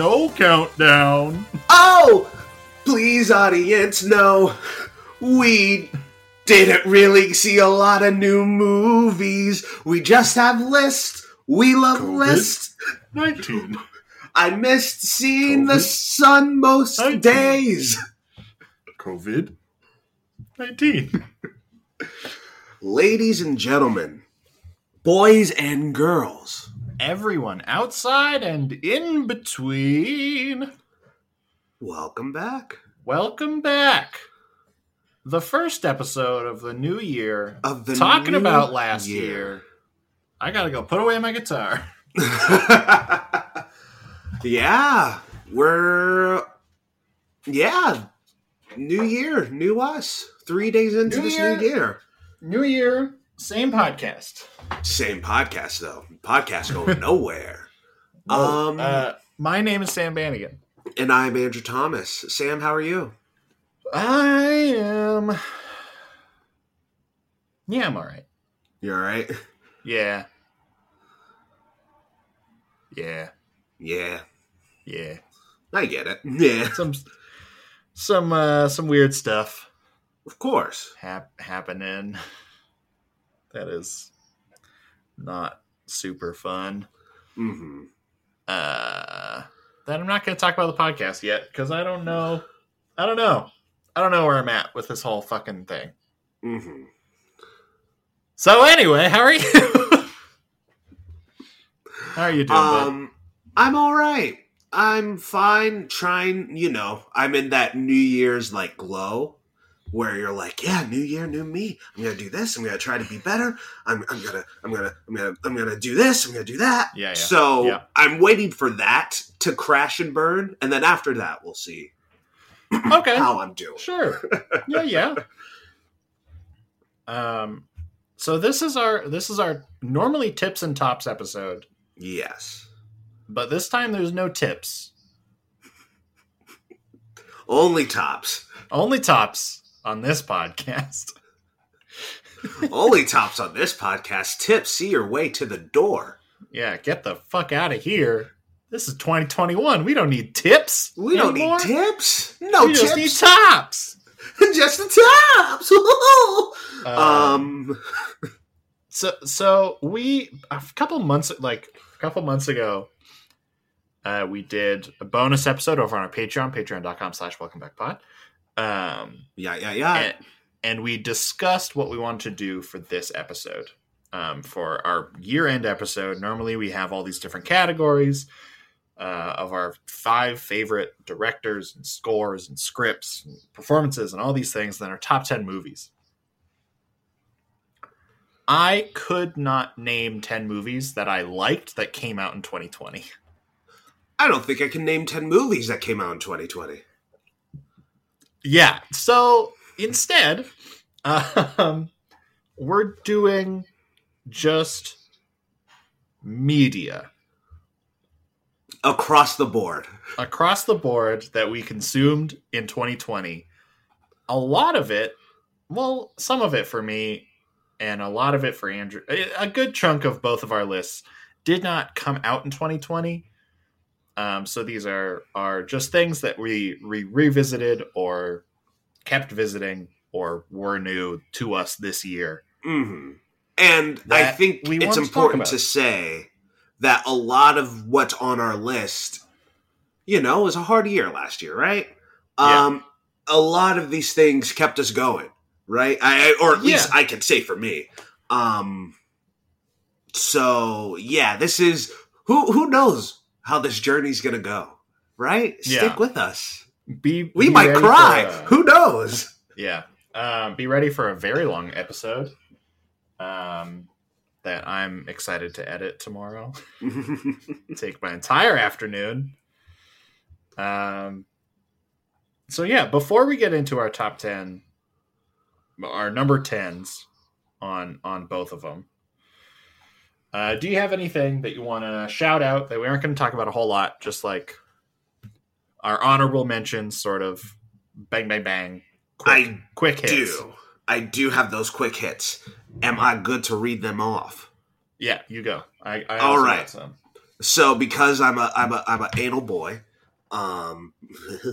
no countdown. Oh, please, audience, no. We didn't really see a lot of new movies. We just have lists. We love COVID? lists. 19. I missed seeing the sun most Nineteen. days. COVID 19. Ladies and gentlemen, boys and girls, Everyone outside and in between. welcome back Welcome back. The first episode of the new year. of the talking about last year. I gotta go put away my guitar. yeah, we're yeah, new year, new us. Three days into New this year. new year. New year, same podcast. Same podcast though. Podcast going nowhere. Um, uh, my name is Sam Bannigan. and I'm Andrew Thomas. Sam, how are you? I am. Yeah, I'm all right. You're all right? Yeah. Yeah. Yeah, Yeah. I get it. Yeah, Some some uh some weird stuff of course. hap- happening. That is not super fun. Mm-hmm. Uh that I'm not going to talk about the podcast yet because I don't know. I don't know. I don't know where I'm at with this whole fucking thing. Mm-hmm. So anyway, how are you? how are you doing? Um, I'm all right. I'm fine. Trying, you know, I'm in that New Year's like glow where you're like, yeah, New Year, new me. I'm gonna do this. I'm gonna try to be better. I'm, I'm gonna, I'm gonna, I'm gonna, I'm gonna do this. I'm gonna do that. Yeah, yeah. So Yeah. I'm waiting for that to crash and burn, and then after that, we'll see okay. how I'm doing. Sure. Yeah, yeah. Um so this is our this is our normally tips and tops episode, Yes. but this time there's no tips. Only tops. Only tops on this podcast. Only tops on this podcast. Tips. See your way to the door. Yeah, get the fuck out of here. This is 2021. We don't need tips. We don't anymore. need tips. No we tips. just need tops. just the tops. Um, um, so so we a couple months like a couple months ago uh we did a bonus episode over on our patreon patreon.com slash welcome back pod um yeah, yeah, yeah. and, and we discussed what we wanted to do for this episode um for our year-end episode normally we have all these different categories uh, of our five favorite directors and scores and scripts and performances and all these things and then our top 10 movies I could not name 10 movies that I liked that came out in 2020. I don't think I can name 10 movies that came out in 2020. Yeah. So instead, um, we're doing just media Across the board. across the board that we consumed in 2020. A lot of it, well, some of it for me, and a lot of it for Andrew. A a good chunk of both of our lists did not come out in 2020. Um, so these are are just things that we re- revisited or kept visiting or were new to us this year. hmm And I think it's to important to say that a lot of what's on our list, you know, was a hard year last year, right? Yeah. Um, a lot of these things kept us going, right? I, I- or at least Yeah. I can say for me. Um, so yeah, this is who who knows how this journey's gonna go, right? Yeah. Stick with us. Be We be might cry. uh, Who knows? Yeah. Um, be ready for a very long episode um, that I'm excited to edit tomorrow. Take my entire afternoon. Um, so, yeah, before we get into our top 10, our number 10s on, on both of them, uh, do you have anything that you want to shout out that we aren't going to talk about a whole lot? Just like our honorable mentions, sort of bang, bang, bang. Quick, I quick hits. do. I do have those quick hits. Am I good to read them off? Yeah, you go. I, I All right. So because I'm a I'm a I'm a anal boy, um,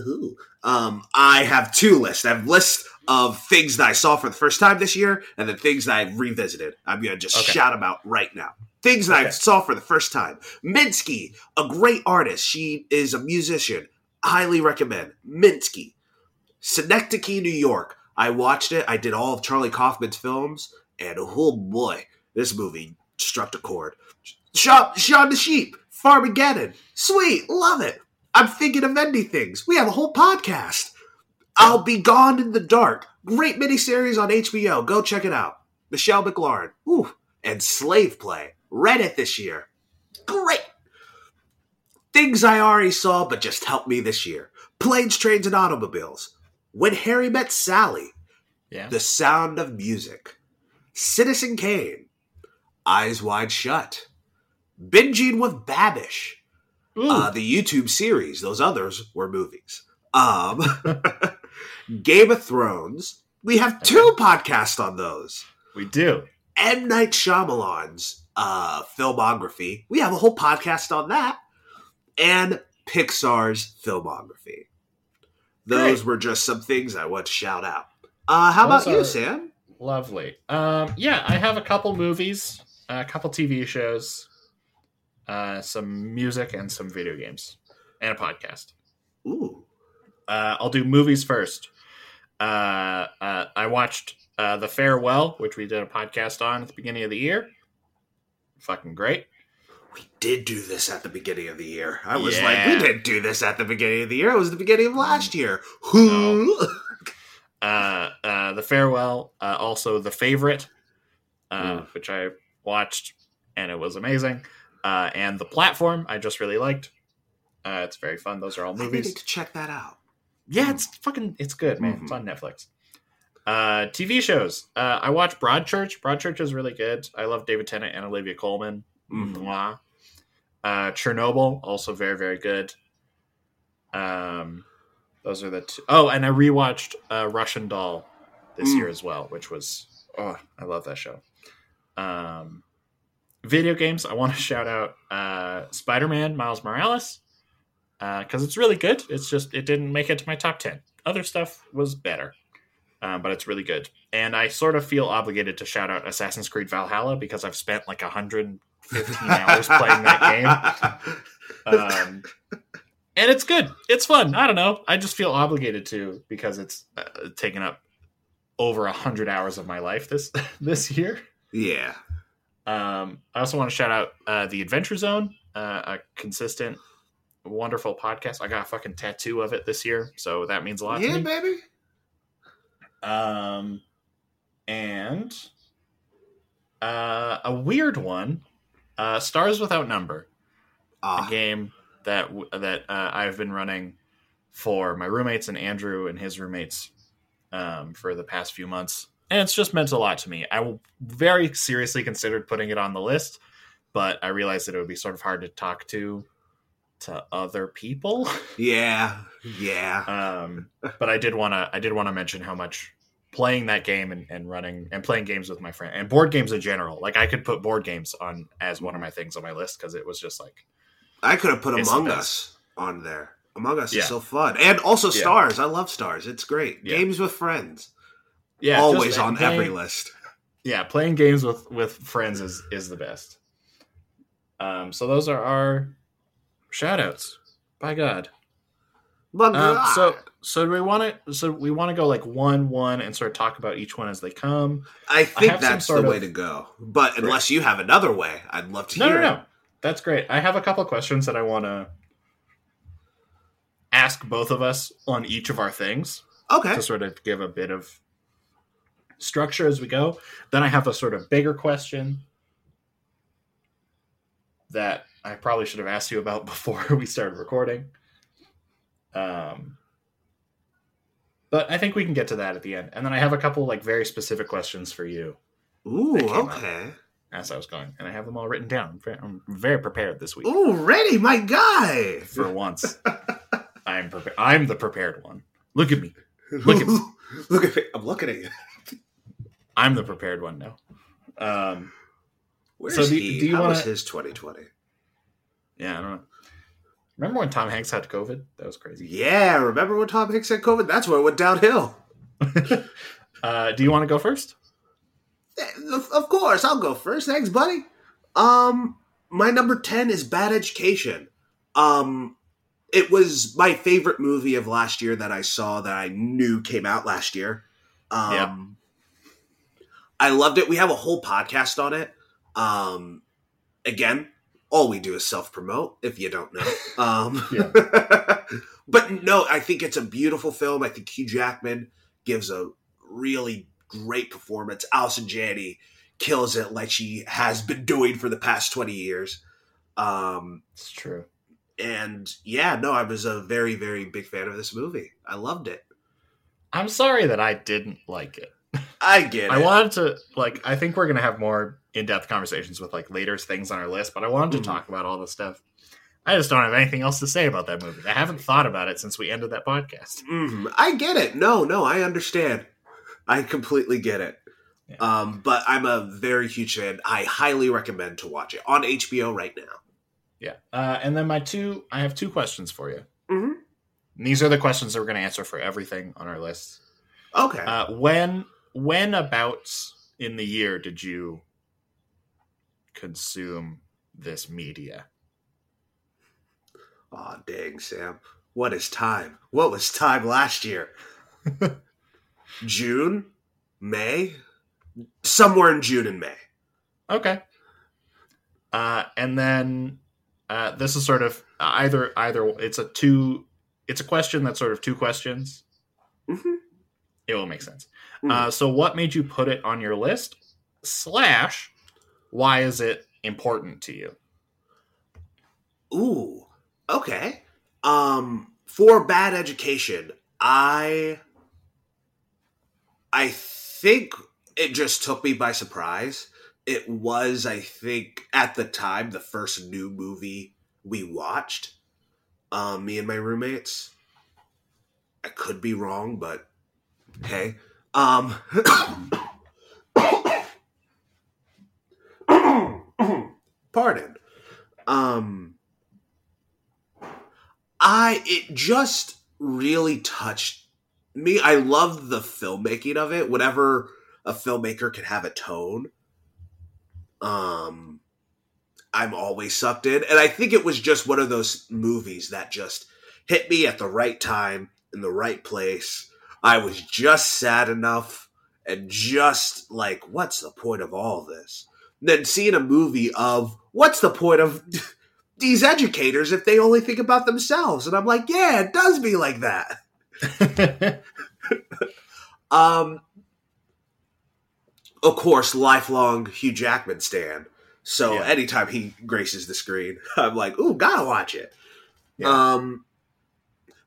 um, I have two lists. I have lists of things that I saw for the first time this year, and then things that I revisited. I'm gonna just Okay. shout them out right now. Things that I saw for the first time. Mitski, a great artist. She is a musician. Highly recommend Mitski. Synecdoche, New York. I watched it. I did all of Charlie Kaufman's films, and oh boy, this movie struck a chord. Shaun, Shaun the Sheep, Farmageddon. Sweet, love it. I'm thinking of ending things. We have a whole podcast. I'll Be Gone in the Dark. Great miniseries on HBO. Go check it out. Michelle McLaurin. Ooh. And Slave Play. Read it this year. Great. Things I already saw but just helped me this year. Planes, Trains, and Automobiles. When Harry Met Sally. Yeah. The Sound of Music. Citizen Kane. Eyes Wide Shut. Binging with Babish. Uh, the YouTube series. Those others were movies. Um, Game of Thrones. We have two podcasts on those. we do. M. Night Shyamalan's uh, filmography. We have a whole podcast on that. And Pixar's filmography. Those Great. were just some things I want to shout out. Uh, how Those about you, Sam? Lovely. Um, yeah, I have a couple movies, a couple TV shows, uh, some music, and some video games, and a podcast. Ooh. Uh, I'll do movies first. Uh, uh, I watched uh, The Farewell, which we did a podcast on at the beginning of the year. Fucking great. We did do this at the beginning of the year. I was Yeah. like, we didn't do this at the beginning of the year. It was the beginning of last year. No. Uh, uh, the Farewell, uh, also The Favorite, uh, Mm. which I watched, and it was amazing. Uh, and The Platform, I just really liked. Uh, it's very fun. Those are all I movies. needed to check that out. Yeah, it's fucking it's good, man. It's Mhm. on Netflix. Uh TV shows. Uh I watch Broadchurch. Broadchurch is really good. I love David Tennant and Olivia Colman. Mhm. Uh Chernobyl, also very, very good. Um those are the two oh, and I rewatched uh Russian Doll this Mm. year as well, which was oh, I love that show. Um video games, I want to shout out uh Spider-Man Miles Morales because it's really good. It's just it didn't make it to my top ten. Other stuff was better, um, but it's really good. And I sort of feel obligated to shout out Assassin's Creed Valhalla because I've spent like 115 hours playing that game, um, and it's good. It's fun. I don't know. I just feel obligated to because it's uh, taken up over a hundred hours of my life this this year. Yeah. Um, I also want to shout out uh, the Adventure Zone, uh, a consistent, wonderful podcast. I got a fucking tattoo of it this year, so that means a lot Yeah, to me. baby. Um, and uh, a weird one, uh, Stars Without Number, a Ah, game that that uh, I've been running for my roommates and Andrew and his roommates um, for the past few months, and it's just meant a lot to me. I very seriously considered putting it on the list, but I realized that it would be sort of hard to talk to to other people. yeah. Yeah. um, but I did want to I did want to mention how much playing that game and, and running and playing games with my friend and board games in general. Like I could put board games on as one of my things on my list because it was just like I could have put Among. Us on there. Among Us Yeah. is so fun. And also Yeah. Stars. I love Stars. It's great. Yeah. Games with friends. yeah, Always just on playing- every list. Yeah, playing games with with friends is is the best. Um, so those are our shout outs. By God. Um, so so do we want to so we want to go like one one and sort of talk about each one as they come. I think some that's the way of- to go. But unless you have another way, I'd love to No, hear no, it. no. That's great. I have a couple questions that I want to ask both of us on each of our things Okay. to sort of give a bit of structure as we go. Then I have a sort of bigger question that I probably should have asked you about before we started recording. Um, but I think we can get to that at the end. And then I have a couple like very specific questions for you Ooh, that came up. okay. as I was going, and I have them all written down. I'm very, prepared this week. Ooh, ready, my guy. For once, I'm prepared. I'm the prepared one. Look at me. Look at- Look at me. I'm looking at you. I'm the prepared one now. Um, Where's So do- he? do you How was wanna- his 2020? Yeah, I don't know. Remember when Tom Hanks had COVID? That was crazy. Yeah, remember when Tom Hanks had COVID? That's when it went downhill. uh, do you want to go first? Of, of course, I'll go first. Thanks, buddy. Um, my number ten is Bad Education. Um, it was my favorite movie of last year that I saw that I knew came out last year. Um, Yeah. I loved it. We have a whole podcast on it. Um, again, all we do is self promote. If you don't know, um, but no, I think it's a beautiful film. I think Hugh Jackman gives a really great performance. Allison Janney kills it like she has been doing for the past twenty years. Um, It's true. and yeah, no, I was a very, very big fan of this movie. I loved it. I'm sorry that I didn't like it. I get I it. wanted to like. I think we're gonna have more in-depth conversations with like later things on our list, but I wanted to Mhm. talk about all this stuff. I just don't have anything else to say about that movie. I haven't thought about it since we ended that podcast. Mhm. I get it. No, no, I understand. I completely get it. Yeah. Um, but I'm a very huge fan. I highly recommend to watch it on HBO right now. Yeah. Uh, and then my two, I have two questions for you. Mhm. And these are the questions that we're going to answer for everything on our list. Okay. Uh, when, when about in the year did you consume this media? Aw, dang, Sam. What is time? What was time last year? June? May? Somewhere in June and May. Okay. Uh, and then uh, this is sort of either either it's a two it's a question that's sort of two questions. Mhm. It will make sense. Mhm. Uh, so, what made you put it on your list? Slash, why is it important to you? Ooh, okay. Um, for bad education, I, I think it just took me by surprise. It was, I think, at the time, the first new movie we watched. Um, me and my roommates. I could be wrong, but hey. Um, pardon. Um, I it just really touched me. I love the filmmaking of it. Whenever a filmmaker can have a tone, um, I'm always sucked in. And I think it was just one of those movies that just hit me at the right time in the right place. I was just sad enough and just like, what's the point of all this? Then seeing a movie of what's the point of these educators if they only think about themselves? And I'm like, yeah, it does be like that. Um, of course, lifelong Hugh Jackman stand. So Yeah. anytime he graces the screen, I'm like, ooh, gotta watch it. Yeah. Um,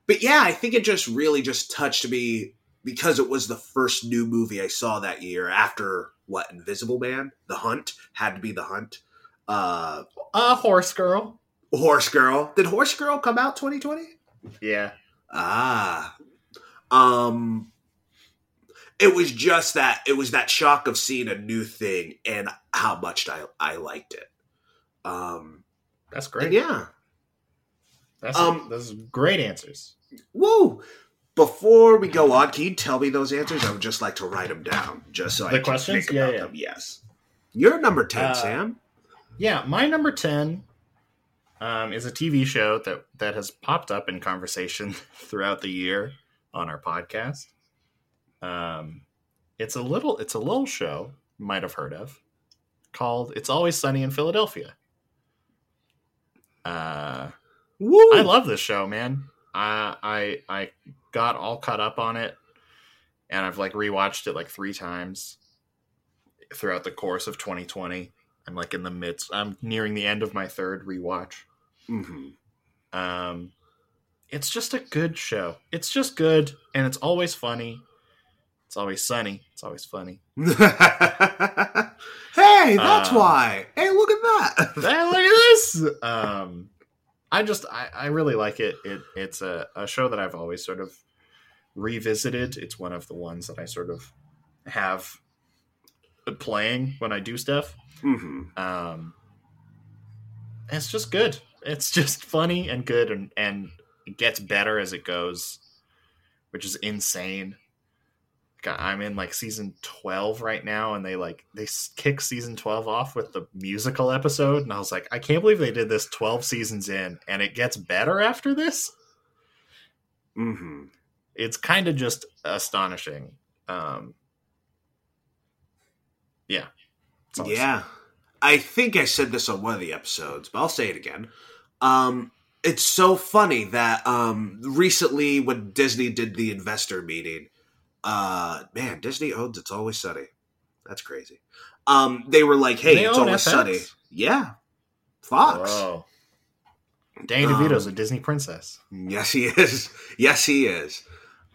but yeah, I think it just really just touched me because it was the first new movie I saw that year after what Invisible Man, The Hunt had to be The Hunt. Uh, A horse girl. Horse Girl. Did Horse Girl come out 2020? Yeah. Ah. Um it was just that it was that shock of seeing a new thing and how much I I liked it. Um That's great. yeah. That's Um, those are great answers. Woo! Before we go on, can you tell me those answers? I would just like to write them down, just so I The can questions? think Yeah, about yeah. them. Yes. You're number ten, Uh, Sam. Yeah, my number ten um, is a TV show that that has popped up in conversation throughout the year on our podcast. Um, it's a little it's a little show you might have heard of called "It's Always Sunny in Philadelphia." Uh, Woo! I love this show, man. I I I got all caught up on it, and I've like rewatched it like three times throughout the course of 2020. I'm like in the midst. I'm nearing the end of my third rewatch. Mhm. Um, it's just a good show. It's just good, and it's always funny. It's always sunny. It's always funny. hey, that's Uh, why. Hey, look at that. hey, look at this. Um, I just I, I really like it. It it's a, a show that I've always sort of revisited. It's one of the ones that I sort of have playing when I do stuff. Mhm. Um, it's just good. it's just funny and good and and it gets better as it goes, which is insane. I'm in like season 12 right now and they like they kick season 12 off with the musical episode and I was like I can't believe they did this 12 seasons in and it gets better after this. hmm It's kind of just astonishing. Um Yeah. That's all I'll say. Yeah. I think I said this on one of the episodes, but I'll say it again. Um, it's so funny that um, recently when Disney did the investor meeting, uh, man, Disney owns It's Always Sunny. That's crazy. Um, they were like, "Hey, They it's always FX? sunny." Yeah, Fox. Whoa. Danny Um, DeVito's a Disney princess. Yes, he is. Yes, he is.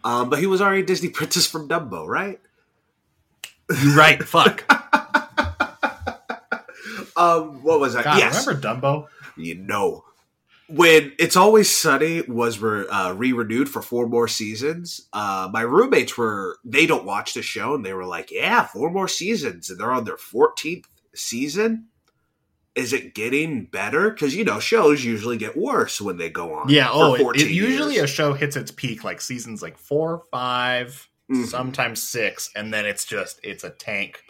Um, but he was already Disney princess from Dumbo, right? You right, fuck. Um, what was that? God, yes, remember Dumbo? you know when it's always sunny was re, uh, re-renewed for four more seasons uh, my roommates were they don't watch the show and they were like yeah four more seasons and they're on their 14th season is it getting better because you know shows usually get worse when they go on Yeah, oh, it, 14 it- usually years. a show hits its peak like seasons like four, five, Mhm. sometimes six, and then it's just it's a tank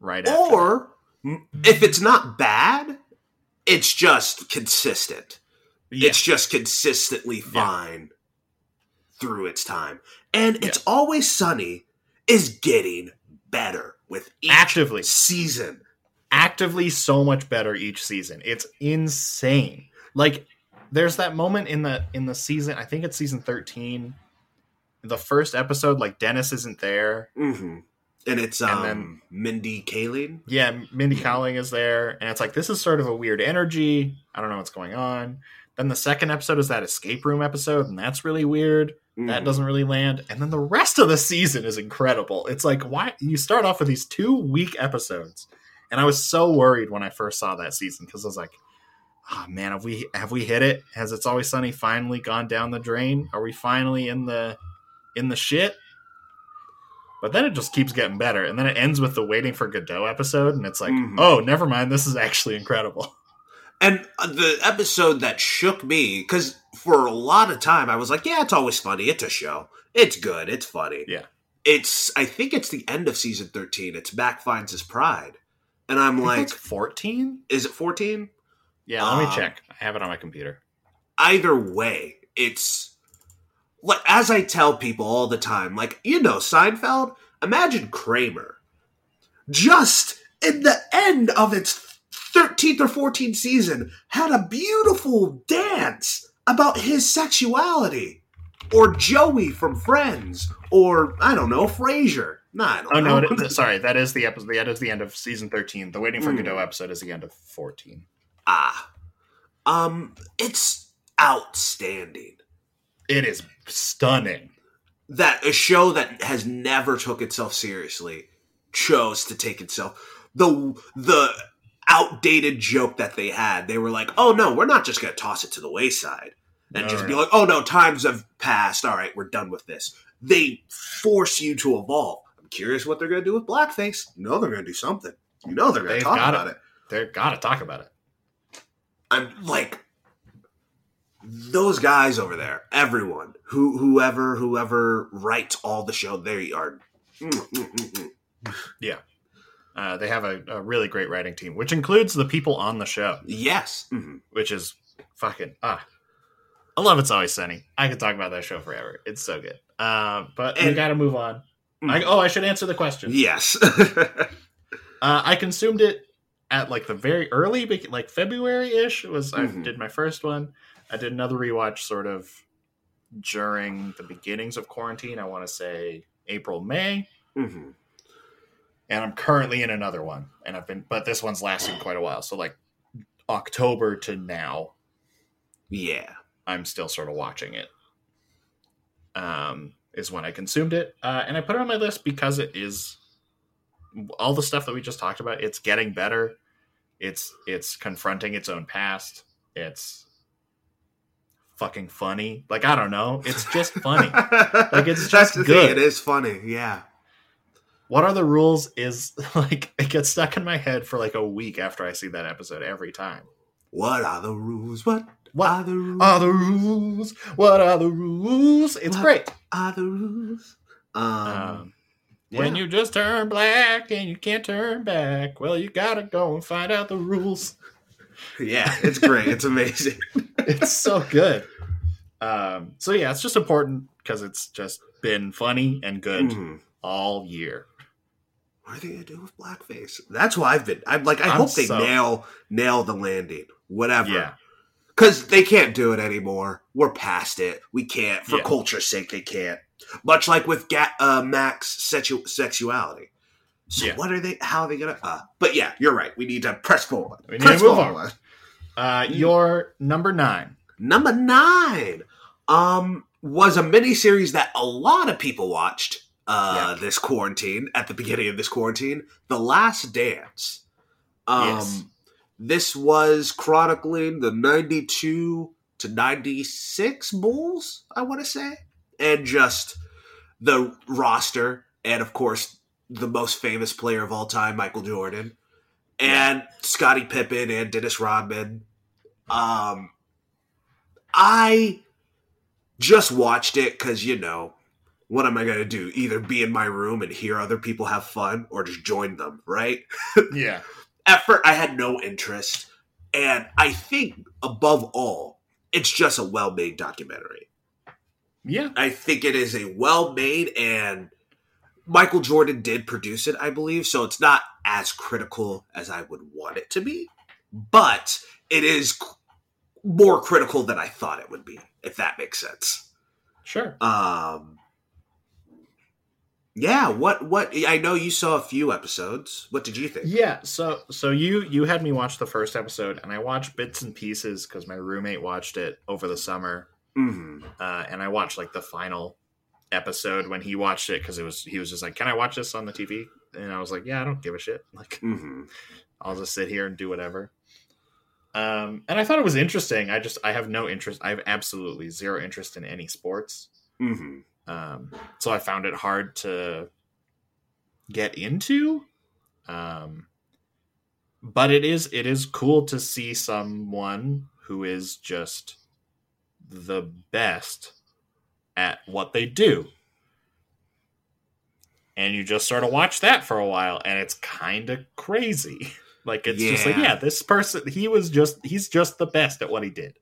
right or m- if it's not bad it's just consistent Yeah. it's just consistently fine through its time. And Yeah. it's always sunny is getting better with each actively season. actively so much better each season. It's insane. Like there's that moment in the in the season, I think it's season 13. The first episode like Dennis isn't there. hmm And it's And um then- Mindy Kaling. Yeah, Mindy Mhm. Kaling is there and it's like this is sort of a weird energy. I don't know what's going on. Then the second episode is that escape room episode and that's really weird. That Mhm. doesn't really land. And then the rest of the season is incredible. It's like why you start off with these two weak episodes. And I was so worried when I first saw that season because I was like, oh man, have we have we hit it? Has it's always sunny finally gone down the drain? Are we finally in the in the shit? But then it just keeps getting better. And then it ends with the waiting for Godot episode, and it's like, Mhm. oh, never mind, this is actually incredible. And the episode that shook me, because for a lot of time I was like, yeah, it's always funny. It's a show. It's good. It's funny. Yeah. It's, I think it's the end of season 13. It's Mac Finds His Pride. And I'm like, 14? is it 14? Yeah, let me Um, check. I have it on my computer. either way, it's like as I tell people all the time, like you know Seinfeld. Imagine Kramer, just in the end of its thirteenth or fourteenth season, had a beautiful dance about his sexuality, or Joey from Friends, or I don't know Frasier. Nah, I don't Oh know. no! It, sorry, that is the episode. That is the end of season thirteen. The Waiting for Mm. Godot episode is the end of fourteen. ah, um, it's outstanding. It is stunning. that a show that has never took itself seriously chose to take itself the the outdated joke that they had they were like oh no we're not just going to toss it to the wayside and No, just no, be like oh no times have passed all right we're done with this they force you to evolve i'm curious what they're going to do with blackface you know they're going to do something you know they're going to talk got about it. They've got to talk about it. I'm like those guys over there, everyone who whoever whoever writes all the show, they are. mm, mm, mm, mm. Uh, they have a, a really great writing team, which includes the people on the show, Yes, mhm. which is fucking ah. I love It's Always Sunny. I could talk about that show forever. It's so good. Uh, but we got to move on. Mm. I, oh, I should answer the question. yes. Uh, I consumed it at like the very early, like February ish. Was I Mhm. did my first one. I did another rewatch sort of during the beginnings of quarantine. I want to say April, May, Mhm. And I'm currently in another one. And I've been, but this one's lasted quite a while. So like October to now, Yeah. I'm still sort of watching it. Um, is when I consumed it, uh, and I put it on my list because it is all the stuff that we just talked about. It's getting better. It's it's confronting its own past. It's fucking funny. Like I don't know. It's just funny. like it's just good. thing. It is funny. Yeah. What are the rules? Is like it gets stuck in my head for like a week after I see that episode every time. What are the rules? What, What are the rules? are the rules? What are the rules? It's What? great. are the rules? Um, Um, yeah. When you just turn black and you can't turn back, well, you gotta go and find out the rules. yeah, it's great. it's amazing. It's so good. Um, so yeah, it's just important because it's just been funny and good Mhm. all year. What are they gonna do with blackface? That's why I've been. I'm like, I I'm hope they so- nail nail the landing. Whatever. Yeah, because they can't do it anymore. We're past it. We can't for Yeah. culture's sake. They can't. Much like with Ga- uh, Max sexu- sexuality. So Yeah. what are they? How are they gonna? Uh, but yeah, you're right. We need to press forward. We need press to move forward. uh, your number nine. Number nine, um, was a miniseries that a lot of people watched uh, Yeah. this quarantine at the beginning of this quarantine, The Last Dance. Um, Yes. this was chronicling the '92 to '96 Bulls, I want to say, and just the roster, and of course the most famous player of all time, Michael Jordan, and Scottie Pippen and Dennis Rodman. Um, I just watched it because you know what am I going to do? Either be in my room and hear other people have fun, or just join them, right? Yeah, At first, I had no interest, and I think above all, it's just a well-made documentary. yeah, I think it is a well-made and Michael Jordan did produce it, I believe, so it's not as critical as I would want it to be, but it is more critical than I thought it would be, if that makes sense. sure. Um Yeah, what what I know you saw a few episodes. What did you think? Yeah, so so you you had me watch the first episode, and I watched bits and pieces because my roommate watched it over the summer, hmm uh, and I watched like the final episode when he watched it because it was he was just like, "Can I watch this on the TV?" And I was like, "Yeah, I don't give a shit. Like, hmm I'll just sit here and do whatever." Um, and I thought it was interesting. I just I have no interest. I have absolutely zero interest in any sports. hmm Um, so I found it hard to get into. Um, but it is it is cool to see someone who is just the best at what they do. And you just sort of watch that for a while and it's kind of crazy. Like it's just like Yeah. yeah, this person he was just he's just the best at what he did.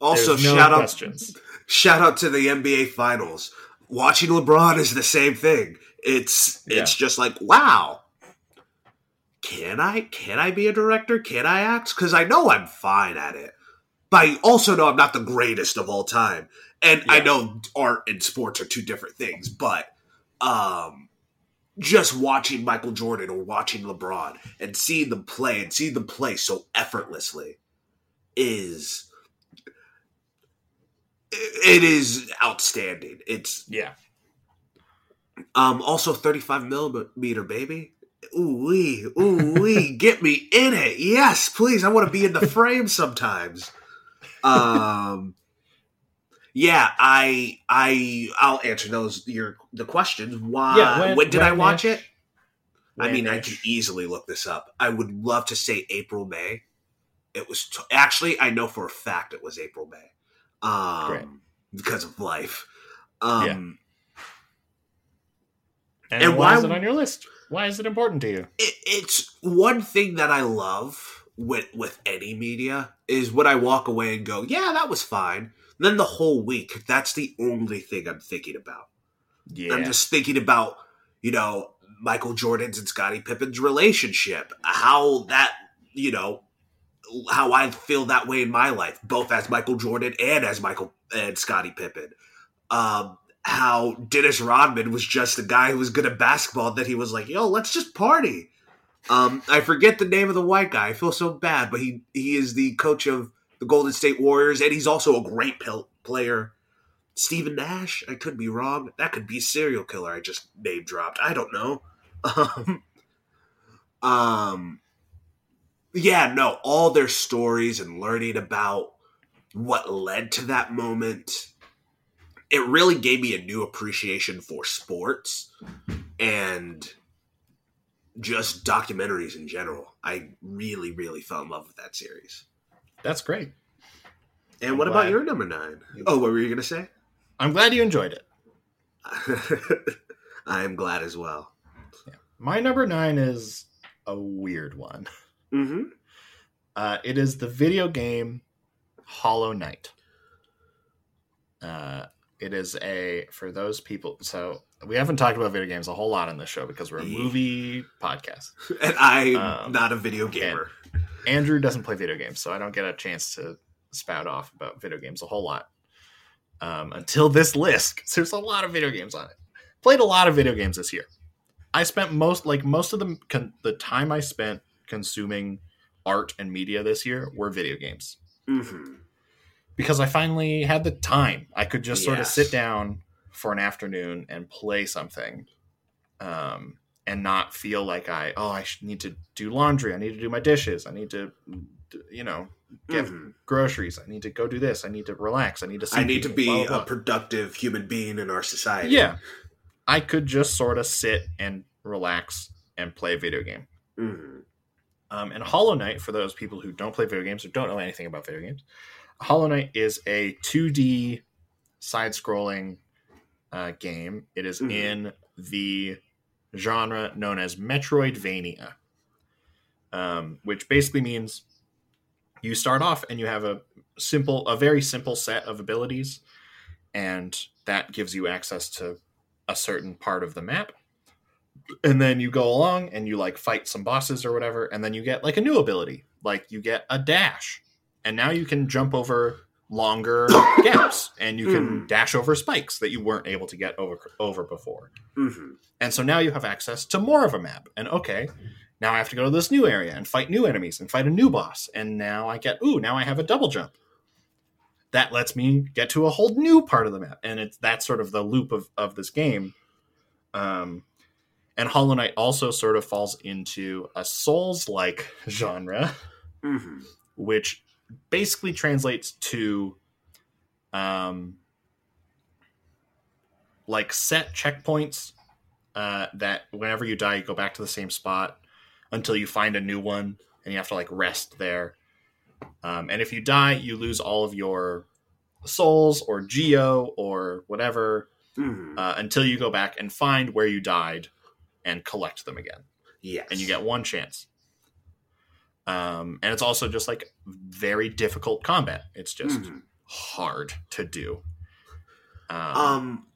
Also, There's no shout out questions. Shout out to the NBA Finals. Watching LeBron is the same thing. It's it's just like wow. Can I can I be a director? Can I act? Because I know I'm fine at it, but I also know I'm not the greatest of all time. And I know art and sports are two different things, but um, just watching Michael Jordan or watching LeBron and seeing them play and seeing them play so effortlessly is it is outstanding. It's Yeah. um also 35 millimeter baby. Ooh wee, ooh wee, get me in it. Yes, please. I want to be in the frame sometimes. Um yeah, I I I'll answer those your the questions. Why Yeah, when, when- did I watch ish? it? I mean, I When can easily look this up. I would love to say April May. It was t- actually I know for a fact it was April May. Um Great. because of life. Um And, And why why- is it on your list? Why is it important to you? it, it's one thing that I love with with any media is when I walk away and go, "Yeah, that was fine." Then the whole week, that's the only thing I'm thinking about. Yeah. I'm just thinking about, you know, Michael Jordan's and Scottie Pippen's relationship, how that, you know, how I feel that way in my life, both as Michael Jordan and as Michael and Scottie Pippen. Um, how Dennis Rodman was just a guy who was good at basketball that he was like, yo, let's just party. Um, I forget the name of the white guy. I feel so bad, but he he is the coach of the Golden State Warriors, and he's also a great player. Stephen Nash, I could be wrong. That could be serial killer. I just name dropped. I don't know. Um, um, yeah, no, all their stories and learning about what led to that moment. It really gave me a new appreciation for sports and just documentaries in general. I really, really fell in love with that series. That's great. And I'm what about your number nine? Oh, what were you going to say? I'm glad you enjoyed it. I am glad as well. My number nine is a weird one. Mm-hmm. Uh, it is the video game Hollow Knight. Uh, it is a for those people. So we haven't talked about video games a whole lot on this show because we're a movie podcast. And I'm Um, not a video gamer. Andrew doesn't play video games, so I don't get a chance to spout off about video games a whole lot um, until this list. there's a lot of video games on it. Played a lot of video games this year. I spent most like most of the the time I spent consuming art and media this year were video games Mm-hmm. because I finally had the time. I could just sort of sit down for an afternoon and play something, um, and not feel like I oh I need to do laundry. I need to do my dishes. I need to, you know, get Mhm. groceries. I need to go do this. I need to relax. I need to. I need to be blah, blah, a productive human being in our society. yeah. I could just sort of sit and relax and play a video game. Mhm. Um, and Hollow Knight, for those people who don't play video games or don't know anything about video games, Hollow Knight is a 2D side scrolling uh, game. It is Mhm. in the genre known as Metroidvania, um, which basically means you start off and you have a simple, a very simple set of abilities, and that gives you access to a certain part of the map and then you go along and you like fight some bosses or whatever and then you get like a new ability. Like you get a dash. And now you can jump over longer gaps and you can Mm. dash over spikes that you weren't able to get over over before. Mhm. and so now you have access to more of a map. And okay now i have to go to this new area and fight new enemies and fight a new boss. And now i get ooh now i have a double jump. That lets me get to a whole new part of the map. And it's that's sort of the loop of, of this game. Um, and hollow knight also sort of falls into a souls like genre Mhm. which basically translates to um, like set checkpoints uh, that whenever you die, you go back to the same spot until you find a new one, and you have to like rest there. Um, and if you die, you lose all of your souls or geo or whatever Mhm. uh, until you go back and find where you died and collect them again yes. and you get one chance. Um, and it's also just like very difficult combat. It's just Mhm. hard to do. Um, Um,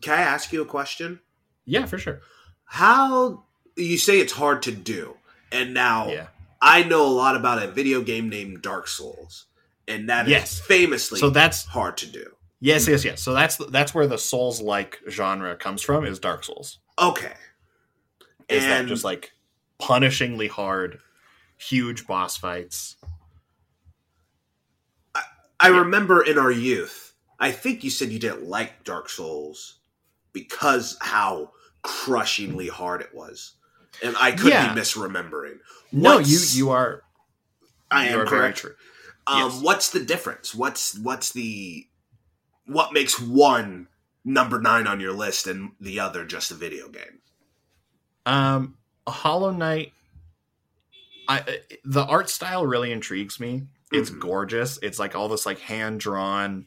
can I ask you a question? yeah, for sure. How you say it's hard to do, and now Yeah. I know a lot about a video game named Dark Souls, and that is Yes. famously So that's hard to do. yes, yes, yes. So that's that's where the Souls like genre comes from. Is Dark Souls? Okay, Is that just like punishingly hard, huge boss fights? I Yeah. remember in our youth, I think you said you didn't like Dark Souls because how crushingly hard it was, and I could Yeah. be misremembering. No, you you are. I you am are correct. Um, Yes. What's the difference? What's what's the what makes one number nine on your list and the other just a video game? Um, Hollow Knight. I the art style really intrigues me. It's Mhm. gorgeous. It's like all this like hand drawn.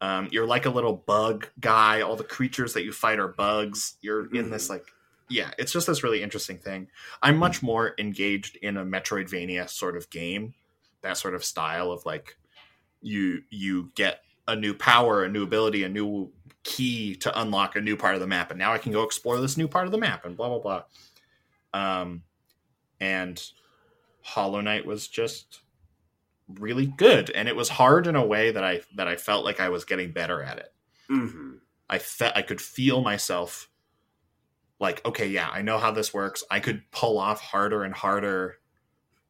Um, you're like a little bug guy. All the creatures that you fight are bugs. You're in this like, yeah. It's just this really interesting thing. I'm much more engaged in a Metroidvania sort of game. That sort of style of like, you you get a new power, a new ability, a new key to unlock a new part of the map, and now I can go explore this new part of the map, and blah blah blah. Um, and Hollow Knight was just really good, and it was hard in a way that I that I felt like I was getting better at it. hmm I felt I could feel myself like, okay, yeah, I know how this works. I could pull off harder and harder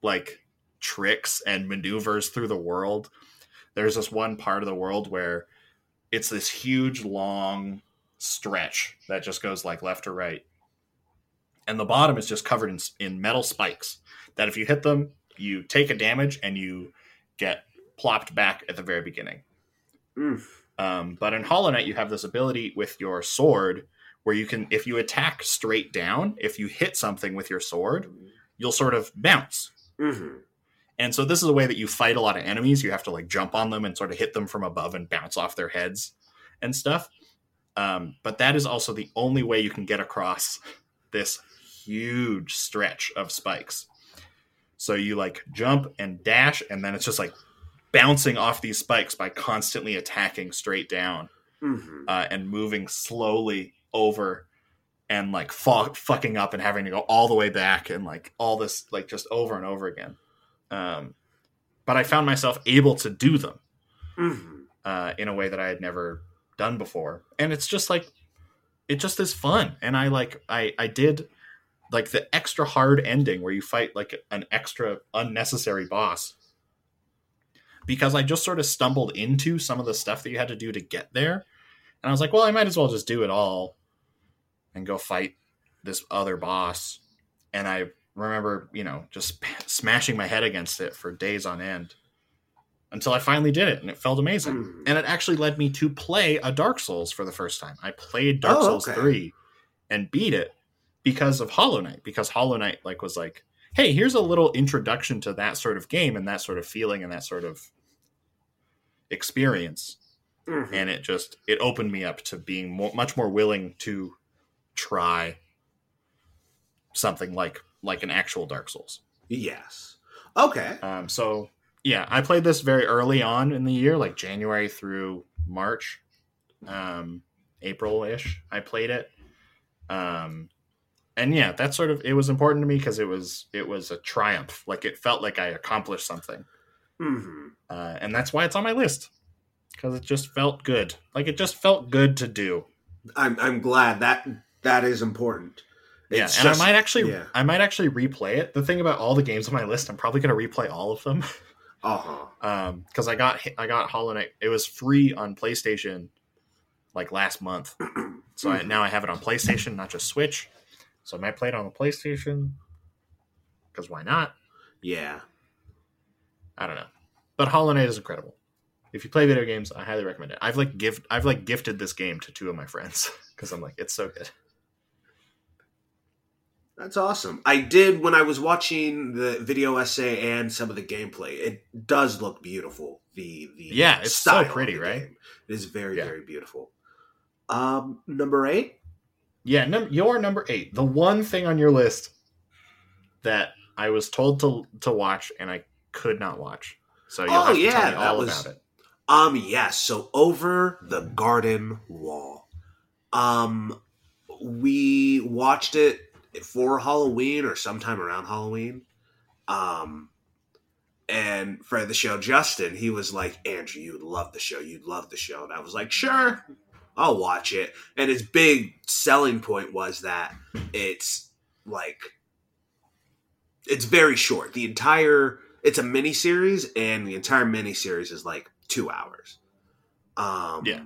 like tricks and maneuvers through the world. There's this one part of the world where it's this huge long stretch that just goes like left or right. And the bottom is just covered in, in metal spikes that if you hit them, you take a damage and you get plopped back at the very beginning. Um, but in Hollow Knight, you have this ability with your sword where you can if you attack straight down, if you hit something with your sword, you'll sort of bounce. Mm-hmm. And so this is a way that you fight a lot of enemies. You have to like jump on them and sort of hit them from above and bounce off their heads and stuff. Um, but that is also the only way you can get across this huge stretch of spikes. So you like jump and dash, and then it's just like bouncing off these spikes by constantly attacking straight down Mm-hmm. uh, and moving slowly over and like fu- fucking up and having to go all the way back and like all this like just over and over again. Um, but I found myself able to do them Mm-hmm. uh, in a way that I had never done before, and it's just like it just is fun. And I like I I did like the extra hard ending where you fight like an extra unnecessary boss because I just sort of stumbled into some of the stuff that you had to do to get there. And I was like, well, I might as well just do it all and go fight this other boss. And I remember, you know, just smashing my head against it for days on end until I finally did it and it felt amazing. Mhm. And it actually led me to play a Dark Souls for the first time. I played Dark Oh, Souls okay. 3 and beat it because of Hollow Knight because Hollow Knight like was like, "Hey, here's a little introduction to that sort of game and that sort of feeling and that sort of experience." Mhm. and it just it opened me up to being more, much more willing to try something like like an actual Dark Souls. Yes. Okay. Um, so yeah, I played this very early on in the year, like January through March, um, April ish. I played it, um, and yeah, that sort of it was important to me because it was it was a triumph. Like it felt like I accomplished something, Mm-hmm. uh, and that's why it's on my list because it just felt good. Like it just felt good to do. I'm I'm glad that that is important. Yeah, It's and just- I might actually, yeah. I might actually replay it. The thing about all the games on my list, I'm probably going to replay all of them, Uh huh. because I got, I got Hollow Knight. It was free on PlayStation, like last month. So I, now I have it on PlayStation, not just Switch. So I might play it on the PlayStation, because why not? Yeah. I don't know. But Hollow Knight is incredible. If you play video games, I highly recommend it. I've like gift, I've like gifted this game to two of my friends because I'm like, it's so good. That's awesome. I did when I was watching the video essay and some of the gameplay. It does look beautiful. The the Yeah, it's so pretty, right? game. It is very Yeah. very beautiful. Um, number eight. Yeah, num- your number eight. The one thing on your list that I was told to to watch and I could not watch. So you'll Oh, have to yeah, tell me that all was- about it. Um, yes. So over the garden wall. Um, we watched it for Halloween or sometime around Halloween. Um, and for the show, Justin, he was like, Andrew, you'd love the show. You'd love the show. And I was like, sure, I'll watch it. And his big selling point was that it's like, it's very short. The entire, it's a mini series, and the entire mini series is like two hours. Um, Yeah.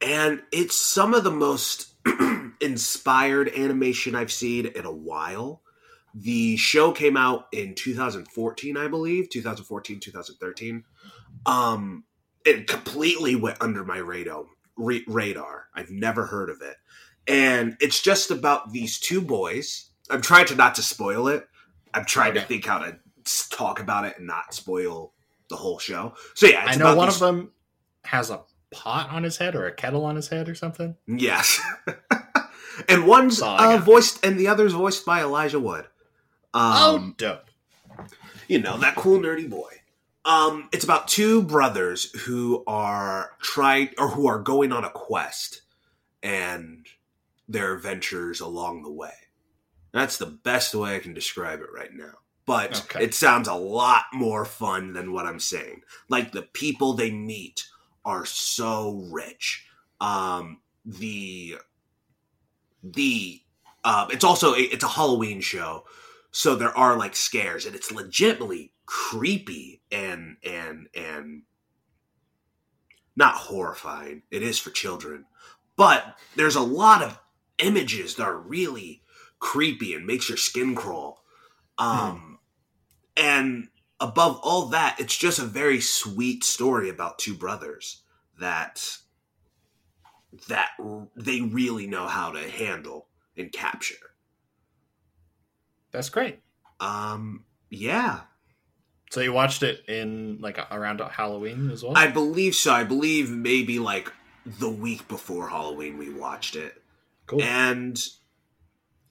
And it's some of the most inspired animation I've seen in a while. The show came out in 2014, I believe, 2014, 2013. Um, it completely went under my radar. Ra- radar. I've never heard of it, and it's just about these two boys. I'm trying to not to spoil it. I'm trying to think how to talk about it and not spoil the whole show. So yeah, I know one these- of them has a pot on his head or a kettle on his head or something. Yes. and one's That's all I uh, voiced, and the other's voiced by Elijah Wood. oh, Um, dope. you know that cool nerdy boy. Um, it's about two brothers who are trying or who are going on a quest, and their adventures along the way. That's the best way I can describe it right now. But Okay. it sounds a lot more fun than what I'm saying. Like the people they meet are so rich. Um, the the uh, it's also a, it's a Halloween show, so there are like scares, and it's legitimately creepy and and and not horrifying. It is for children, but there's a lot of images that are really creepy and makes your skin crawl. Um, and above all that, it's just a very sweet story about two brothers that that they really know how to handle and capture. That's great. Um, yeah, So you watched it in like around Halloween as well. I believe so. I believe maybe like the week before Halloween we watched it. cool. And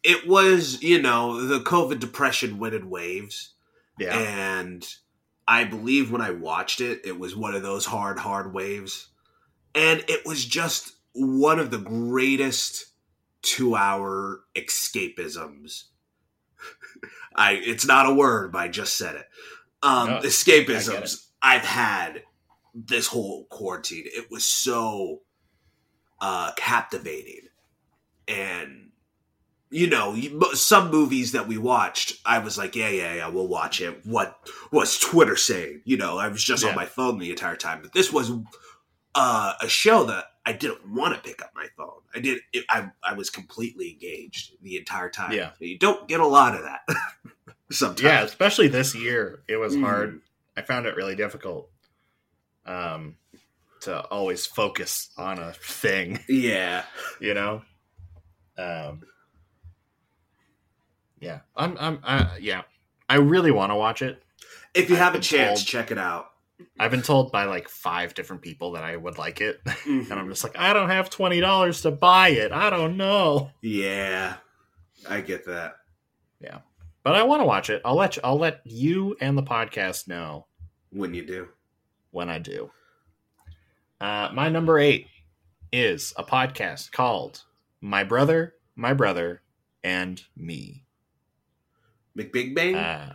it was, you know, the COVID depression winded waves. yeah. And I believe when I watched it, it was one of those hard, hard waves. And it was just one of the greatest two hour escapisms. I it's not a word, but I just said it. Um No, I escapisms it. I've had this whole quarantine. It was so uh captivating. And you know, some movies that we watched, I was like, yeah, yeah, yeah, we'll watch it. What was Twitter saying? You know, I was just Yeah. on my phone the entire time. But this was uh, a show that I didn't want to pick up my phone. I did. It, I I was completely engaged the entire time. Yeah. you don't get a lot of that. Sometimes, yeah, especially this year, it was Mhm. hard. I found it really difficult um, to always focus on a thing. Yeah, you know um yeah i'm i'm I, yeah i really want to watch it if you I've have a chance, told- check it out. I've been told by like five different people that i would like it. Mhm. and i'm just like i don't have $20 to buy it. I don't know. Yeah, I get that. Yeah, but i want to watch it. I'll let you i'll let you and the podcast know When you do, when i do. Uh my number eight is a podcast called my brother my brother and me. McBig Bang, uh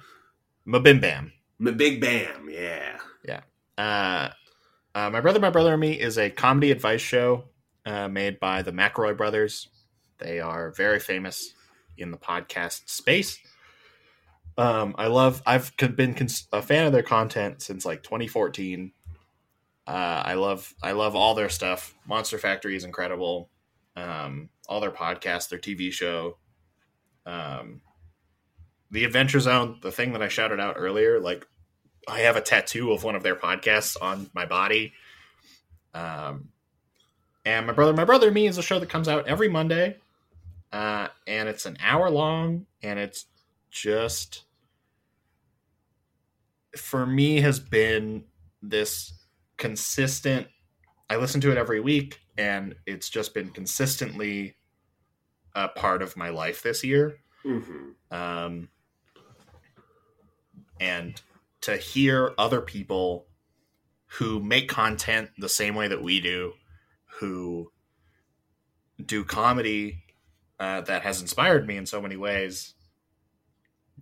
mabim bam. McBig Bam. Yeah, Uh, uh, my brother, my brother, and me is a comedy advice show uh, made by the McElroy brothers. They are very famous in the podcast space. Um, I love. I've been cons- a fan of their content since like 2014. Uh, I love. I love all their stuff. Monster Factory is incredible. Um, all their podcasts, their TV show. Um, the Adventure Zone, the thing that I shouted out earlier, like I have a tattoo of one of their podcasts on my body. Um, and my brother, my brother, and me is a show that comes out every Monday, uh, and it's an hour long, and it's just for me has been this consistent. I listen to it every week, and it's just been consistently a part of my life this year hmm um, and to hear other people who make content the same way that we do, who do comedy uh, that has inspired me in so many ways,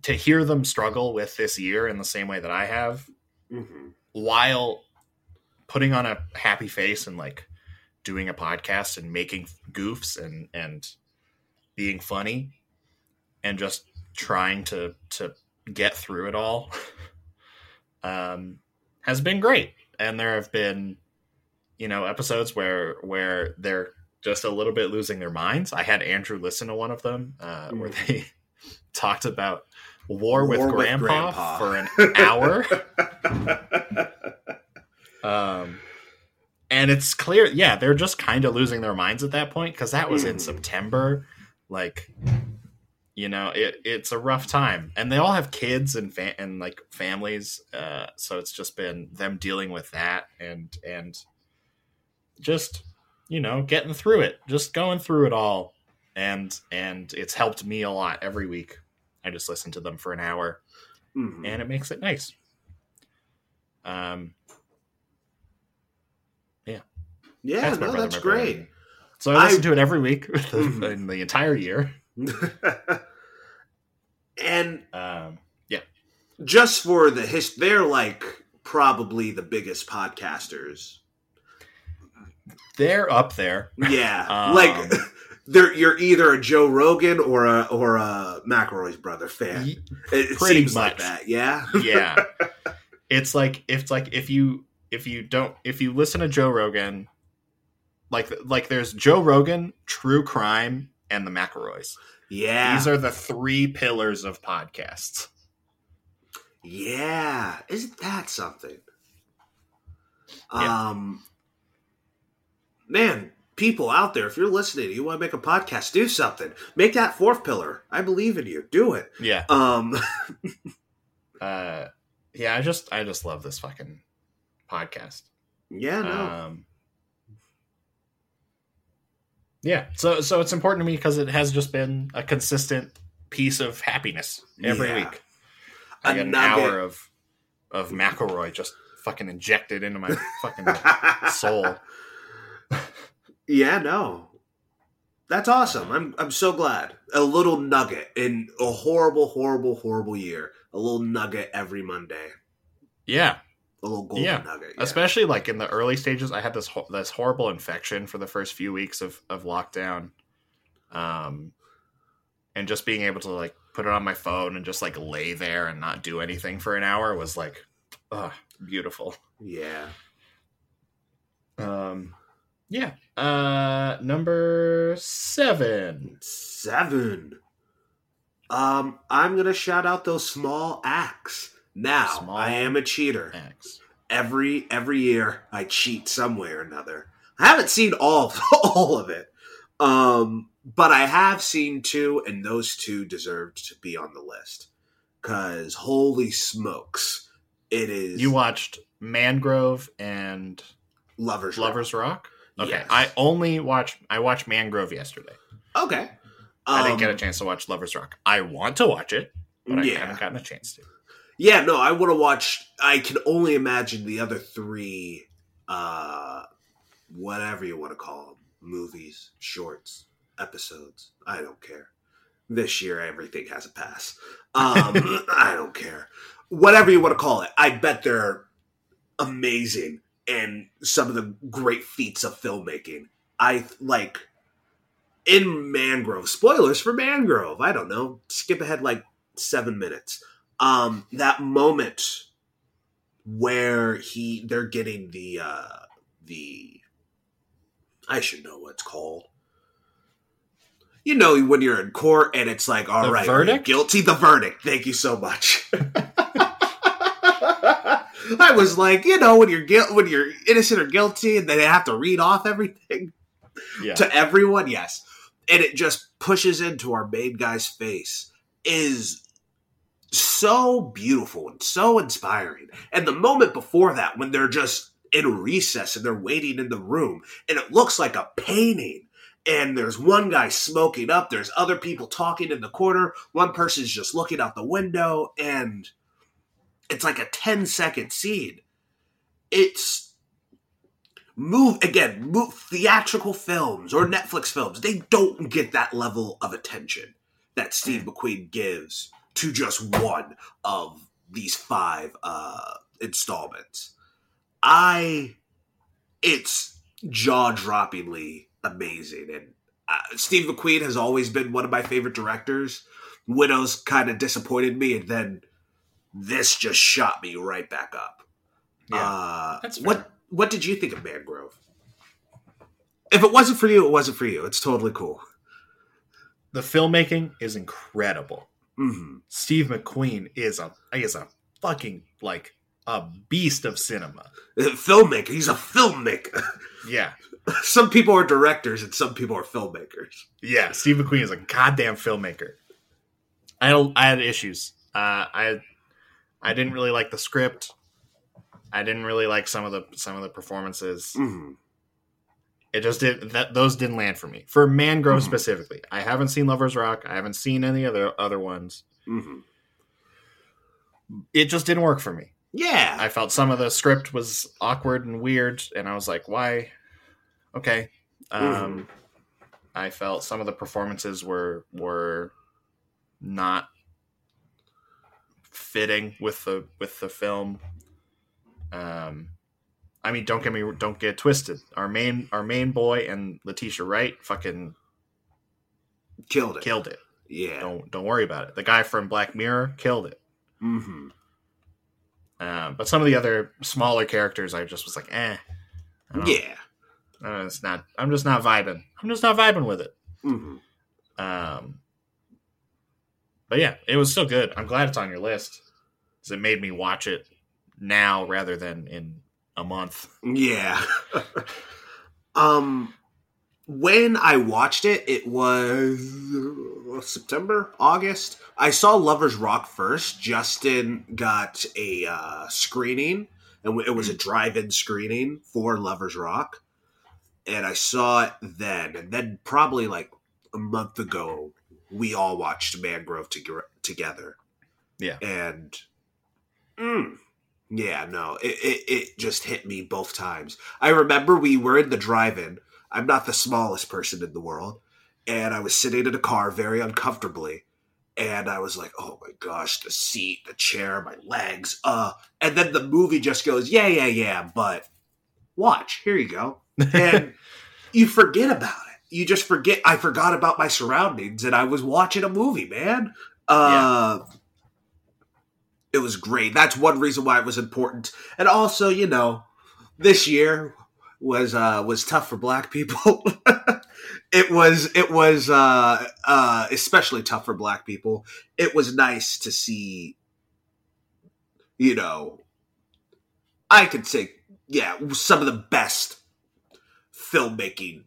to hear them struggle with this year in the same way that I have, hmm while putting on a happy face and like doing a podcast and making goofs and and being funny and just trying to to get through it all um has been great and there have been you know episodes where where they're just a little bit losing their minds i had andrew listen to one of them uh, where Mhm. they talked about war, with, War with grandpa, Grandpa. for an hour um, and it's clear, yeah, they're just kind of losing their minds at that point because that was in Mhm. September. Like, you know, it it's a rough time, and they all have kids and fa- and like families. Uh, so it's just been them dealing with that and and just you know getting through it, just going through it all, and and it's helped me a lot every week. I just listen to them for an hour Mhm. and it makes it nice. Um, yeah, that's no, that's great. so I listen I- to it every week in the entire year. and Um, yeah, just for the his, they're like probably the biggest podcasters. they're up there. Yeah, Um, like they're you're either a Joe Rogan or a or a McElroy's brother fan. It, it pretty seems like much. that. Yeah. Yeah, it's like it's like if you if you don't if you listen to Joe Rogan, like like there's Joe Rogan, True Crime, and the McElroys. Yeah. These are the three pillars of podcasts. Yeah, isn't that something? Yeah. Um, man, people out there, if you're listening, you want to make a podcast, do something. Make that fourth pillar. I believe in you. Do it. Yeah. Um, Uh, yeah. I just I just love this fucking podcast. yeah, no. Um, yeah. So so it's important to me because it has just been a consistent piece of happiness every Yeah. week. I A get an nugget. hour of of McElroy just fucking injected into my fucking soul. Yeah, no. That's awesome. I'm I'm so glad. A little nugget in a horrible, horrible, horrible year. A little nugget every Monday. Yeah. A little golden Yeah. nugget. Yeah. especially like in the early stages i had this ho- this horrible infection for the first few weeks of of lockdown um and just being able to like put it on my phone and just like lay there and not do anything for an hour was like uh beautiful Yeah. um yeah uh number seven Seven. Um, I'm gonna shout out those Small Axe. Now, Small I am a cheater. X. Every every year I cheat some way or another. I haven't seen all of, all of it. Um, but I have seen two, and those two deserved to be on the list. Cause holy smokes, it is you watched mangrove and lovers Rock. lovers rock okay Yes. i only watched i watched mangrove yesterday Okay. I didn't get a Um, chance to watch Lovers Rock. I want to watch it, but I Yeah. haven't gotten a chance to. Yeah, no, I want to watch. I can only imagine the other three, uh, whatever you want to call them, movies, shorts, episodes. I don't care. This year, everything has a pass. Um, I don't care. Whatever you want to call it, I bet they're amazing and some of the great feats of filmmaking. I like in Mangrove. Spoilers for Mangrove. I don't know. Skip ahead like seven minutes um that moment where he they're getting the uh the I should know what it's called. You know when you're in court and it's like, all The right, verdict? guilty. The verdict. Thank you so much. I was like, you know, when you're guil- when you're innocent or guilty, and they have to read off everything Yeah. to everyone. Yes, and it just pushes into our main guy's face is so beautiful and so inspiring. And the moment before that, when they're just in recess and they're waiting in the room, and it looks like a painting. And there's one guy smoking up. There's other people talking in the corner. One person's just looking out the window, and it's like a 10 second scene. It's move again, move theatrical films or Netflix films. They don't get that level of attention that Steve mm. McQueen gives to just one of these five uh installments. I it's jaw-droppingly amazing and uh, Steve McQueen has always been one of my favorite directors. Widows kind of disappointed me and then this just shot me right back up. Yeah. Uh, That's fair. what what did you think of Mangrove? If it wasn't for you, it wasn't for you. It's totally cool. the filmmaking is incredible. Hmm Steve McQueen is a is a fucking like a beast of cinema. Filmmaker. He's a filmmaker. Yeah. some people are directors and some people are filmmakers. Yeah, Steve McQueen is a goddamn filmmaker. I had, I had issues. Uh, I I didn't really like the script. I didn't really like some of the some of the performances. hmm It just did that. Those didn't land for me. For Mangrove Mhm. specifically, I haven't seen Lovers Rock. I haven't seen any other other ones. hmm It just didn't work for me. Yeah. I felt some of the script was awkward and weird, and I was like, "Why?" Okay. Um, I felt some of the performances were were not fitting with the with the film. Um, I mean, don't get me don't get twisted. Our main our main boy and Letitia Wright fucking Killed it. killed it. Yeah. Don't don't worry about it. The guy from Black Mirror killed it. hmm Um, but some of the other smaller characters, I just was like, eh. I don't- Yeah. Uh, it's not. I'm just not vibing. I'm just not vibing with it. hmm Um, but yeah, it was still good. I'm glad it's on your list because it made me watch it now rather than in a month. Yeah. um when I watched it, it was September, August. I saw Lovers Rock first. Justin got a uh, screening, and it was a drive-in screening for Lovers Rock, and I saw it then. And then probably like a month ago, we all watched Mangrove to- together. Yeah. and mm, yeah, no, it, it it just hit me both times. I remember we were in the drive-in. I'm not the smallest person in the world. And I was sitting in a car very uncomfortably. And I was like, oh my gosh, the seat, the chair, my legs, uh. And then the movie just goes, yeah, yeah, yeah, but watch, here you go. And you forget about it. You just forget. I forgot about my surroundings and I was watching a movie, man. Uh, It was great. That's one reason why it was important. And also, you know, this year was uh was tough for black people. it was it was uh uh especially tough for black people. It was nice to see you know I could say yeah, some of the best filmmaking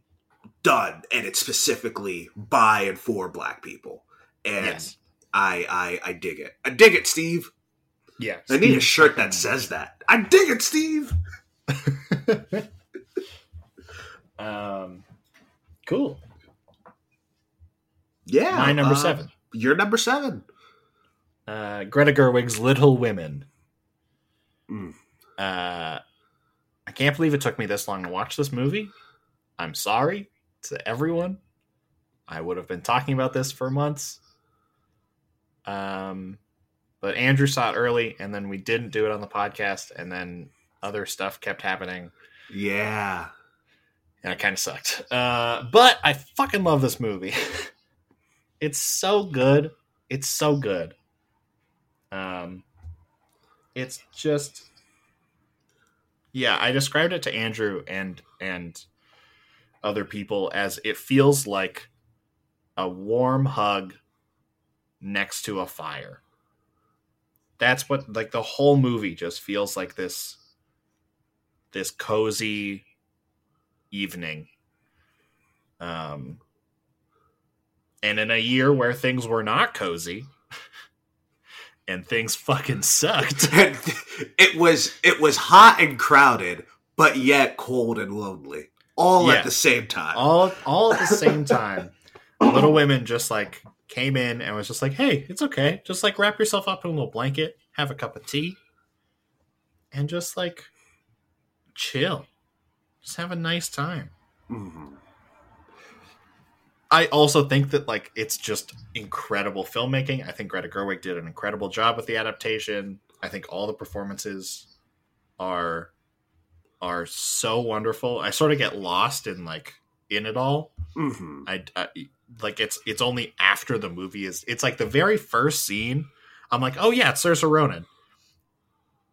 done and it's specifically by and for black people. And yes. I I I dig it. I dig it, Steve. Yeah. I need a shirt that says that. I dig it, Steve. um, cool. Yeah. My number uh, seven. You're number seven. Uh, Greta Gerwig's Little Women. Mm. Uh, I can't believe it took me this long to watch this movie. I'm sorry to everyone. I would have been talking about this for months. Um, but Andrew saw it early, and then we didn't do it on the podcast, and then other stuff kept happening, Yeah. and it kind of sucked. Uh, but I fucking love this movie. it's so good. It's so good. Um, it's just, yeah. I described it to Andrew and and other people as it feels like a warm hug next to a fire. That's what like the whole movie just feels like this this cozy evening. Um and in a year where things were not cozy and things fucking sucked. it was it was hot and crowded, but yet cold and lonely. All Yeah. at the same time. all all at the same time. Little Women just like came in and was just like, "Hey, it's okay. Just like wrap yourself up in a little blanket, have a cup of tea, and just like chill. Just have a nice time." Mhm. I also think that like it's just incredible filmmaking. I think Greta Gerwig did an incredible job with the adaptation. I think all the performances are are so wonderful. I sort of get lost in like in it all. Mhm. I, I like it's it's only after the movie is it's like the very first scene. I'm like, oh yeah, it's Saoirse Ronan,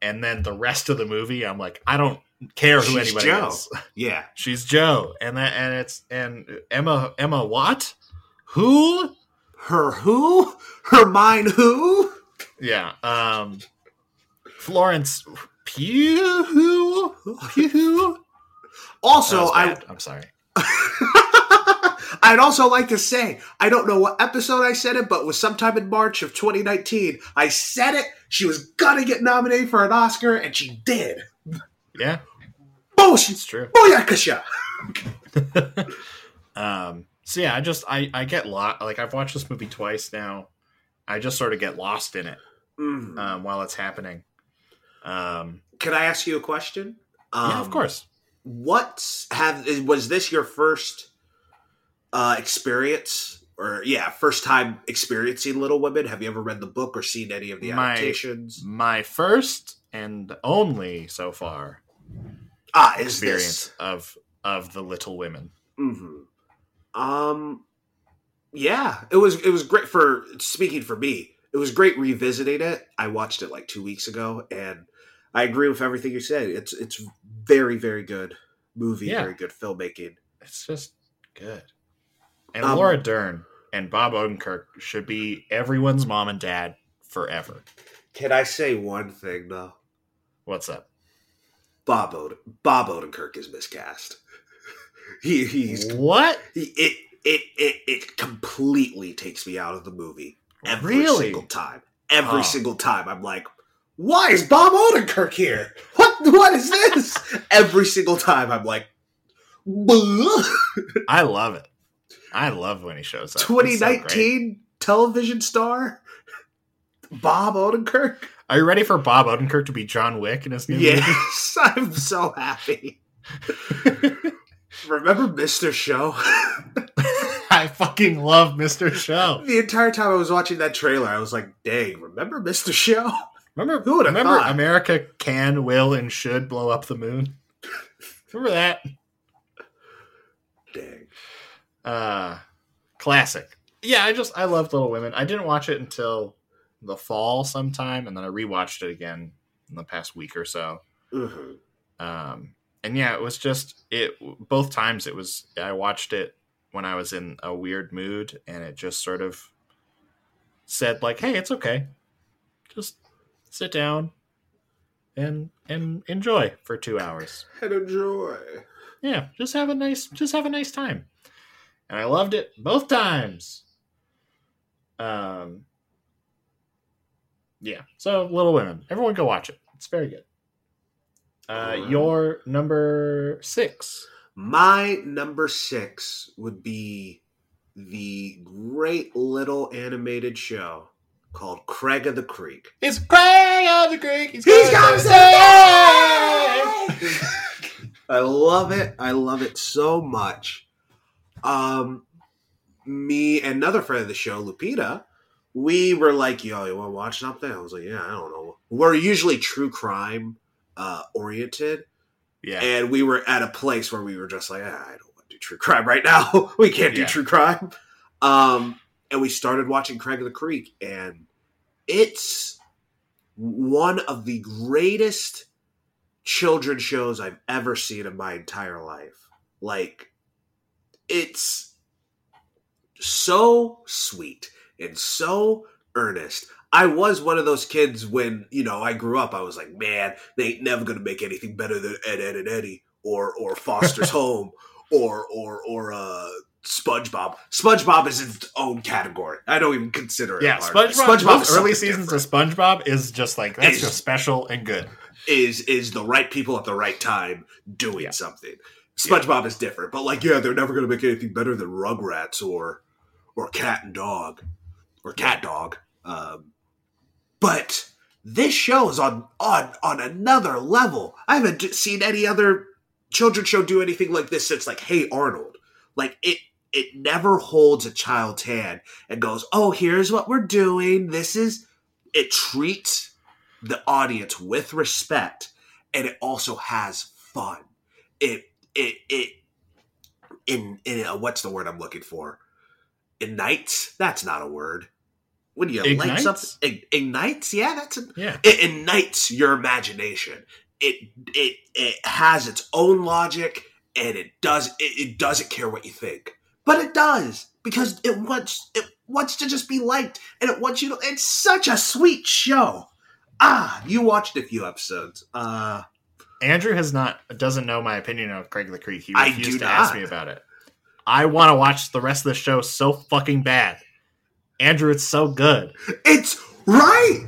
and then the rest of the movie, I'm like, I don't care who She's anybody Jo. is. Yeah. She's Jo, and that and it's and Emma Emma what? Who? Her who? Her mine who? Yeah. Um, Florence Pugh. Pugh. Also, I. I'm sorry. I'd also like to say, I don't know what episode I said it, but it was sometime in March of 2019. I said it. She was gonna get nominated for an Oscar, and she did. Yeah, Bullshit. it's true. Booyakasha. um so yeah i just i i get lost like i've watched this movie twice now i just sort of get lost in it Mhm. um while it's happening um Can I ask you a question? Um, yeah of course What have was this your first uh, experience, or yeah, first time experiencing Little Women? Have you ever read the book or seen any of the My- adaptations? my first and only so far Ah, is experience this? of of the little women hmm Um, yeah, it was it was great for speaking for me. It was great revisiting it. I watched it like two weeks ago, and I agree with everything you said. It's it's very very good movie, Yeah. very good filmmaking. it's just good and Um, laura dern and bob odenkirk should be everyone's mom and dad forever Can I say one thing though? what's up Bob Oden- Bob Odenkirk is miscast. He he's What? he, it it it it completely takes me out of the movie every Really? single time. Every Oh. single time, I'm like, why is Bob Odenkirk here? What what is this? every single time, I'm like, "Bleh." I love it. I love when he shows up. It's so 2019 television star Bob Odenkirk. Are you ready for Bob Odenkirk to be John Wick in his new movie? Yes, I'm so happy. Remember Mr. Show? I fucking love Mr. Show. the entire time I was watching that trailer, I was like, dang, remember Mr. Show? Remember, Who would've remember thought? America can, will, and should blow up the moon? Remember that? Dang. Uh, classic. Yeah, I just I loved Little Women. I didn't watch it until the fall sometime, and then I rewatched it again in the past week or so. Mhm. Um, and yeah, it was just it. Both times it was I watched it when I was in a weird mood, and it just sort of said like, "Hey, it's okay. Just sit down and and enjoy for two hours." And enjoy. yeah just have a nice just have a nice time and i loved it both times um yeah so little women everyone go watch it it's very good uh Alright. your number six My number six would be the great little animated show called Craig of the Creek. it's craig of the creek he's, He's got! I love it. I love it so much. Um, me and another friend of the show, Lupita, we were like, "Yo, you want to watch something?" I was like, "Yeah, I don't know." We're usually true crime uh, oriented, yeah and we were at a place where we were just like, ah, "I don't want to do true crime right now. we can't do Yeah. true crime." Um, and we started watching Craig of the Creek, and it's one of the greatest children's shows I've ever seen in my entire life. Like, it's so sweet and so earnest. I was one of those kids when, you know, I grew up, I was like, man, they ain't never gonna make anything better than Ed, Edd n Eddy or or Foster's Home or or or uh SpongeBob. SpongeBob is its own category. I don't even consider it. yeah spongebob, SpongeBob is early seasons different. of spongebob is just like that's It's- just special and good is is the right people at the right time doing Yeah. something. SpongeBob is different, but like, yeah, they're never going to make anything better than Rugrats or or Cat and Dog or Cat Dog. Um, but this show is on on on another level. I haven't seen any other children's show do anything like this since like Hey Arnold. Like it it never holds a child's hand and goes, "Oh, here's what we're doing. This is." It treats the audience with respect, and it also has fun. It it it in in uh, what's the word I'm looking for? Ignites. That's not a word. When you light Ignites? something, ig- ignites. Yeah, that's a, yeah it ignites your imagination. It it it has its own logic, and it does it, it doesn't care what you think, but it does because it wants it wants to just be liked, and it wants you to. It's such a sweet show. Ah, you watched a few episodes. Uh, Andrew has not doesn't know my opinion of Craig the Creek. He refused to ask me about it. I want to watch the rest of the show so fucking bad. Andrew, it's so good. it's right.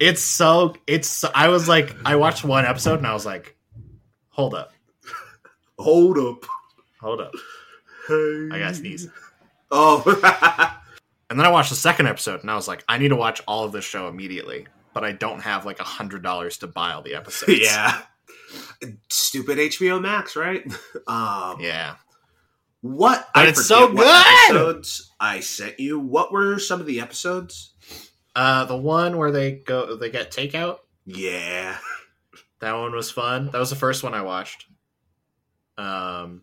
It's so it's. I was like, I watched one episode and I was like, hold up, Hold up. hold up, Hey. I got sneeze. Oh, And then I watched the second episode and I was like, I need to watch all of this show immediately, but I don't have like a hundred dollars to buy all the episodes. yeah. Stupid HBO Max, right? Um, yeah. What But I it's so good! episodes I sent you. What were some of the episodes? Uh, the one where they go, they get takeout. Yeah. That one was fun. That was the first one I watched. Um,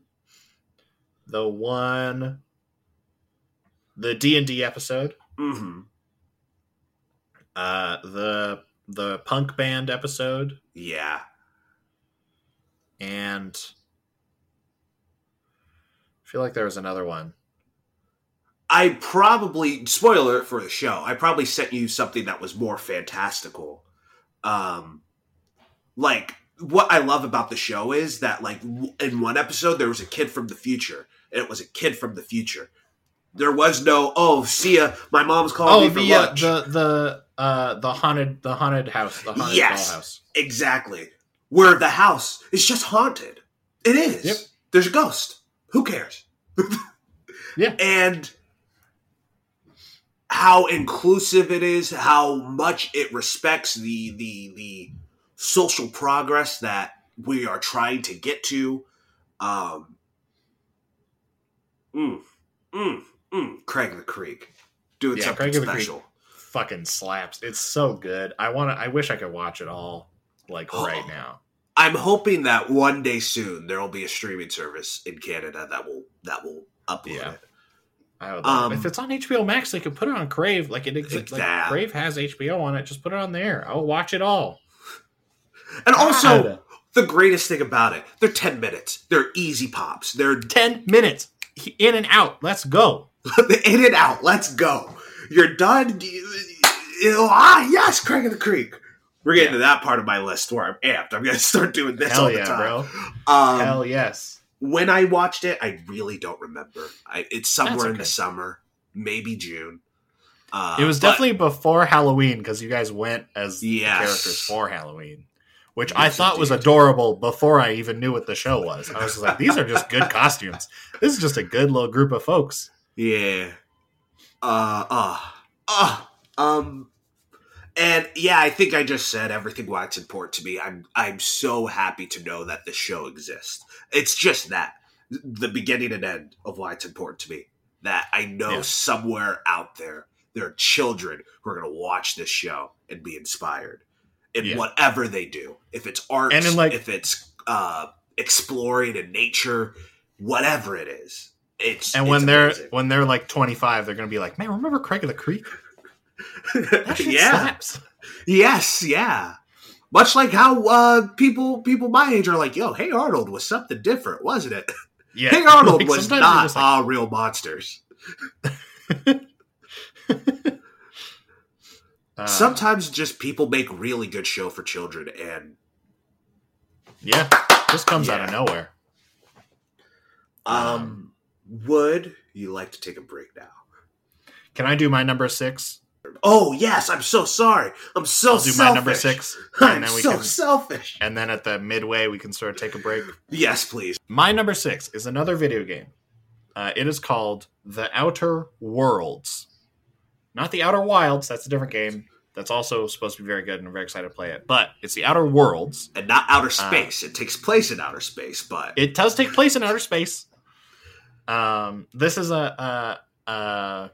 the one, the D and D episode, hmm uh, the the punk band episode, Yeah. And I feel like there was another one. I probably spoiler for the show. I probably sent you something that was more fantastical. Um like what I love about the show is that like in one episode there was a kid from the future, and it was a kid from the future. There was no oh see ya, my mom's calling Oh, me for the uh, lunch. the the uh the haunted the haunted house the haunted Yes. dollhouse. exactly. Where the house is just haunted. It is. Yep. There's a ghost. Who cares? Yeah. And how inclusive it is, how much it respects the the the social progress that we are trying to get to. Um mm, mm, mm. Craig the Creek. Doing Yeah, something Craig the Creek. special. Fucking slaps. It's so good. I want to. I wish I could watch it all like Oh. right now. I'm hoping that one day soon there will be a streaming service in Canada that will that will upload Yeah. it. I would love Um, if it's on HBO Max, they can put it on Crave. Like it exists. Like Crave has HBO on it. Just put it on there. I'll watch it all. And also, God. the greatest thing about it, they're 10 minutes. They're easy pops. They're ten minutes in and out. Let's go. in and out. Let's go. You're done. You- you- ah, yes, Craig of the Creek. We're getting Yeah. to that part of my list where I'm amped. I'm going to start doing this all Hell the yeah, time. bro. Um, Hell yes. when I watched it, I really don't remember. I, it's somewhere That's in the summer, maybe June. Uh, It was but- definitely before Halloween because you guys went as the Yes. characters for Halloween, which I Yes, thought was adorable before I even knew what the show was. I was just like, these are just good costumes. This is just a good little group of folks. Yeah. Uh uh uh um and yeah, I think I just said everything why it's important to me. I'm I'm so happy to know that the show exists. It's just that the beginning and end of why it's important to me. That I know Yeah. somewhere out there there are children who are going to watch this show and be inspired in Yeah. whatever they do. If it's art, And in, like- if it's uh exploring in nature, whatever it is. It's And when it's they're when they're like 25, they're gonna be like, man, remember Craig of the Creek? Yeah. slaps. Yes. Yeah. Much like how uh, people people my age are like, "Yo, Hey Arnold was something different, wasn't it?" Yeah, Hey Arnold Like, was not like, all real monsters. uh, Sometimes just people make really good show for children, and yeah, just comes out of Yeah. nowhere. um, would you like to take a break now? Can I do my number six? Oh yes, I'm so sorry. I'm so I'll do selfish. my number six, I'm and then we so can, selfish. and then at the midway we can sort of take a break. Yes, please. My number six is another video game. Uh, it is called The Outer Worlds. Not The Outer Wilds, that's a different game. That's also supposed to be very good, and I'm very excited to play it. But it's The Outer Worlds. And not outer space. it takes place in outer space, but It does take place in outer space. Um, this is a, a, a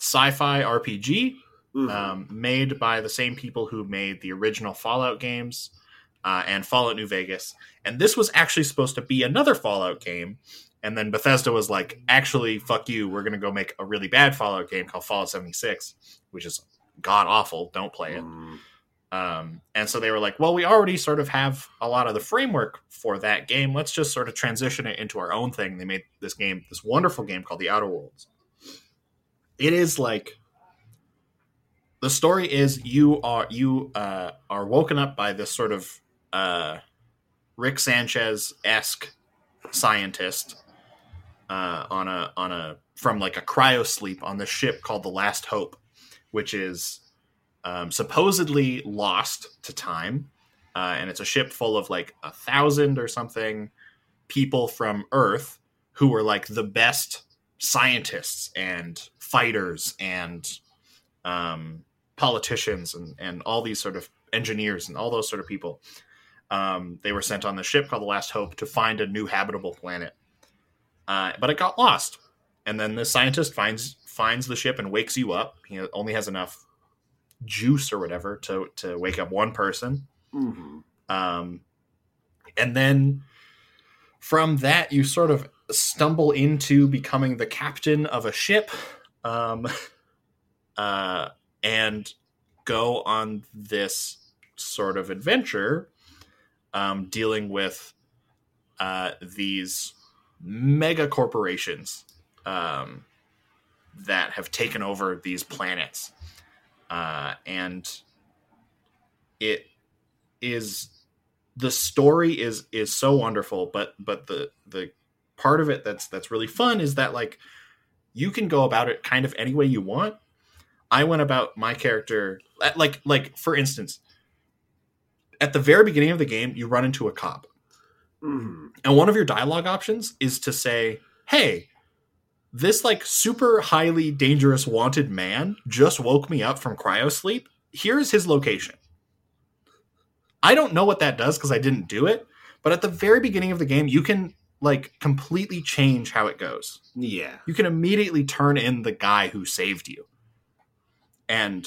sci-fi RPG Mhm. um, made by the same people who made the original Fallout games uh, and Fallout New Vegas. And this was actually supposed to be another Fallout game. And then Bethesda was like, actually, fuck you. We're going to go make a really bad Fallout game called Fallout 76, which is god awful. Don't play it. Mm. Um, and so they were like, well, we already sort of have a lot of the framework for that game. Let's just sort of transition it into our own thing. They made this game, this wonderful game called The Outer Worlds. It is like the story is you are you uh, are woken up by this sort of uh, Rick Sanchez esque scientist uh, on a on a from like a cryo sleep on the ship called the Last Hope, which is um, supposedly lost to time, uh, and it's a ship full of like a thousand or something people from Earth who were like the best scientists and fighters and um, politicians and and all these sort of engineers and all those sort of people. Um, they were sent on the ship called the Last Hope to find a new habitable planet, uh, but it got lost. And then the scientist finds finds the ship and wakes you up. He only has enough juice or whatever to to wake up one person. Mhm. Um, and then from that, you sort of stumble into becoming the captain of a ship um, uh, and go on this sort of adventure um, dealing with uh, these mega corporations um, that have taken over these planets. Uh, and it is the story is is so wonderful but but the the part of it that's that's really fun is that like you can go about it kind of any way you want i went about my character like like for instance at the very beginning of the game you run into a cop Mhm. and one of your dialogue options is to say hey this like super highly dangerous wanted man just woke me up from cryo sleep here's his location i don't know what that does because i didn't do it but at the very beginning of the game you can like completely change how it goes Yeah. you can immediately turn in the guy who saved you. And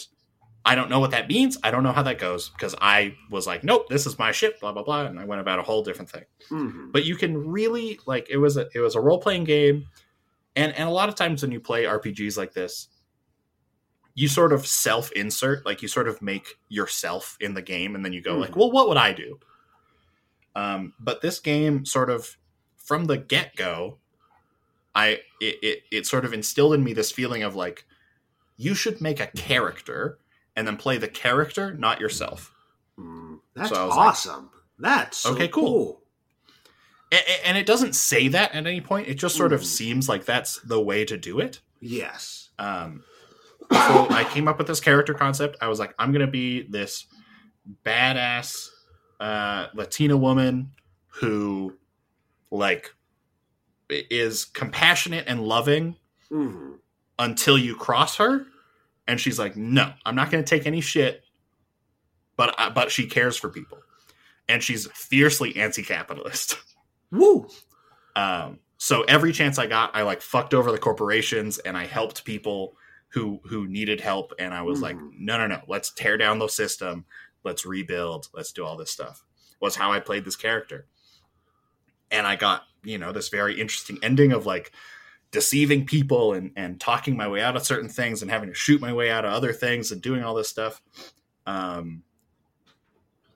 I don't know what that means. I don't know how that goes because I was like, nope, this is my ship, blah blah blah, and I went about a whole different thing. Mhm. But you can really like it was a it was a role playing game, and and a lot of times when you play RPGs like this, you sort of self insert, like you sort of make yourself in the game, and then you go like, Mhm. well, what would I do? Um, but this game sort of from the get go, I it, it it sort of instilled in me this feeling of like you should make a character and then play the character, not yourself. Mm. That's So I was like- awesome. That's so Okay, cool. cool. A- a- And it doesn't say that at any point. It just sort of Mhm. seems like that's the way to do it. Yes. Um, so I came up with this character concept. I was like, I'm gonna be this badass uh, Latina woman who, like, is compassionate and loving hmm until you cross her, and she's like, "No, I'm not gonna take any shit." But but she cares for people, and she's fiercely anti-capitalist. Woo. Um, so every chance I got, I like fucked over the corporations and I helped people who who needed help. And I was like, Mhm. no, no, no, let's tear down the system, let's rebuild, let's do all this stuff. Was how I played this character, and I got you know this very interesting ending of like deceiving people and and talking my way out of certain things and having to shoot my way out of other things and doing all this stuff. Um,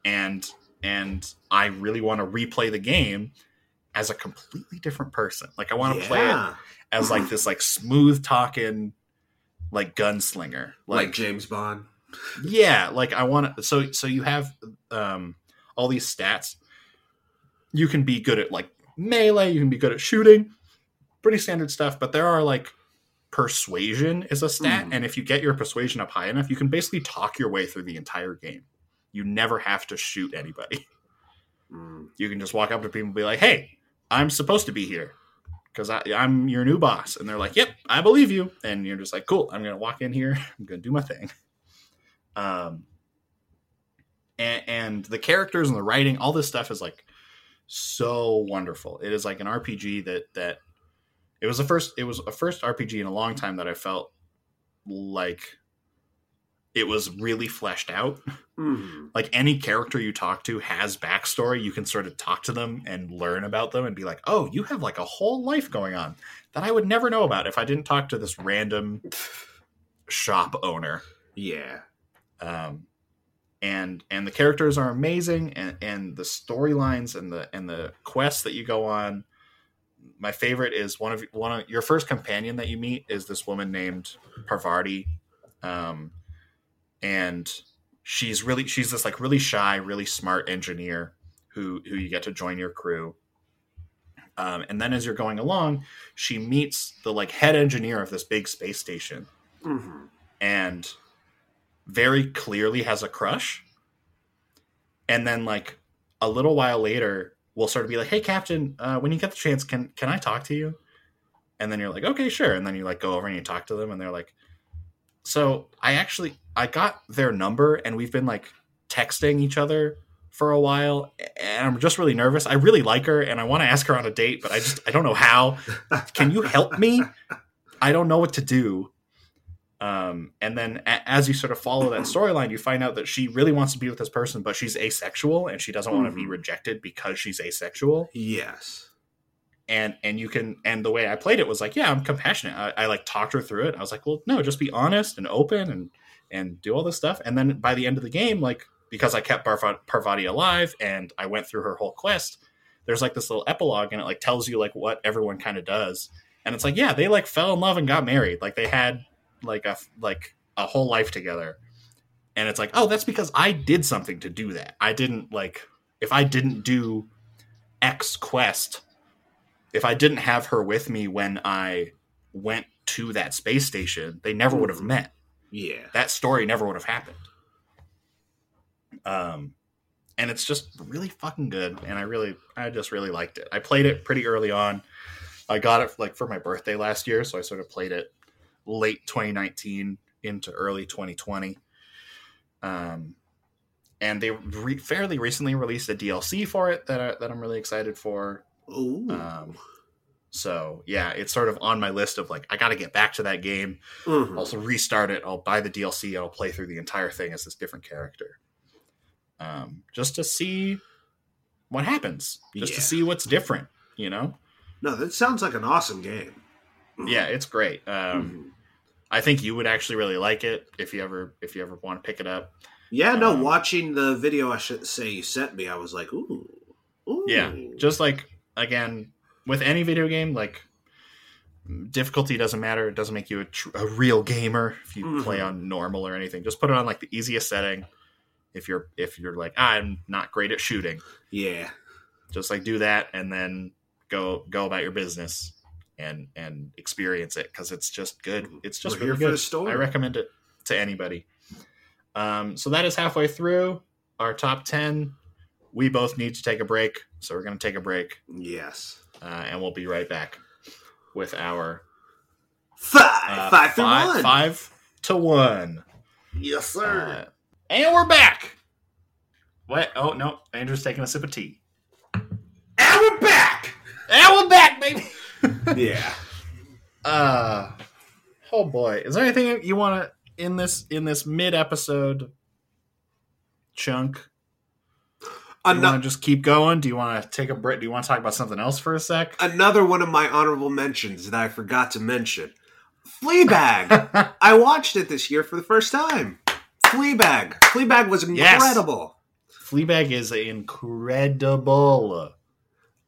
and and I really want to replay the game as a completely different person. Like I want to play it as like this like smooth talking like gunslinger. like, Like, James Bond. yeah, like I want to so so you have um all these stats. You can be good at like melee, you can be good at shooting. Pretty standard stuff, but there are like persuasion is a stat Mhm. and if you get your persuasion up high enough, you can basically talk your way through the entire game. You never have to shoot anybody. Mm. you can just walk up to people and be like, "Hey, I'm supposed to be here because I'm your new boss," and they're like, "Yep, I believe you," and you're just like, "Cool, I'm gonna walk in here, I'm gonna do my thing." Um, and, and the characters and the writing, all this stuff is like so wonderful. It is like an RPG that that it was the first it was a first RPG in a long time that I felt like it was really fleshed out Mhm. like any character you talk to has backstory you can sort of talk to them and learn about them and be like oh you have like a whole life going on that i would never know about if i didn't talk to this random shop owner Yeah. um, and and the characters are amazing and and the storylines and the and the quests that you go on my favorite is one of one of your first companion that you meet is this woman named parvati. Um, and she's really she's this like really shy really smart engineer who who you get to join your crew. Um, and then as you're going along she meets the like head engineer of this big space station. Hmm and very clearly has a crush. And then like a little while later, we'll sort of be like, "Hey, Captain, uh, when you get the chance, can can I talk to you?" And then you're like, "Okay, sure." And then you like go over and you talk to them, and they're like, "So I actually I got their number, and we've been like texting each other." For a while, and I'm just really nervous. I really like her, and I want to ask her on a date, but I just I don't know how. Can you help me? I don't know what to do. Um, and then a- as you sort of follow that storyline, you find out that she really wants to be with this person, but she's asexual and she doesn't want to be rejected because she's asexual. Yes. And and you can and the way I played it was like, yeah, I'm compassionate. I, I like talked her through it. I was like, well, no, just be honest and open and and do all this stuff. And then by the end of the game, like because I kept Parva- Parvati alive and I went through her whole quest, there's like this little epilogue and it like tells you like what everyone kind of does. And it's like, yeah, they like fell in love and got married. Like they had like a like a whole life together. And it's like, oh, that's because I did something to do that. I didn't like if I didn't do X quest, if I didn't have her with me when I went to that space station, they never would have met. Yeah. That story never would have happened. Um, and it's just really fucking good, and I really, I just really liked it. I played it pretty early on. I got it like for my birthday last year, so I sort of played it late 2019 into early 2020. Um, and they re- fairly recently released a DLC for it that I, that I'm really excited for. Ooh. Um, so yeah, it's sort of on my list of like I got to get back to that game. Mhm. Also restart it. I'll buy the DLC. I'll play through the entire thing as this different character, um, just to see what happens, just to see what's different. You know? No, that sounds like an awesome game. Yeah, it's great. Um, Mhm. I think you would actually really like it if you ever if you ever want to pick it up. Yeah, no, Um, watching the video I should say you sent me, I was like, ooh. Ooh. Yeah, just like again with any video game, like difficulty doesn't matter. It doesn't make you a, tr- a real gamer if you Mhm. play on normal or anything. Just put it on like the easiest setting. If you're if you're like I'm not great at shooting, Yeah. just like do that and then go go about your business and and experience it because it's just good. It's just We're really for good. the story. I recommend it to anybody. Um, so that is halfway through our top ten. We both need to take a break, so we're going to take a break, Yes. uh, and we'll be right back with our Five. uh, five for five, one. five to one. Yes, sir. Uh, and we're back. What? Oh no, Andrew's taking a sip of tea. and we're back. And we're back, baby. yeah. Uh oh boy. Is there anything you want to in this in this mid episode chunk? Do you Ano- want to just keep going? Do you want to take a break? Do you want to talk about something else for a sec? another one of my honorable mentions that I forgot to mention. Fleabag. I watched it this year for the first time. Fleabag. Fleabag was Yes. incredible. Fleabag is incredible.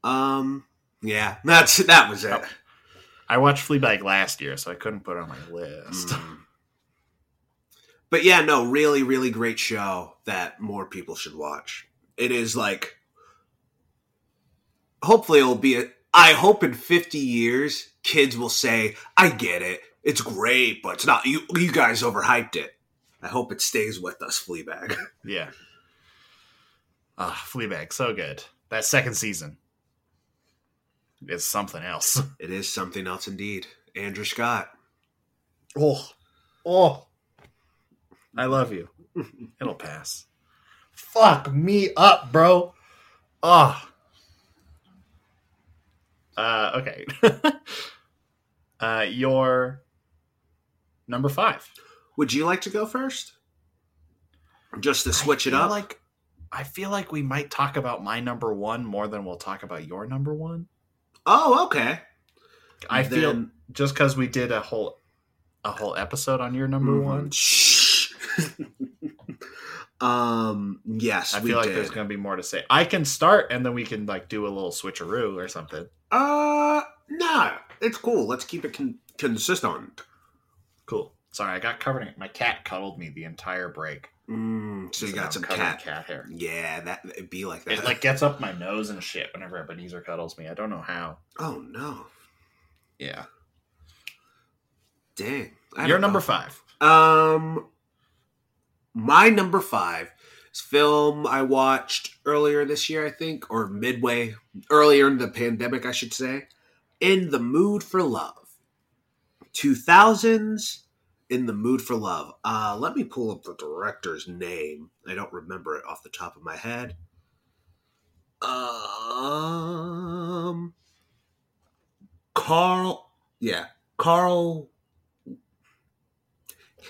Um. Yeah. That's that was it. I watched Fleabag last year, so I couldn't put it on my list. Mm. But yeah, no, really, really great show that more people should watch. It is like, hopefully, it'll be. A, I hope in fifty years, kids will say, "I get it, it's great, but it's not. You, you guys overhyped it." I hope it stays with us, Fleabag. Yeah. Ah, Fleabag, so good. That second season is something else. it is something else indeed. Andrew Scott. Oh, oh, I love you. It'll pass. Fuck me up, bro. Oh. Uh, okay. uh, your number five. Would you like to go first? Just to switch I it up. Like, I feel like we might talk about my number one more than we'll talk about your number one. Oh, okay. I feel just because we did a whole a whole episode on your number Mhm. one. Shh. um. Yes, I feel like did. there's going to be more to say. I can start, and then we can like do a little switcheroo or something. Uh, no, it's cool. Let's keep it con- consistent. Cool. Sorry, I got covered. In, my cat cuddled me the entire break. Mm, so you got I'm some cat. cat hair. Yeah, that it'd be like that. It like gets up my nose and shit whenever Ebenezer cuddles me. I don't know how. oh no, Yeah. dang. I Your don't number know. five. Um, my number five is film I watched earlier this year, I think, or midway earlier in the pandemic, I should say. In the Mood for Love, two thousands. In the Mood for Love. Uh, let me pull up the director's name. I don't remember it off the top of my head. Um, Carl. Yeah, Carl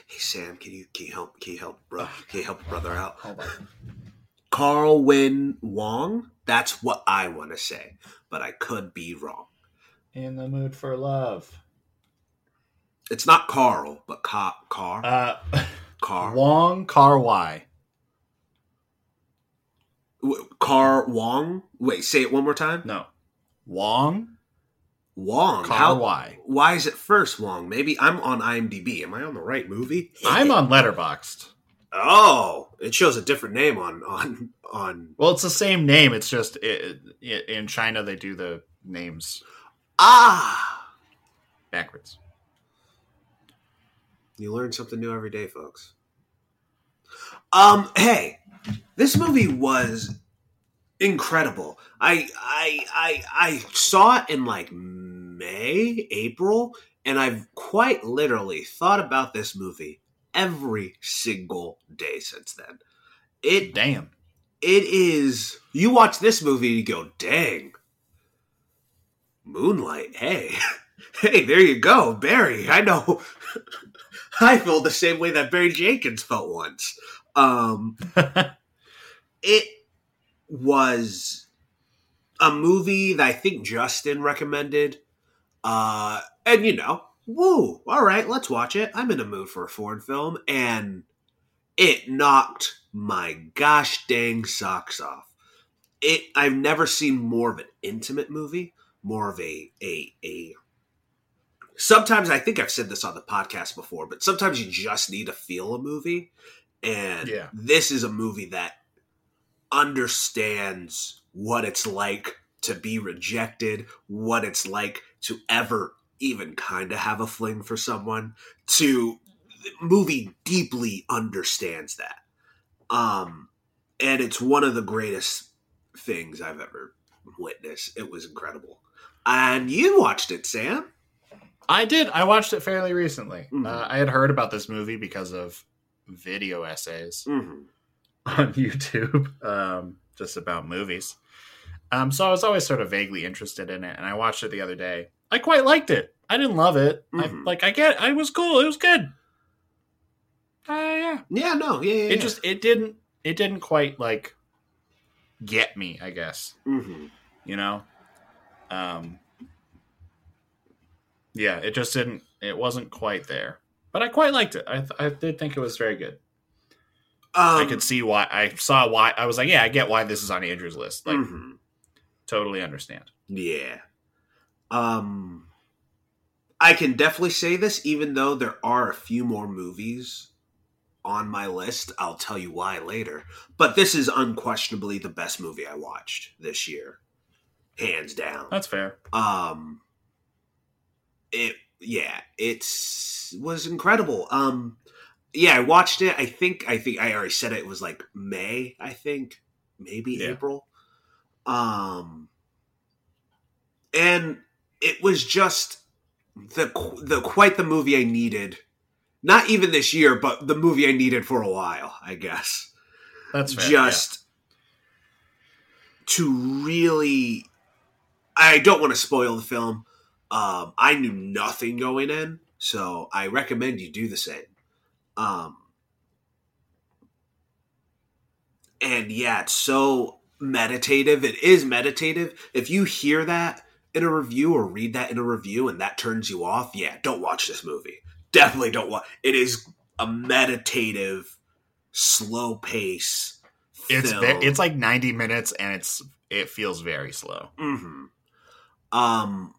Hey Sam, can you can you help can you help bro can you help brother out? Hold on. Carl Win Wong. That's what I want to say, but I could be wrong. In the mood for love. It's not Carl, but Car Car Uh, Car Wong Car Y. W- Car Wong. Wait, say it one more time. No. Wong Wong. Car How? Y. Why is it first Wong? Maybe I'm on IMDb. Am I on the right movie? I'm on Letterboxd. Oh, it shows a different name on on on. Well, it's the same name. It's just it, it, in China they do the names Ah, backwards. You learn something new every day, folks. Um, hey, this movie was incredible. I I I I saw it in like May, April, and I've quite literally thought about this movie every single day since then. It Damn. it is you watch this movie and you go, dang. Moonlight, hey. Hey, there you go, Barry. I know I feel the same way that Barry Jenkins felt once. Um it was a movie that I think Justin recommended. Uh and you know, woo, all right, let's watch it. I'm in a mood for a foreign film and it knocked my gosh dang socks off. It I've never seen more of an intimate movie, more of a a a Sometimes I think I've said this on the podcast before, but sometimes you just need to feel a movie and Yeah. this is a movie that understands what it's like to be rejected, what it's like to ever even kind of have a fling for someone. To the movie deeply understands that. Um and it's one of the greatest things I've ever witnessed. It was incredible. And you watched it, Sam. I did. I watched it fairly recently. Mhm. Uh, I had heard about this movie because of video essays Mm-hmm. on YouTube, um, just about movies. Um, so I was always sort of vaguely interested in it, and I watched it the other day. I quite liked it. I didn't love it. I, Mhm. like I get, I was cool. It was good. Uh, yeah. Yeah, no, yeah, yeah. It just it didn't it didn't quite like get me. I guess hmm you know. Um. Yeah, it just didn't. It wasn't quite there, but I quite liked it. I th- I did think it was very good. Um, I could see why. I saw why. I was like, yeah, I get why this is on Andrew's list. Like, mhm. totally understand. Yeah. Um I can definitely say this even though there are a few more movies on my list. I'll tell you why later. But this is unquestionably the best movie I watched this year. Hands down. That's fair. Um it yeah, it was incredible. Um yeah, I watched it. I think I think I already said it, it was like May, I think. Maybe Yeah. April. Um and it was just the the quite the movie I needed. Not even this year, but the movie I needed for a while, I guess That's fair. just to really i don't want to spoil the film um, i knew nothing going in so i recommend you do the same. Um, and yeah it's so meditative. It is meditative. If you hear that in a review or read that in a review and that turns you off yeah don't watch this movie. Definitely don't watch it is a meditative slow pace. It's ve- it's like ninety minutes, and it's it feels very slow. hmm Um,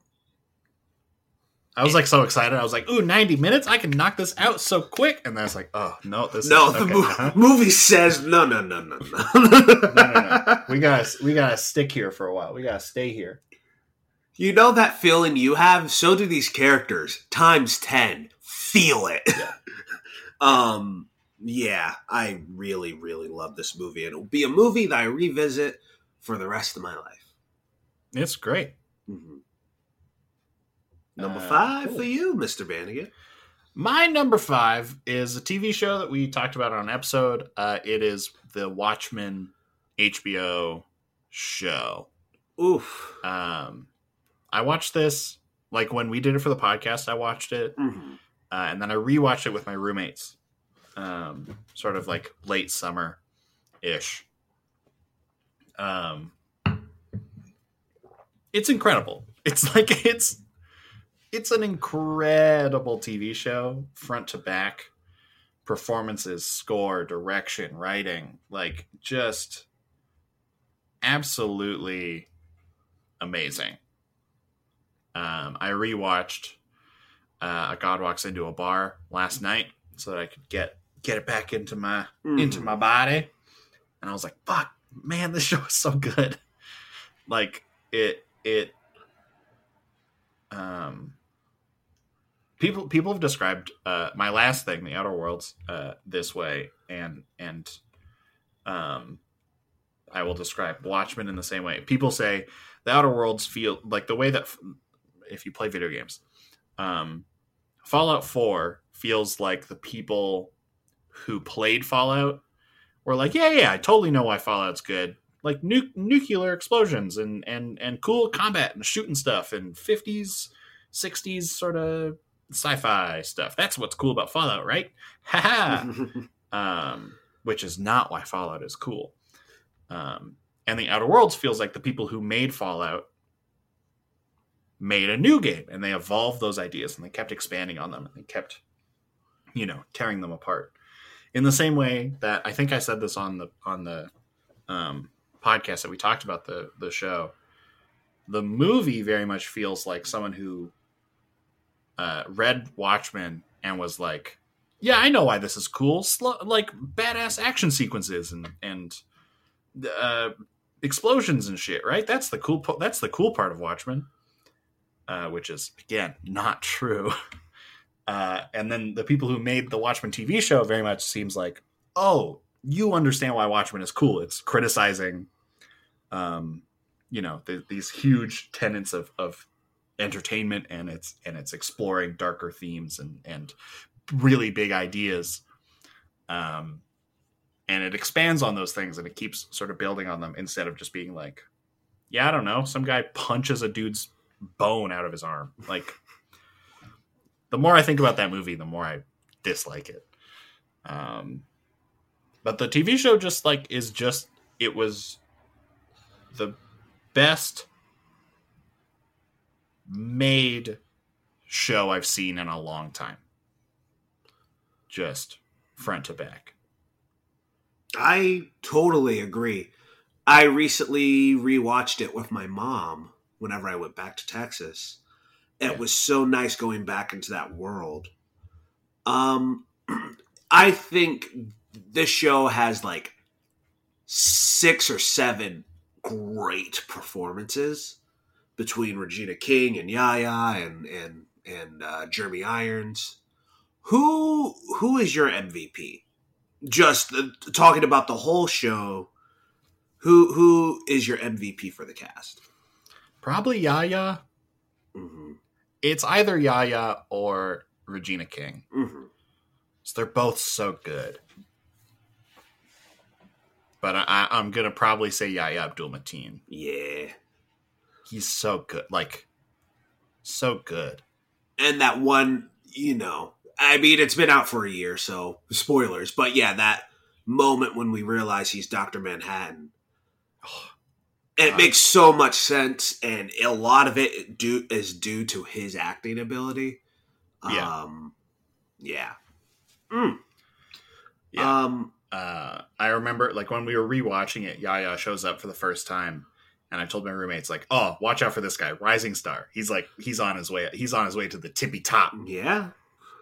I was like so excited. I was like, "Ooh, 90 minutes! I can knock this out so quick!" And then it's like, "Oh no, this no, is, the okay, mo- uh-huh. movie says no, no, no, no, no. no, no, no. We gotta we gotta stick here for a while. We gotta stay here." You know that feeling you have. So do these characters times ten. Feel it. Yeah. um. Yeah, I really, really love this movie, and it'll be a movie that I revisit for the rest of my life. It's great. Mhm. Number Uh, five cool. for you, Mister Bannigan. My number five is a TV show that we talked about on an episode. Uh, it is the Watchmen HBO show. Oof. Um, I watched this like when we did it for the podcast. I watched it, Mhm. uh, and then I rewatched it with my roommates, um, sort of like late summer ish. Um, it's incredible. It's like it's it's an incredible TV show, front to back, performances, score, direction, writing, like just absolutely amazing. Um, I rewatched uh, A God Walks Into a Bar last night so that I could get get it back into my Mhm. into my body. And I was like, fuck, man, this show is so good. Like it it um people people have described uh my last thing, the Outer Worlds, uh this way and and um I will describe Watchmen in the same way. People say the Outer Worlds feel like the way that if you play video games, um Fallout 4 feels like the people who played Fallout were like, yeah, yeah, I totally know why Fallout's good. Like nu- nuclear explosions and, and, and cool combat and shooting stuff and 50s, 60s sort of sci-fi stuff. That's what's cool about Fallout, right? Ha um, which is not why Fallout is cool. Um, and the Outer Worlds feels like the people who made Fallout made a new game and they evolved those ideas and they kept expanding on them and they kept, you know, tearing them apart. In the same way that I think I said this on the on the um, podcast that we talked about the the show, the movie very much feels like someone who uh, read Watchmen and was like, yeah, I know why this is cool. Sl- like badass action sequences and and uh, explosions and shit. Right? That's the cool. Po- that's the cool part of Watchmen, uh, which is again not true. Uh, and then the people who made the Watchmen TV show very much seems like, oh, you understand why Watchmen is cool. It's criticizing, um, you know, th- these huge tenets of of entertainment, and it's and it's exploring darker themes and and really big ideas um and it expands on those things and it keeps sort of building on them instead of just being like yeah i don't know some guy punches a dude's bone out of his arm. Like the more i think about that movie the more i dislike it. Um but the tv show just like is just it was the best made show i've seen in a long time just front to back. I totally agree. I recently rewatched it with my mom whenever I went back to Texas. It Yeah. was so nice going back into that world. Um I think this show has like six or seven great performances between Regina King and Yahya and and and uh, Jeremy Irons. Who who is your MVP? Just uh, talking about the whole show. Who who is your MVP for the cast? Probably Yahya. Mm-hmm. It's either Yahya or Regina King. Mm-hmm. So they're both so good. But I, I, I'm gonna probably say Yahya Abdul Mateen. Yeah, He's so good, like so good. and that one, you know, I mean, it's been out for a year, so spoilers. But yeah, that moment when we realize he's Doctor Manhattan, it God. makes so much sense, and a lot of it due is due to his acting ability. Yeah. Um, yeah. Mm. Yeah. Um, uh, I remember like when we were rewatching it, Yahya shows up for the first time, and I told my roommates like, "Oh, watch out for this guy, Rising Star. He's like he's on his way. He's on his way to the tippy top." yeah.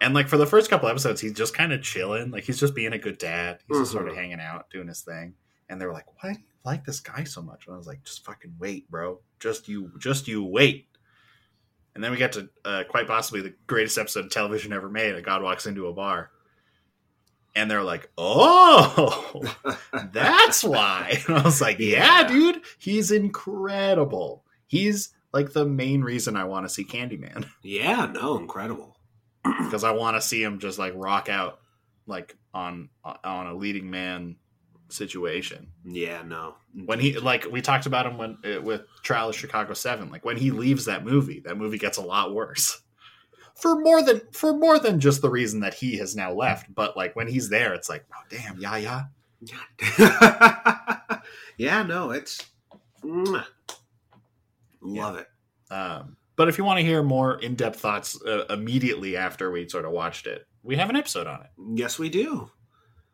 And like for the first couple episodes, he's just kind of chilling, like he's just being a good dad. He's just sort of Mhm. hanging out, doing his thing. And they were like, "Why do you like this guy so much?" And I was like, "Just fucking wait, bro. Just you, just you wait." And then we get to uh, quite possibly the greatest episode of television ever made. A God walks into a bar, and they're like, "Oh, that's why. And I was like, yeah, Yeah. dude, he's incredible. He's like the main reason I want to see Candyman yeah, no, incredible. because I want to see him just like rock out like on on a leading man situation. Yeah, no. When he like we talked about him when uh, with Trial of Chicago 7, like when he leaves that movie, that movie gets a lot worse. For more than for more than just the reason that he has now left, but like when he's there, it's like, oh damn, yeah, yeah. yeah, no, it's love it. Um, but if you want to hear more in depth thoughts uh, immediately after we sort of watched it, we have an episode on it Yes, we do.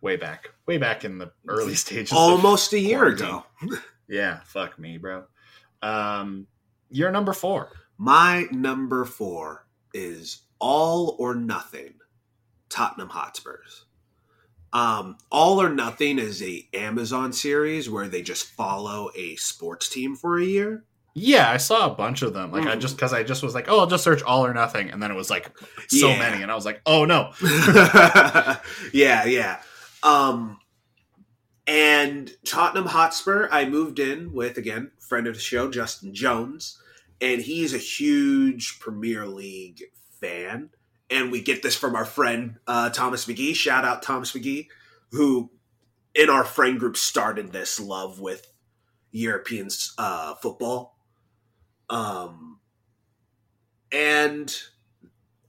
way back, way back in the early stages. Almost a year quarantine. ago. yeah, fuck me, bro. Um, you're number four. My number four is All or Nothing, Tottenham Hotspurs. Um, All or Nothing is a Amazon series where they just follow a sports team for a year. Yeah, I saw a bunch of them. Like I Mhm. just because I just was like, oh, I'll just search all or nothing, and then it was like so Yeah. many, and I was like, oh no. yeah, yeah. Um, and Tottenham Hotspur, I moved in with again friend of the show, Justin Jones, and he's a huge Premier League fan. And we get this from our friend uh, Thomas McGee. Shout out Thomas McGee, who in our friend group started this love with European uh, football. Um, and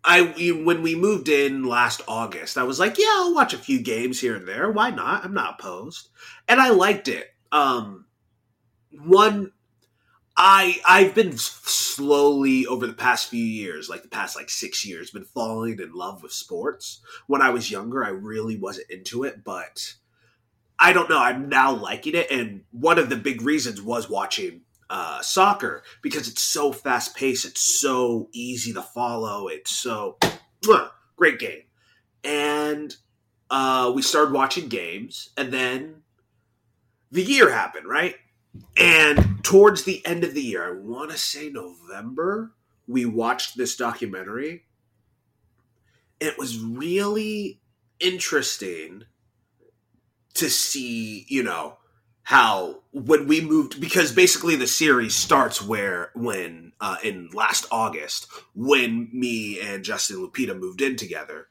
I when we moved in last August, I was like, yeah, I'll watch a few games here and there. Why not? I'm not opposed, and I liked it. Um, one, I I've been slowly over the past few years, like the past like six years, been falling in love with sports. When I was younger, I really wasn't into it, but I don't know. I'm now liking it, and one of the big reasons was watching uh, soccer because it's so fast paced. It's so easy to follow. It's so great game. And uh, we started watching games, and then the year happened, right? And towards the end of the year, I want to say November, we watched this documentary. It was really interesting to see, you know, how when we moved because basically the series starts where when uh, in last August when me and Justin Lupita moved in together,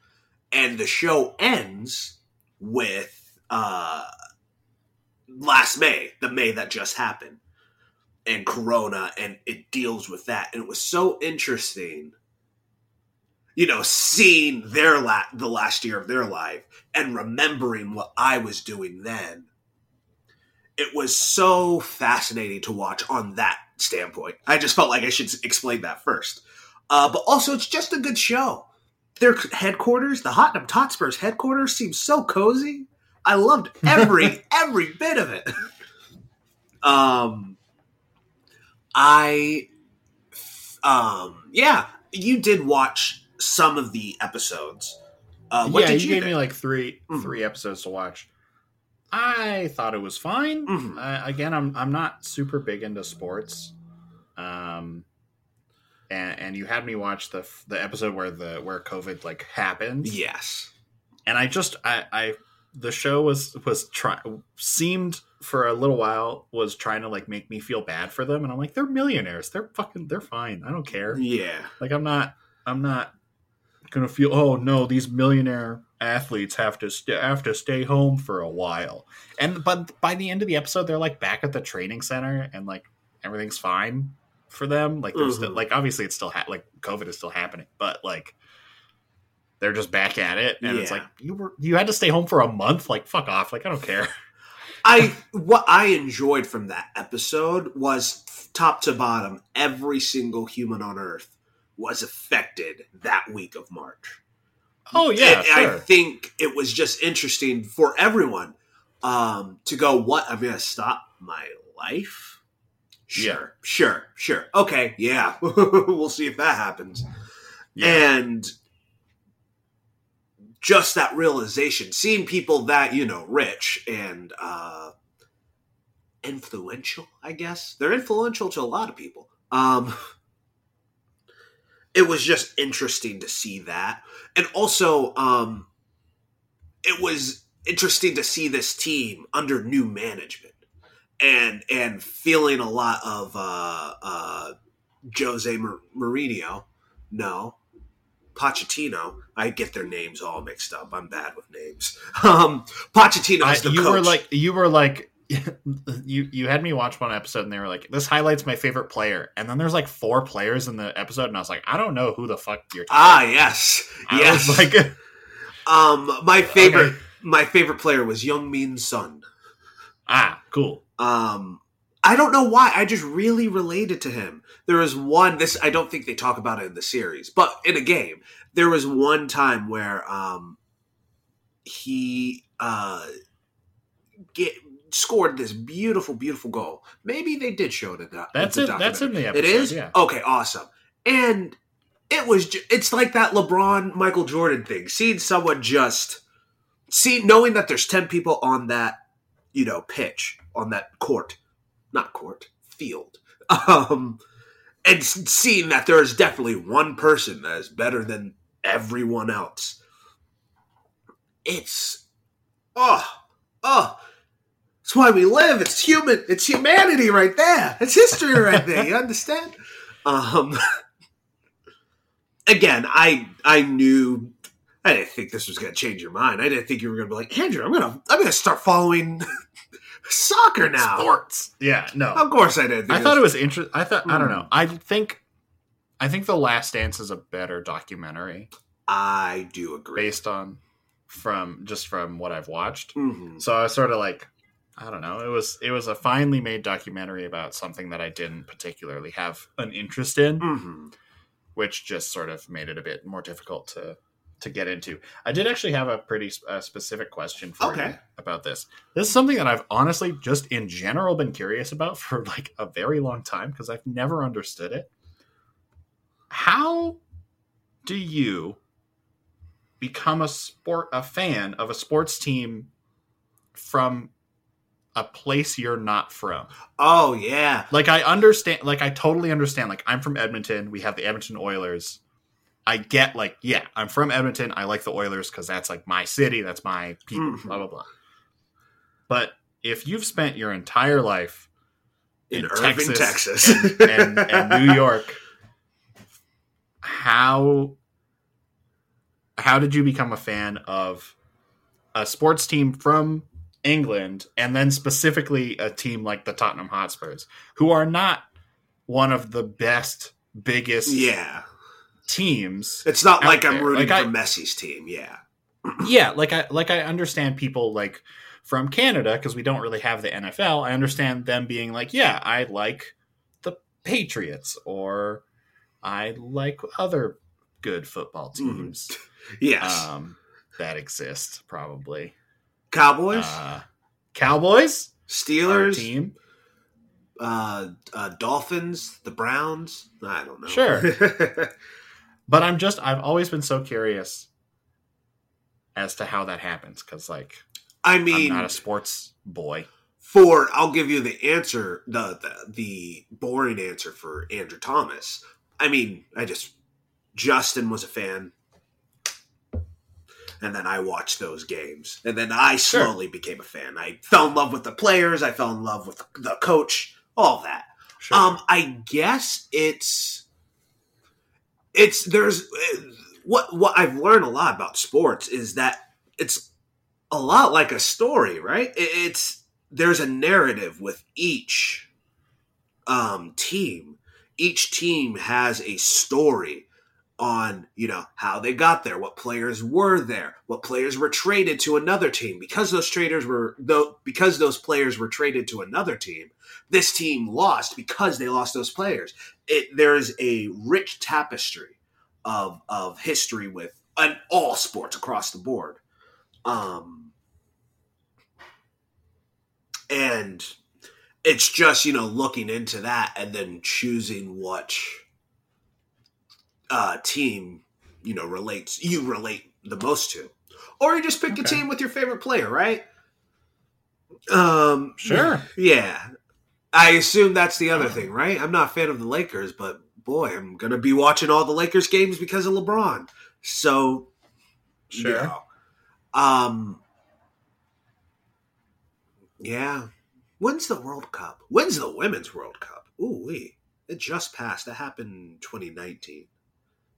and the show ends with uh, last May, the May that just happened, and Corona, and it deals with that, and it was so interesting. You know, seeing their la- the last year of their life and remembering what I was doing then it was so fascinating to watch on that standpoint. I just felt like I should explain that first. Uh, but also, it's just a good show. Their headquarters, the Tottenham Hotspur's headquarters, seems so cozy. I loved every every bit of it. Um, I, um, yeah, you did watch some of the episodes. Uh, what yeah, did you you, gave think? me like 3 Mhm. three episodes to watch. I thought it was fine. Mhm. Uh, again, I'm I'm not super big into sports. Um, and and you had me watch the the episode where the where COVID like happened. Yes. and I just I I the show was was try seemed for a little while was trying to like make me feel bad for them, and I'm like they're millionaires, they're fucking they're fine, I don't care. Yeah. Like I'm not I'm not gonna feel oh no these millionaire athletes have to st- have to stay home for a while, and but by the end of the episode they're like back at the training center and like everything's fine for them. Like there's still Mhm. like obviously it's still ha- like COVID is still happening, but like they're just back at it and it's like you were you had to stay home for a month like fuck off like i don't care I what I enjoyed from that episode was top to bottom, every single human on Earth was affected that week of March. oh yeah sure. I think it was just interesting for everyone um, to go, "What? I'm going to stop my life." Sure, Yeah. sure, sure. Okay, yeah, we'll see if that happens. yeah. And just that realization, seeing people that, you know, rich and uh influential, I guess. They're influential to a lot of people. Um it was just interesting to see that. And also um it was interesting to see this team under new management and and feeling a lot of uh uh Jose Mourinho. No, Pochettino. I get their names all mixed up. I'm bad with names. Um, Pochettino is the you coach. were like you were like you you had me watch one episode and they were like this highlights my favorite player and then there's like four players in the episode and i was like i don't know who the fuck you're talking ah, yes, I yes. like um, my favorite, Okay. my favorite player was Heung Min Son. ah cool Um, I don't know why. I just really related to him. There was one. This I don't think they talk about it in the series, but in a game, there was one time where um, he uh, get scored this beautiful, beautiful goal. Maybe they did show it in that. that's the it that's in the It episode is yeah okay. Awesome, and it was. Ju- it's like that LeBron Michael Jordan thing. Seeing someone just see knowing that there's 10 people on that you know pitch on that court not court field. Um and seeing that there is definitely one person that is better than everyone else it's oh oh it's why we live. It's human it's humanity right there. It's history right there. You understand? Um again i i knew I didn't think this was going to change your mind. I didn't think you were going to be like, Andrew, I'm to, I'm to start following soccer now. Sports. Yeah, no. Of course, I did. I thought it was interesting. I thought I don't Hmm. know. I think I think The Last Dance is a better documentary I do agree. based on from just from what I've watched. Mhm. So I was sort of like I don't know. It was it was a finely made documentary about something that I didn't particularly have an interest in, Mhm. which just sort of made it a bit more difficult to to get into. I did actually have a pretty uh, specific question for Okay. you about this. This is something that I've honestly just in general been curious about for like a very long time because I've never understood it. How do you become a sport a fan of a sports team from a place you're not from? Oh yeah, Like I understand like I totally understand like I'm from Edmonton, we have the Edmonton Oilers. I get like yeah, I'm from Edmonton, I like the Oilers cuz that's like my city, that's my people, Mhm. blah blah blah. But if you've spent your entire life in, in Irving, Texas, Texas, and, and, and New York, how how did you become a fan of a sports team from England and then specifically a team like the Tottenham Hotspurs, who are not one of the best, biggest yeah, teams. it's not like I'm rooting Like, for I- Messi's team. Yeah, yeah, like I like I understand people like from Canada because we don't really have the NFL. I understand them being like, yeah, I like the Patriots or I like other good football teams yes, um, that exist. Probably Cowboys, uh, Cowboys, our Steelers, team. uh, uh, Dolphins, the Browns. I don't know. Sure. But I'm just I've always been so curious as to how that happens because like I mean, I'm not a sports boy. for I'll give you the answer, the, the the boring answer for Andrew Thomas. I mean, I just Justin was a fan, and then I watched those games, and then I Sure. slowly became a fan. I fell in love with the players. I fell in love with the coach. All that. Sure. Um, I guess it's it's there's what what I've learned a lot about sports is that it's a lot like a story, right? It's there's a narrative with each um team. Each team has a story on you know how they got there, what players were there, what players were traded to another team because those traders were though because those players were traded to another team this team lost because they lost those players. It there's a rich tapestry of of history with an all sports across the board. Um and it's just, you know, looking into that and then choosing what uh team, you know, relates you relate the most to. Or you just pick a team with your favorite player, right? Um Sure. yeah. I assume that's the other thing, right? I'm not a fan of the Lakers, but boy, I'm going to be watching all the Lakers games because of LeBron. So, Sure. you know. Um Yeah. When's the World Cup? When's the Women's World Cup? Ooh, wee. It just passed. That happened in 2019.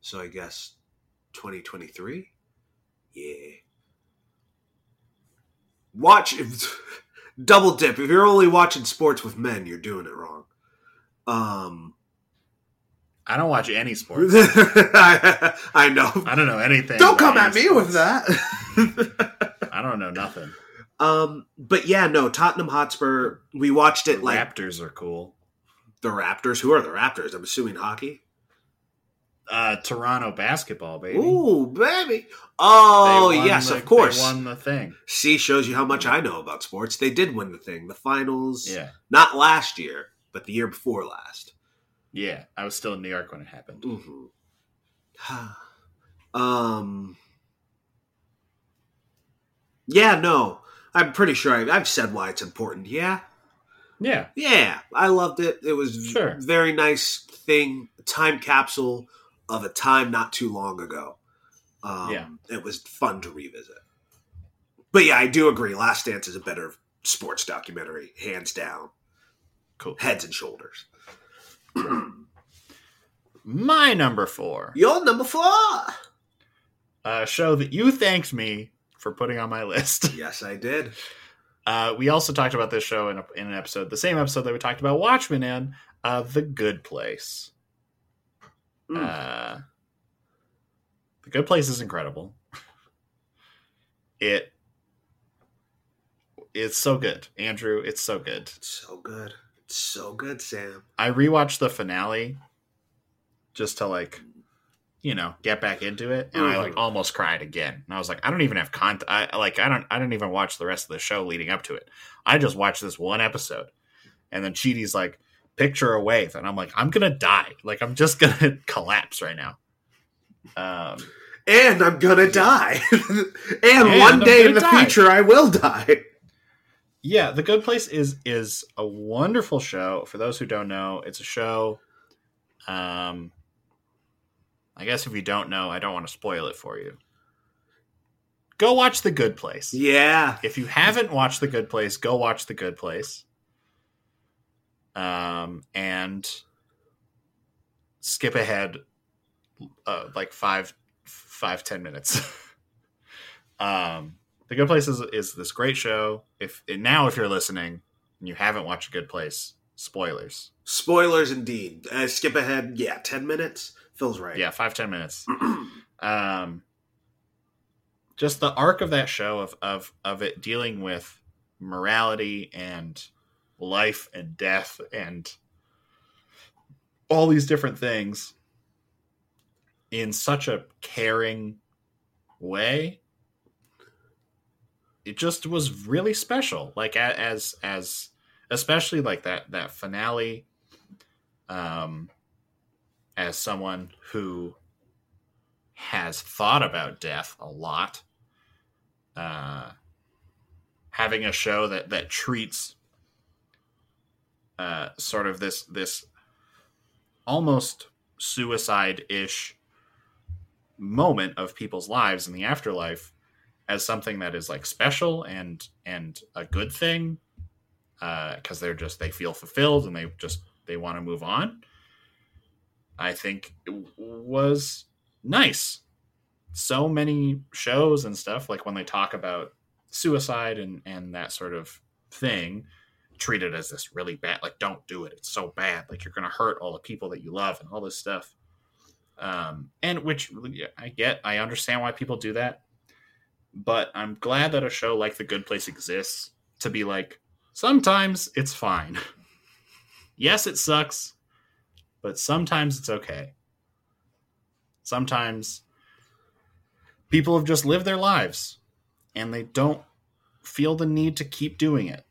So I guess 2023? Yeah. Watch double dip. If you're only watching sports with men, you're doing it wrong. Um I don't watch any sports. I, I know. I don't know anything. Don't come at me with that. I don't know nothing. um but yeah, no, Tottenham Hotspur, we watched it like Raptors are cool. the Raptors. Who are the Raptors? I'm assuming hockey. Uh, Toronto basketball, baby. Ooh, baby. Oh, yes, the- of course. They won the thing. See, shows you how much I know about sports. They did win the thing, the finals. Yeah, Not last year, but the year before last. yeah. I was still in New York when it happened. Mm-hmm. um. Yeah, no, I'm pretty sure I, I've said why it's important. Yeah, Yeah. yeah, I loved it. It was Sure. very nice thing, time capsule of a time not too long ago. Um, Yeah. it was fun to revisit. But yeah, I do agree. Last Dance is a better sports documentary, hands down, Cool. heads and shoulders. My number four, Your number four. a show that you thanked me for putting on my list. Yes, I did. Uh, we also talked about this show in, a, in an episode, the same episode that we talked about Watchmen in, uh, The Good Place. Mm. Uh, the Good Place is incredible. It it's so good, Andrew. It's so good. It's so good. It's so good, Sam. I rewatched the finale just to like, you know, get back into it, and I like Mhm. almost cried again. And I was like, I don't even have content. I like, I don't, I don't even watch the rest of the show leading up to it. I just watched this one episode, and then Chidi's like, picture a wave, and I'm like, I'm gonna die. Like, I'm just gonna collapse right now. Um, And I'm gonna die. and, And one I'm day in the die. future, I will die. yeah, The Good Place is is a wonderful show. For those who don't know, it's a show. Um, I guess if you don't know, I don't want to spoil it for you. Go watch The Good Place. Yeah. If you haven't watched The Good Place, go watch The Good Place. Um, and skip ahead uh, like five, five, ten minutes. um, The Good Place is, is this great show. If and now, if you're listening and you haven't watched A Good Place, spoilers. Spoilers indeed. Uh, skip ahead. Yeah, 10 minutes. Feels right. Yeah, five, ten minutes. um just the arc of that show of of of it dealing with morality and life and death and all these different things in such a caring way it just was really special. Like as as especially like that that finale um as someone who has thought about death a lot uh having a show that that treats uh sort of this this almost suicide-ish moment of people's lives in the afterlife as something that is like special and and a good thing because they're just they feel fulfilled and they just they want to move on. I think it was nice. So many shows and stuff like when they talk about suicide and and that sort of thing treat it as this really bad like don't do it. It's so bad. Like you're gonna hurt all the people that you love and all this stuff. Um and which i get i understand why people do that. But i'm glad that a show like the good place exists to be like sometimes it's fine. Yes it sucks but sometimes it's okay. Sometimes people have just lived their lives and they don't feel the need to keep doing it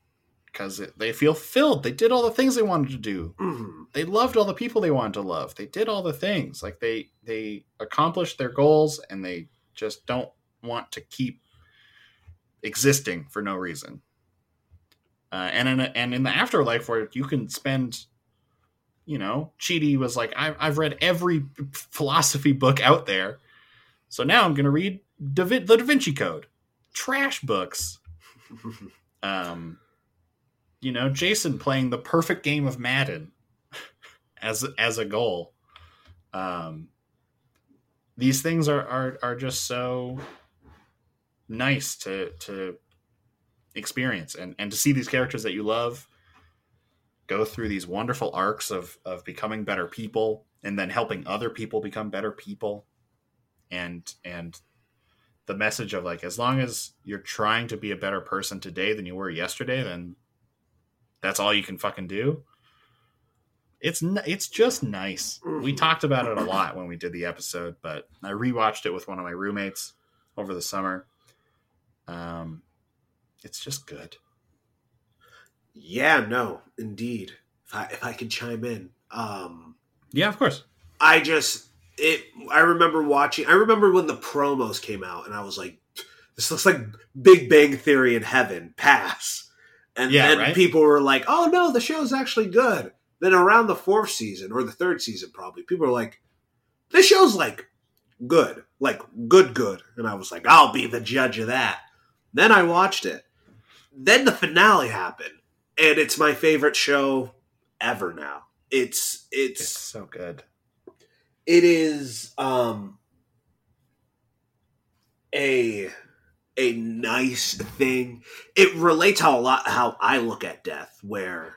because they feel filled. They did all the things they wanted to do. Mhm. They loved all the people they wanted to love. They did all the things. Like they they accomplished their goals and they just don't want to keep existing for no reason. Uh, and in a, and in the afterlife where you can spend you know, Chidi was like, I've I've read every philosophy book out there, so now I'm going to read da Vin- the Da Vinci Code, trash books. Um, you know, Jason playing the perfect game of Madden as as a goal. Um, these things are are are just so nice to to experience and and to see these characters that you love go through these wonderful arcs of of becoming better people and then helping other people become better people and and the message of like as long as you're trying to be a better person today than you were yesterday then that's all you can fucking do it's it's just nice we Mhm. talked about it a lot when we did the episode but i rewatched it with one of my roommates over the summer um it's just good Yeah, no, indeed. If I if I could chime in, um, yeah of course I just it. I remember watching. I remember when the promos came out, and I was like, this looks like Big Bang Theory in heaven. Pass. And Yeah, then right? people were like, "Oh no, the show's actually good." Then around the fourth season or the third season, probably people were like, "This show's like good, like good, good." And I was like, "I'll be the judge of that." Then I watched it. Then the finale happened, and it's my favorite show ever now. It's It's it's so good. it is um a a nice thing. It relates how a lot how I look at death, where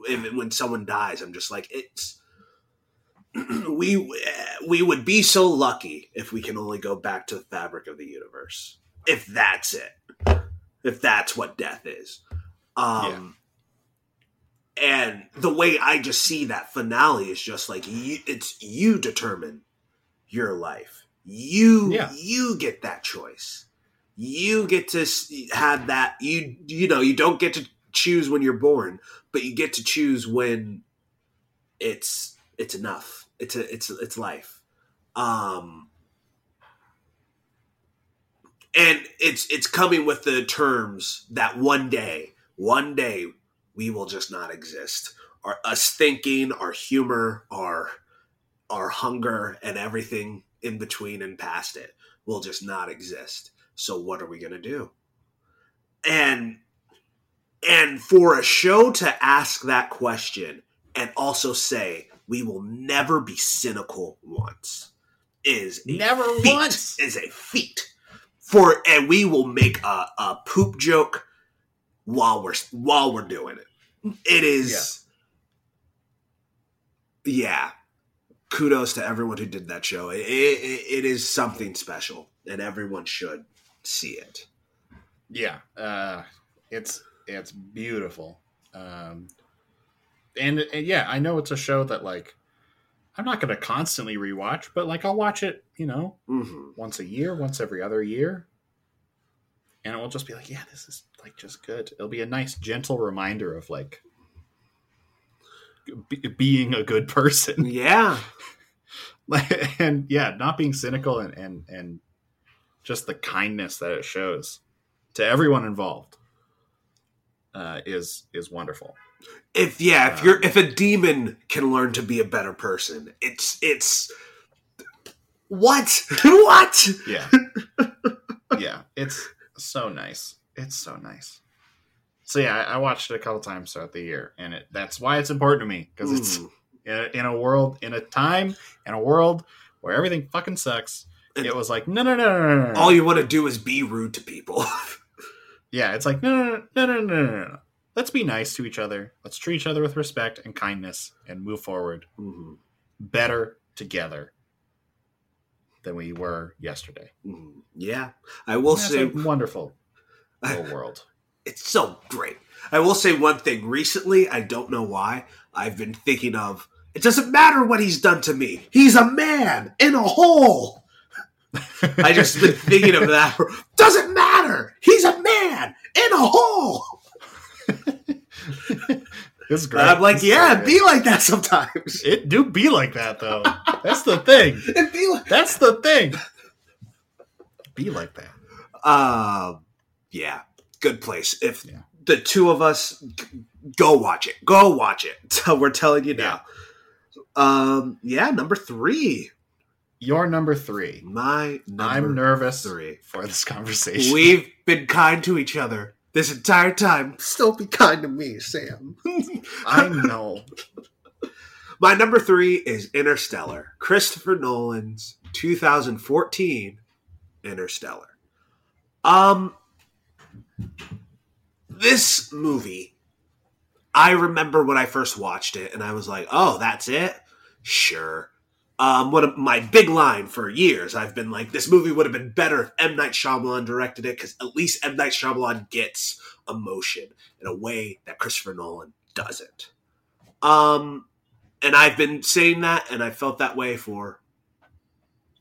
if, when someone dies, I'm just like it's we we would be so lucky if we can only go back to the fabric of the universe. If that's it. If that's what death is. Um and the way I just see that finale is just like you, it's you determine your life. You Yeah. you get that choice. You get to have that you you know you don't get to choose when you're born, but you get to choose when it's it's enough. It's a it's it's life. Um and it's it's coming with the terms that one day, one day we will just not exist. Our us thinking, our humor, our our hunger, and everything in between and past it will just not exist. So what are we gonna do? And and for a show to ask that question and also say we will never be cynical once is a Never feat, once. is a feat. For and we will make a, a poop joke while we're while we're doing it. It is yeah, kudos to everyone who did that show. It, it, it is something special and everyone should see it. Yeah, uh, it's it's beautiful, um, and, and yeah, I know it's a show that like I'm not going to constantly rewatch, but like I'll watch it, you know, hmm once a year, once every other year, and it will just be like, yeah, this is like just good. It'll be a nice, gentle reminder of like be, being a good person, yeah. And yeah, not being cynical and and and just the kindness that it shows to everyone involved uh, is is wonderful. if yeah if Um, you're if a demon can learn to be a better person it's it's what what Yeah, yeah, it's so nice. It's so nice. So yeah, I, I watched it a couple times throughout the year, and it, that's why it's important to me because it's Mm. in a, in a world, in a time, in a world where everything fucking sucks. And- It was like no, no, no, no, no, no. all you want to do is be rude to people Yeah, it's like no, no, no, no, no, no, no. Let's be nice to each other. Let's treat each other with respect and kindness, and move forward Mhm. better together than we were yesterday. Mhm. yeah i will That's say a wonderful little world. it's so great. I will say one thing. Recently, I don't know why, I've been thinking of it doesn't matter what he's done to me. He's a man in a hole. I just been thinking of that. for- Doesn't matter. He's a man in a hole. This is great. And I'm like, is yeah, so be like that sometimes. it do be like that though. That's the thing. It be like, That's the thing. Be like that. um, yeah, good place. If Yeah. the two of us go watch it, go watch it. So we're telling you now. Um, yeah, number three. You're number three. My number I'm nervous three. for this conversation. We've been kind to each other this entire time. Still be kind to me, Sam. I know. My number three is Interstellar, Christopher Nolan's 2014 Interstellar. Um, this movie, I remember when I first watched it, and I was like, "Oh, that's it? Sure." Um, one of my big line for years, I've been like, "This movie would have been better if M Night Shyamalan directed it, because at least M Night Shyamalan gets emotion in a way that Christopher Nolan doesn't." Um, and I've been saying that, and I felt that way for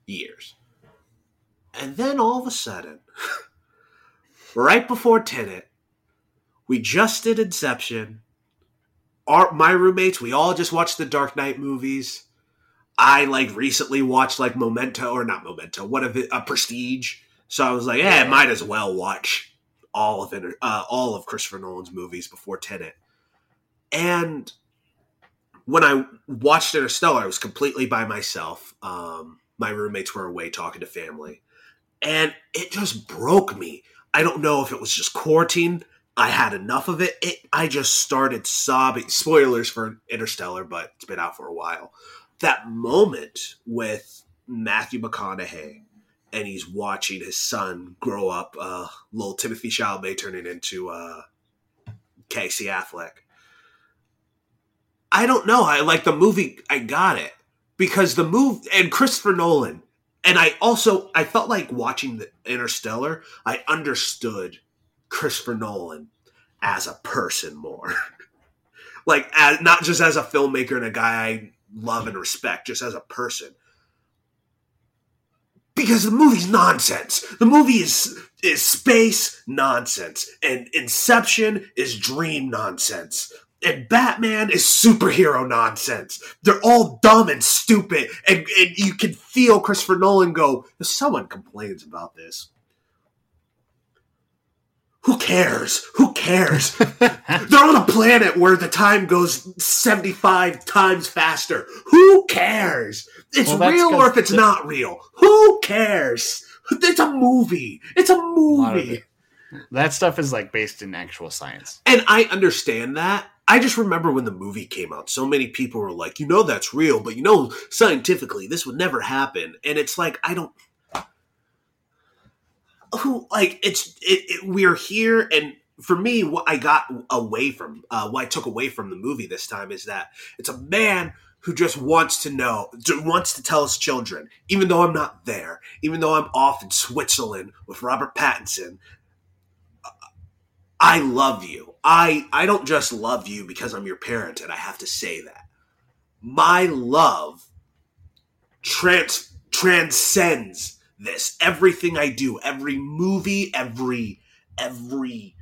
years. And then all of a sudden, right before Tenet, we just did Inception. Our my roommates, we all just watched the Dark Knight movies. I like recently watched like Memento or not Memento, what of it, a Prestige, So I was like, yeah, I might as well watch all of it, uh, all of Christopher Nolan's movies before Tenet. And when I watched Interstellar, I was completely by myself. Um, my roommates were away talking to family, and it just broke me. I don't know if it was just quarantine. I had enough of it. it. I just started sobbing. Spoilers for Interstellar, but it's been out for a while. That moment with Matthew McConaughey and he's watching his son grow up, uh, little Timothy Chalamet turning into uh, Casey Affleck. I don't know. I like the movie. I got it because the move and Christopher Nolan, and I also I felt like watching the Interstellar. I understood Christopher Nolan as a person more, like as, not just as a filmmaker and a guy I love and respect, just as a person because the movie's nonsense. The movie is is space nonsense, and Inception is dream nonsense, and Batman is superhero nonsense. They're all dumb and stupid, and, and you can feel Christopher Nolan go. If someone complains about this, who cares? Who cares? They're on a planet where the time goes 75 times faster. Who cares? It's well, real or if it's the, not real. Who cares? It's a movie. It's a movie. A that stuff is like based in actual science. And I understand that. I just remember when the movie came out, so many people were like, you know, that's real, but you know, scientifically, this would never happen. And it's like, I don't who like it's it, it, we're here and for me what i got away from uh, what i took away from the movie this time is that it's a man who just wants to know wants to tell his children even though i'm not there even though i'm off in switzerland with robert pattinson i love you. I i don't just love you because i'm your parent and i have to say that. My love trans transcends this. Everything I do, every movie, every every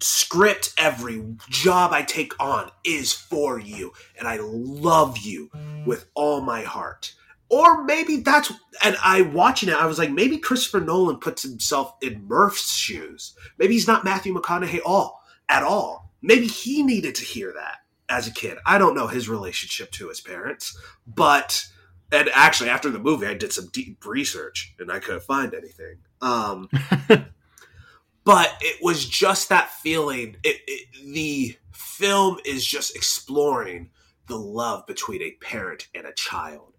script, every job I take on is for you. And I love you with all my heart. Or maybe that's, and I watching it, I was like, maybe Christopher Nolan puts himself in Murph's shoes. Maybe he's not Matthew McConaughey all at all. Maybe he needed to hear that as a kid. I don't know his relationship to his parents, but and actually after the movie i did some deep research and i couldn't find anything. Um, but it was just that feeling. It, it, the film is just exploring the love between a parent and a child.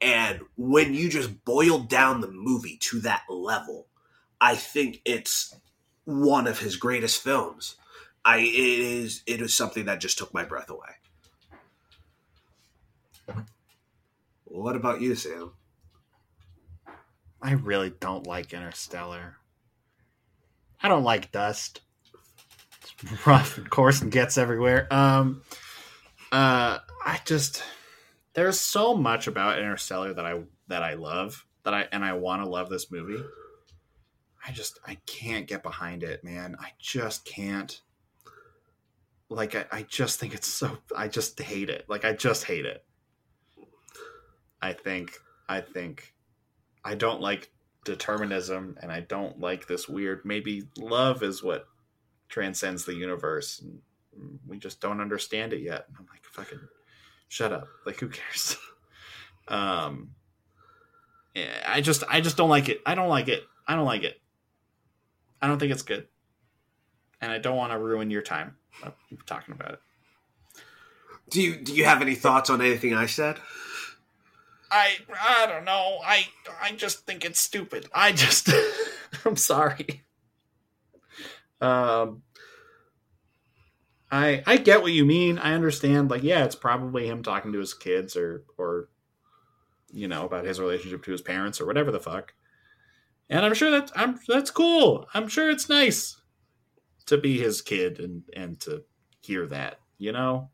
And when you just boil down the movie to that level i think it's one of his greatest films. I it is it is something that just took my breath away what about you, Sam? I really don't like Interstellar. I don't like dust. It's rough, of course, and gets everywhere. Um, uh, I just there's so much about Interstellar that I that I love that I and I want to love this movie. I just I can't get behind it, man. I just can't. Like I, I just think it's so I just hate it. Like I just hate it. I think I think I don't like determinism and I don't like this weird maybe love is what transcends the universe and we just don't understand it yet. I'm like fucking shut up. Like who cares? um I just I just don't like it. I don't like it. I don't like it. I don't think it's good. And I don't want to ruin your time talking about it. Do you do you have any thoughts on anything I said? I I don't know. I I just think it's stupid. I just I'm sorry. Um I I get what you mean. I understand like yeah, it's probably him talking to his kids or or you know, about his relationship to his parents or whatever the fuck. And I'm sure that I'm that's cool. I'm sure it's nice to be his kid and and to hear that, you know?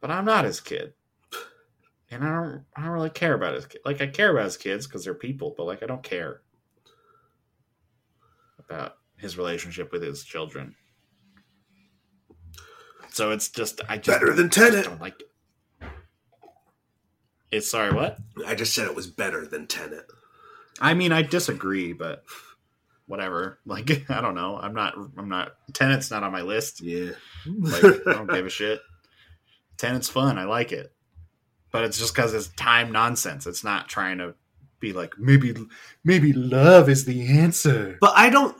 But I'm not his kid and I don't I don't really care about his. Like I care about his kids because they're people, but like I don't care about his relationship with his children. So it's just I just better than Tenet. Don't like it. It's sorry, what? I just said it was better than Tenet. I mean, I disagree, but whatever. Like, I don't know. I'm not. I'm not. Tenet's not on my list. Yeah. Like, I don't give a shit. Tenet's fun. I like it, but it's just because it's time nonsense. It's not trying to be like maybe maybe love is the answer. But I don't.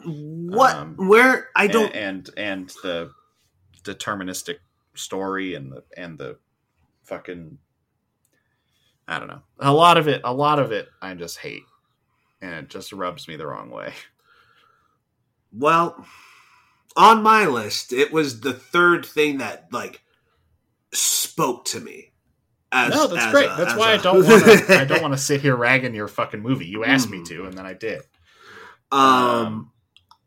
What? Um, where? I don't. and and, and the deterministic story and the and the fucking I don't know. A lot of it. A lot of it. I just hate, and it just rubs me the wrong way. Well, on my list, it was the third thing that like spoke to me. As, no, that's great. a- that's why I don't want to. I don't want to sit here ragging your fucking movie. You asked me Mm. to, and then I did. Um,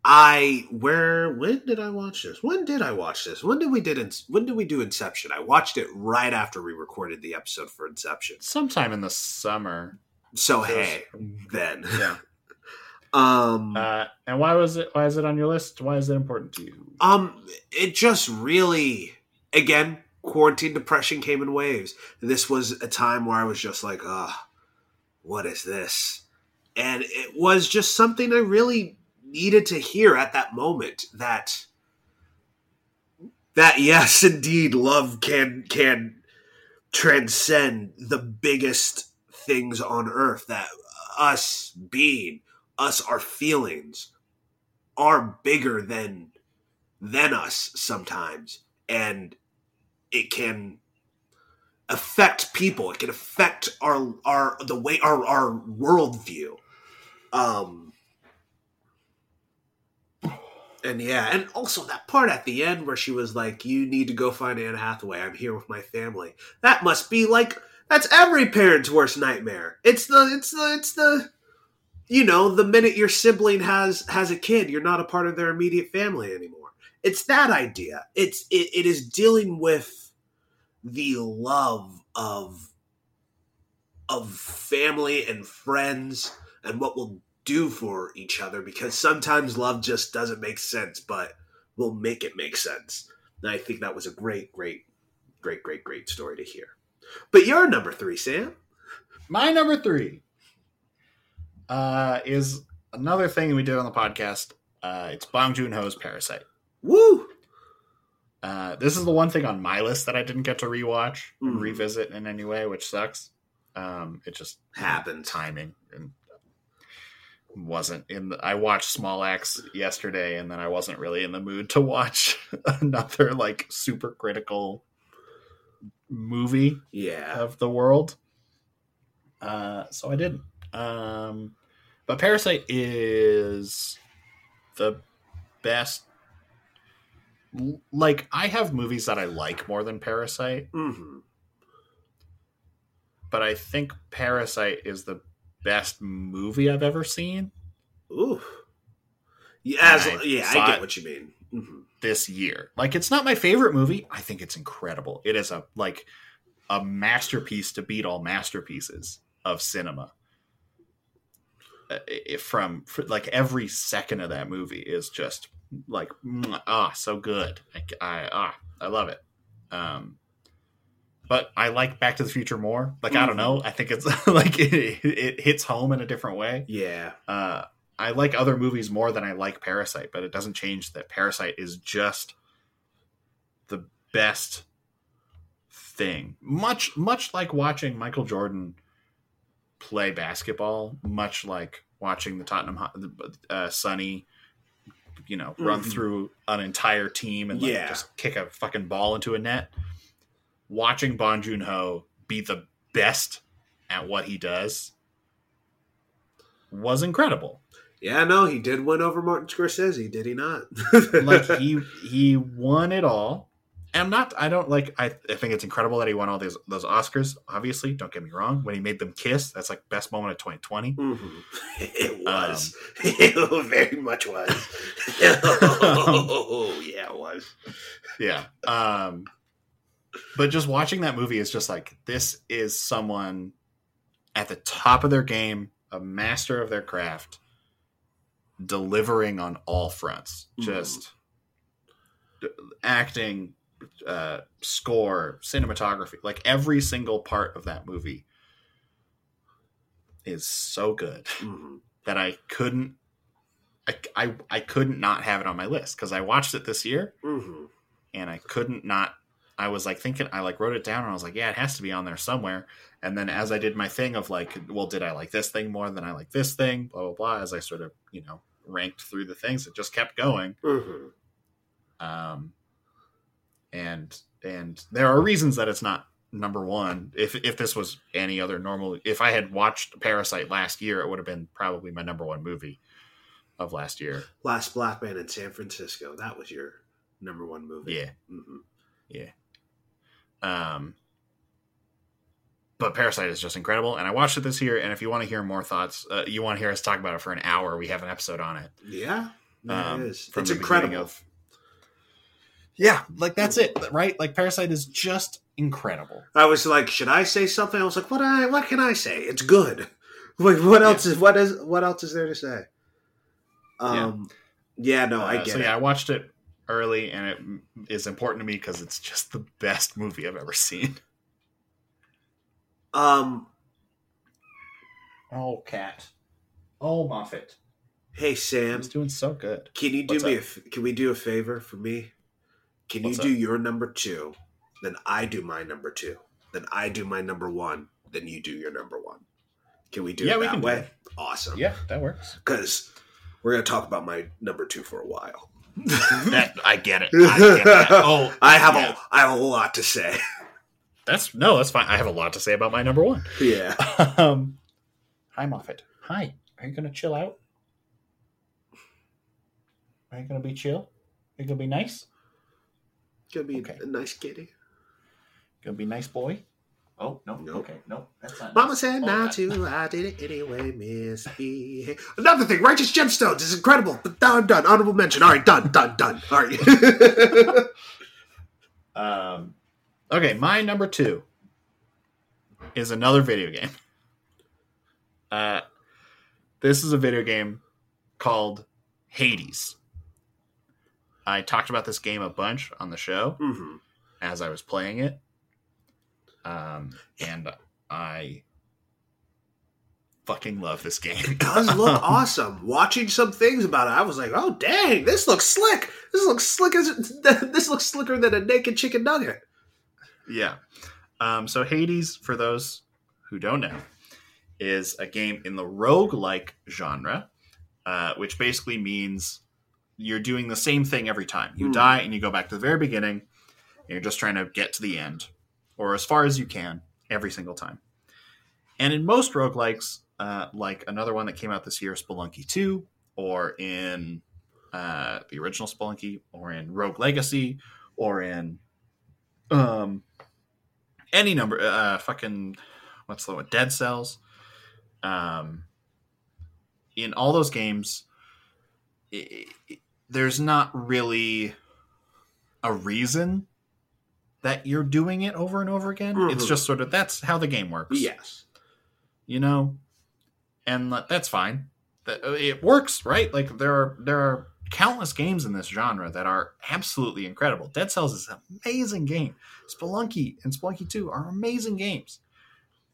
I where when did I watch this? When did I watch this? When did we did in, when did we do Inception? I watched it right after we recorded the episode for Inception. sometime in the summer. So hey, then Yeah. um Uh, and why was it? Why is it on your list? Why is it important to you? um it just really again quarantine depression came in waves. This was a time where I was just like, ah, what is this? And it was just something I really needed to hear at that moment that that yes indeed love can can transcend the biggest things on earth that us being us our feelings are bigger than than us sometimes and it can affect people. It can affect our our the way our our worldview. Um and yeah and also that part at the end where she was like you need to go find anne hathaway. I'm here with my family. That must be like that's every parent's worst nightmare. It's the it's the it's the you know the minute your sibling has has a kid you're not a part of their immediate family anymore. It's that idea. It's it, it is dealing with the love of of family and friends and what we'll do for each other because sometimes love just doesn't make sense but we'll make it make sense and i think that was a great great great great great story to hear but you're number three sam My number three uh, is another thing we did on the podcast. Uh, it's Bong Joon Ho's Parasite. woo Uh, this is the one thing on my list that I didn't get to rewatch and Mhm. revisit in any way, which sucks. Um, it just Happened. timing and wasn't in. The, I watched Small Axe yesterday, and then I wasn't really in the mood to watch another like super critical movie yeah of the world. Uh, so I didn't. Um, but Parasite is the best. Like I have movies that I like more than Parasite, hmm but I think Parasite is the best movie I've ever seen Ooh. Yeah, as, I yeah, I get what you mean. hmm this year. Like it's not my favorite movie. I think it's incredible. It is a like a masterpiece to beat all masterpieces of cinema. Uh, it- from for, like every second of that movie is just like ah so good. I, I ah I love it. Um, but I like Back to the Future more. Like I don't know. I think it's like it, it hits home in a different way Yeah. uh, I like other movies more than I like Parasite, but it doesn't change that Parasite is just the best thing. Much much like watching Michael Jordan play basketball, much like watching the Tottenham uh, Sonny, you know, run Mhm. through an entire team and like, Yeah. just kick a fucking ball into a net. Watching Bong Joon Ho be the best at what he does was incredible. Yeah, no, he did win over Martin Scorsese, did he not? like he he won it all. I'm not I don't like I, I think it's incredible that he won all those those Oscars, obviously, don't get me wrong. When he made them kiss, that's like best moment of 2020. Mhm. It Um, was. it very much was. oh, yeah, it was. Yeah. Um but just watching that movie is just like this is someone at the top of their game, a master of their craft, delivering on all fronts. Mhm. Just d- acting, uh, score, cinematography, like every single part of that movie is so good Mhm. that I couldn't I, I, I couldn't not have it on my list because I watched it this year Mhm. and I couldn't not. I was like thinking, I like wrote it down and I was like, yeah, it has to be on there somewhere. And then as I did my thing of like, well, did I like this thing more than I like this thing? Blah blah blah. As I sort of you know ranked through the things, it just kept going. Mhm. Um, and and there are reasons that it's not number one. If if this was any other normal, if I had watched Parasite last year, it would have been probably my number one movie of last year. Last Black Man in San Francisco. That was your number one movie. Yeah. Mhm. Um, but Parasite is just incredible, and I watched it this year. And if you want to hear more thoughts, uh, you want to hear us talk about it for an hour, we have an episode on it. Yeah. Um, is. from It's incredible. of- yeah, like that's it, right? Like Parasite is just incredible. I was like, should I say something? I was like, what? I what can I say? It's good. Like, what else is what is what else is there to say? Um, yeah, no, I Uh, get so it. yeah, I watched it early, and it is important to me because it's just the best movie I've ever seen. Um, Oh, cat. Oh, Moffat. hey Sam, He's doing so good. can you do What's me? A, up? f- can we do a favor for me? Can What's you do your number two? Then I do my number two. Then I do my number one. Then you do your number one. Can we do Yeah, it we that can do way? Awesome. Yeah, that works. Because we're gonna talk about my number two for a while. That I get it. I get that. Oh, I have yeah. a I have a lot to say. That's no, that's fine. I have a lot to say about my number one. Yeah. um, hi, Moffat. Hi. Are you gonna chill out? Are you gonna be chill? Are you gonna be nice? Gonna be Okay. a nice kitty. Gonna be nice boy? Oh no. Nope. Okay, no, that's not. Mama nice. said Oh, not to. I did it anyway, Miss B. Another thing, Righteous Gemstones is incredible. But now I'm done. Honorable mention. All right, done, done, done. All right. Um, okay, my number two is another video game. Uh, this is a video game called Hades. I talked about this game a bunch on the show Mhm. as I was playing it, um, and I fucking love this game. It does look awesome. Watching some things about it, I was like, "Oh dang, this looks slick. This looks slick as this looks slicker than a naked chicken nugget." Yeah. Um, so Hades, for those who don't know, is a game in the roguelike genre, uh, which basically means you're doing the same thing every time. You Hmm. die and you go back to the very beginning, and you're just trying to get to the end, or as far as you can, every single time. And in most roguelikes, uh, like another one that came out this year, Spelunky 2, or in uh, the original Spelunky, or in Rogue Legacy, or in um, any number, uh, fucking, what's the one? Dead Cells. Um, in all those games, i i there's not really a reason that you're doing it over and over again. It's Mhm. just sort of that's how the game works. Yes. you know? And that's fine. Uh, it works right? Like there are there are countless games in this genre that are absolutely incredible. Dead cells is an amazing game. Spelunky and spelunky 2 are amazing games.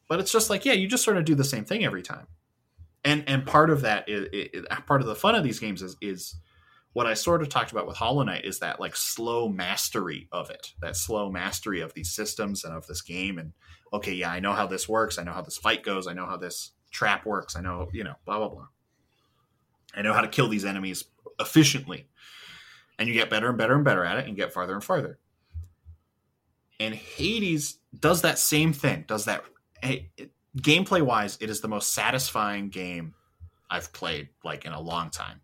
But it's just like yeah you just sort of do the same thing every time. And and part of that is, is part of the fun of these games is is what I sort of talked about with Hollow Knight is that like slow mastery of it, that slow mastery of these systems and of this game. And okay, yeah, I know how this works. I know how this fight goes. I know how this trap works. I know, you know, blah, blah, blah. I know how to kill these enemies efficiently. And you get better and better and better at it and get farther and farther. And Hades does that same thing, does that gameplay wise, it is the most satisfying game I've played like in a long time.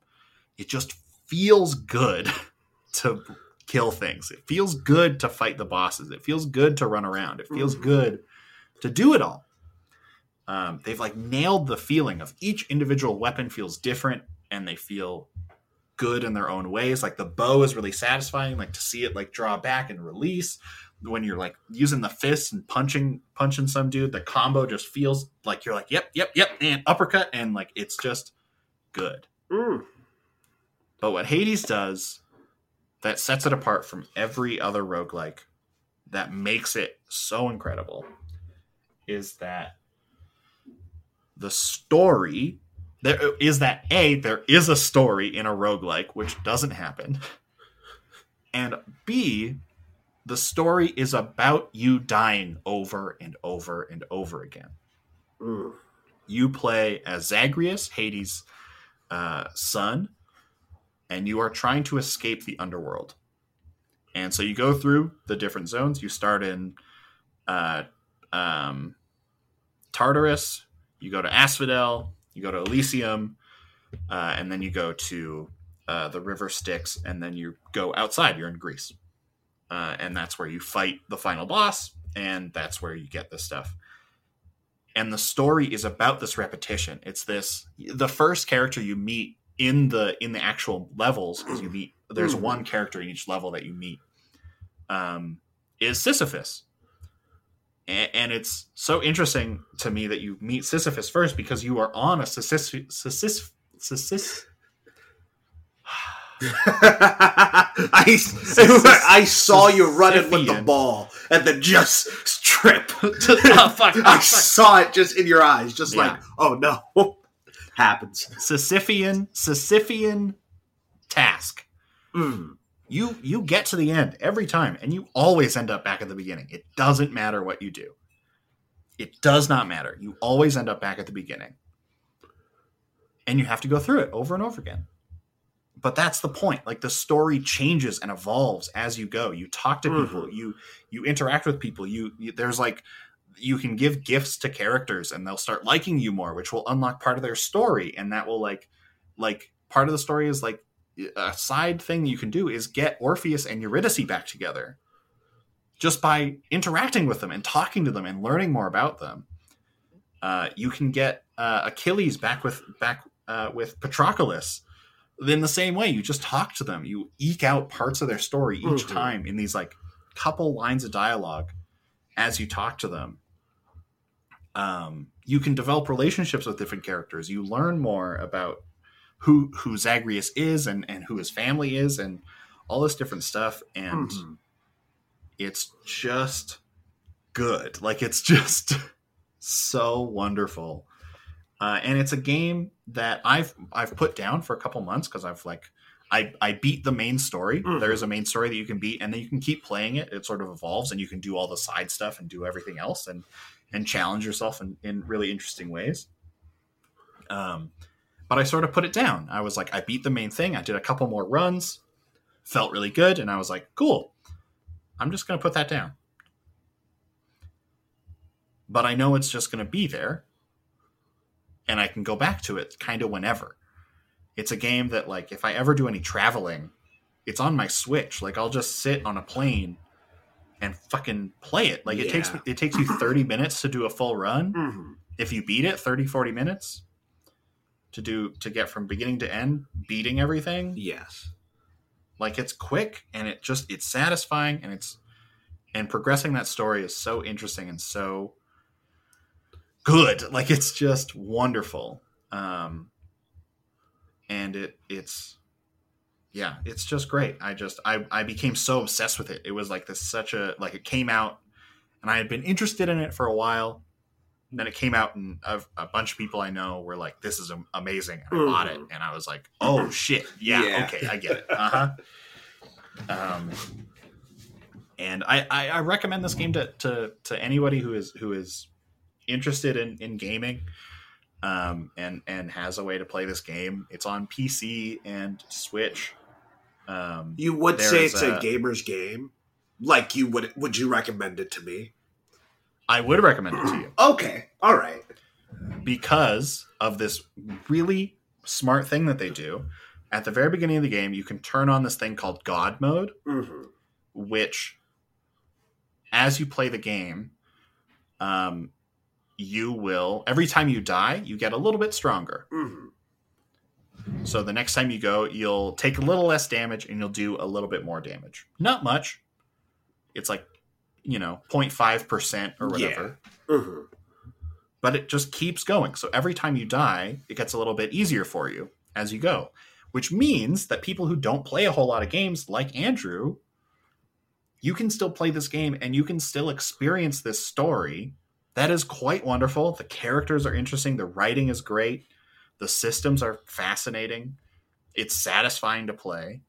It just feels good to kill things. It feels good to fight the bosses. It feels good to run around. It feels Mhm. good to do it all. Um, they've like nailed the feeling of each individual weapon feels different and they feel good in their own ways. Like the bow is really satisfying, like to see it like draw back and release. When you're like using the fists and punching punching some dude, the combo just feels like you're like, yep, yep, yep, and uppercut, and like it's just good. Mm. But what Hades does that sets it apart from every other roguelike that makes it so incredible is that the story there is that a there is a story in a roguelike which doesn't happen. And b the story is about you dying over and over and over again. You play as zagreus hades uh, son and you are trying to escape the underworld. And so you go through the different zones. You start in uh, um, tartarus you go to asphodel you go to elysium uh, and then you go to uh, the river styx and then you go outside. You're in greece. Uh, and that's where you fight the final boss and that's where you get this stuff. And the story is about this repetition. It's this the first character you meet in the in the actual levels because you meet there's Mhm. one character in each level that you meet um is sisyphus and, and it's so interesting to me that you meet sisyphus first because you are on a sisyphus sisyphus sisyphus I, I saw you running with the ball and then just trip. oh, fuck, I fuck. saw it just in your eyes, just Yeah. like, oh no, happens. sisyphean sisyphean task. Mm. you you get to the end every time and you always end up back at the beginning. It doesn't matter what you do. It does not matter. You always end up back at the beginning. And you have to go through it over and over again. But that's the point. Like the story changes and evolves as you go. You talk to people. You you interact with people. You, you there's like you can give gifts to characters and they'll start liking you more which will unlock part of their story and that will like like part of the story is like a side thing you can do is get Orpheus and Eurydice back together just by interacting with them and talking to them and learning more about them. Uh, you can get uh, Achilles back with back uh, with Patroclus in the same way. You just talk to them. You eke out parts of their story each Mhm. time in these like couple lines of dialogue as you talk to them. Um, you can develop relationships with different characters. You learn more about who who Zagreus is and and who his family is and all this different stuff and Mhm. it's just good like it's just so wonderful uh, and it's a game that I've I've put down for a couple months because I've like I I beat the main story. Mhm. There is a main story that you can beat, and then you can keep playing it. It sort of evolves, and you can do all the side stuff and do everything else, and and challenge yourself in, in really interesting ways. Um, but I sort of put it down. I was like, I beat the main thing. I did a couple more runs, felt really good, and I was like, cool. I'm just going to put that down. But I know it's just going to be there, and I can go back to it kind of whenever. It's a game that, like, if I ever do any traveling, it's on my Switch. Like, I'll just sit on a plane and fucking play it. Like, it takes Yeah. it takes you 30 minutes to do a full run Mhm. if you beat it 30 40 minutes to do to get from beginning to end beating everything Yes. like it's quick and it just it's satisfying and it's and progressing that story is so interesting and so good like it's just wonderful um and it it's yeah it's just great. I just i i became so obsessed with it. It was like this such a like it came out and i had been interested in it for a while and then it came out and a, a bunch of people i know were like this is amazing and i bought it and i was like oh shit. Yeah, Yeah. okay i get it. Uh-huh. Um and I, I i recommend this game to to to anybody who is who is interested in in gaming um and and has a way to play this game. It's on pc and switch um You would say it's a a- gamer's game. Like you would would you recommend it to me? i would recommend it to you Okay. All right. because of this really smart thing that they do at the very beginning of the game you can turn on this thing called god mode hmm which as you play the game um you will every time you die you get a little bit stronger hmm so the next time you go you'll take a little less damage and you'll do a little bit more damage. Not much. It's like you know 0.5% or whatever. Hmm but it just keeps going. So every time you die it gets a little bit easier for you as you go which means that people who don't play a whole lot of games like andrew you can still play this game and you can still experience this story. That is quite wonderful. The characters are interesting. The writing is great. The systems are fascinating. It's satisfying to play.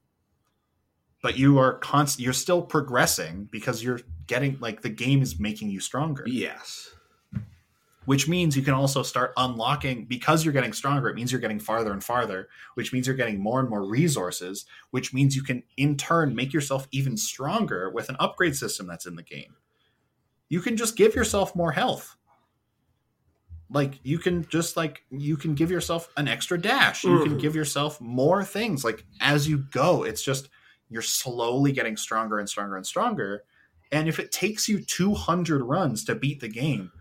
But you are constant. You're still progressing because you're getting like the game is making you stronger. Yes. Which means you can also start unlocking because you're getting stronger. It means you're getting farther and farther. Which means you're getting more and more resources. Which means you can in turn make yourself even stronger with an upgrade system that's in the game you can just give yourself more health like you can just like you can give yourself an extra dash you can Mhm. give yourself more things like as you go it's just you're slowly getting stronger and stronger and stronger and if it takes you 200 runs to beat the game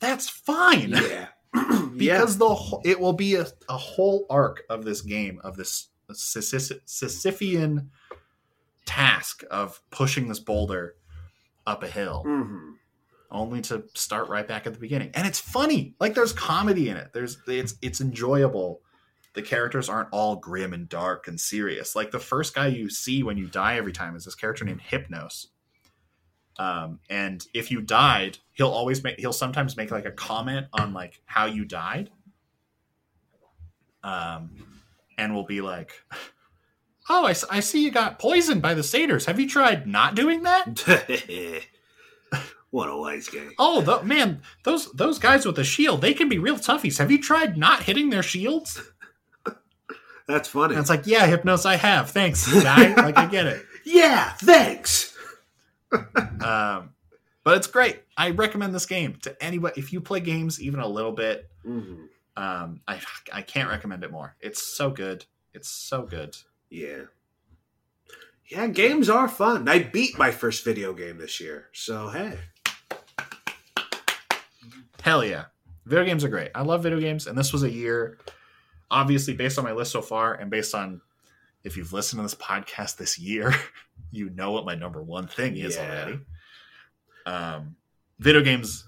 that's fine Yeah. because the whole, it will be a, a whole arc of this game of this Sisyph- Sisyphean task of pushing this boulder up a hill yeah. Only to start right back at the beginning. And it's funny. Like there's comedy in it. There's it's it's enjoyable. The characters aren't all grim and dark and serious. Like the first guy you see when you die every time is this character named Hypnos. Um, and if you died, he'll always make he'll sometimes make like a comment on like how you died. Um, and will be like, "Oh, I, I see you got poisoned by the satyrs. Have you tried not doing that?" what a wise guy. Oh, the, man, those those guys with the shield, they can be real toughies. Have you tried not hitting their shields? That's funny. And it's like, yeah, Hypnos, I have. Thanks, guy. like, I get it. yeah, thanks. Um, but it's great. I recommend this game to anybody. If you play games even a little bit, Mhm. um, I I can't recommend it more. It's so good. It's so good. Yeah. Yeah, games are fun. I beat my first video game this year. So, hey. Hell yeah. Video games are great. I love video games, and this was a year, obviously, based on my list so far, and based on if you've listened to this podcast this year, you know what my number one thing is Yeah. already. Um, video games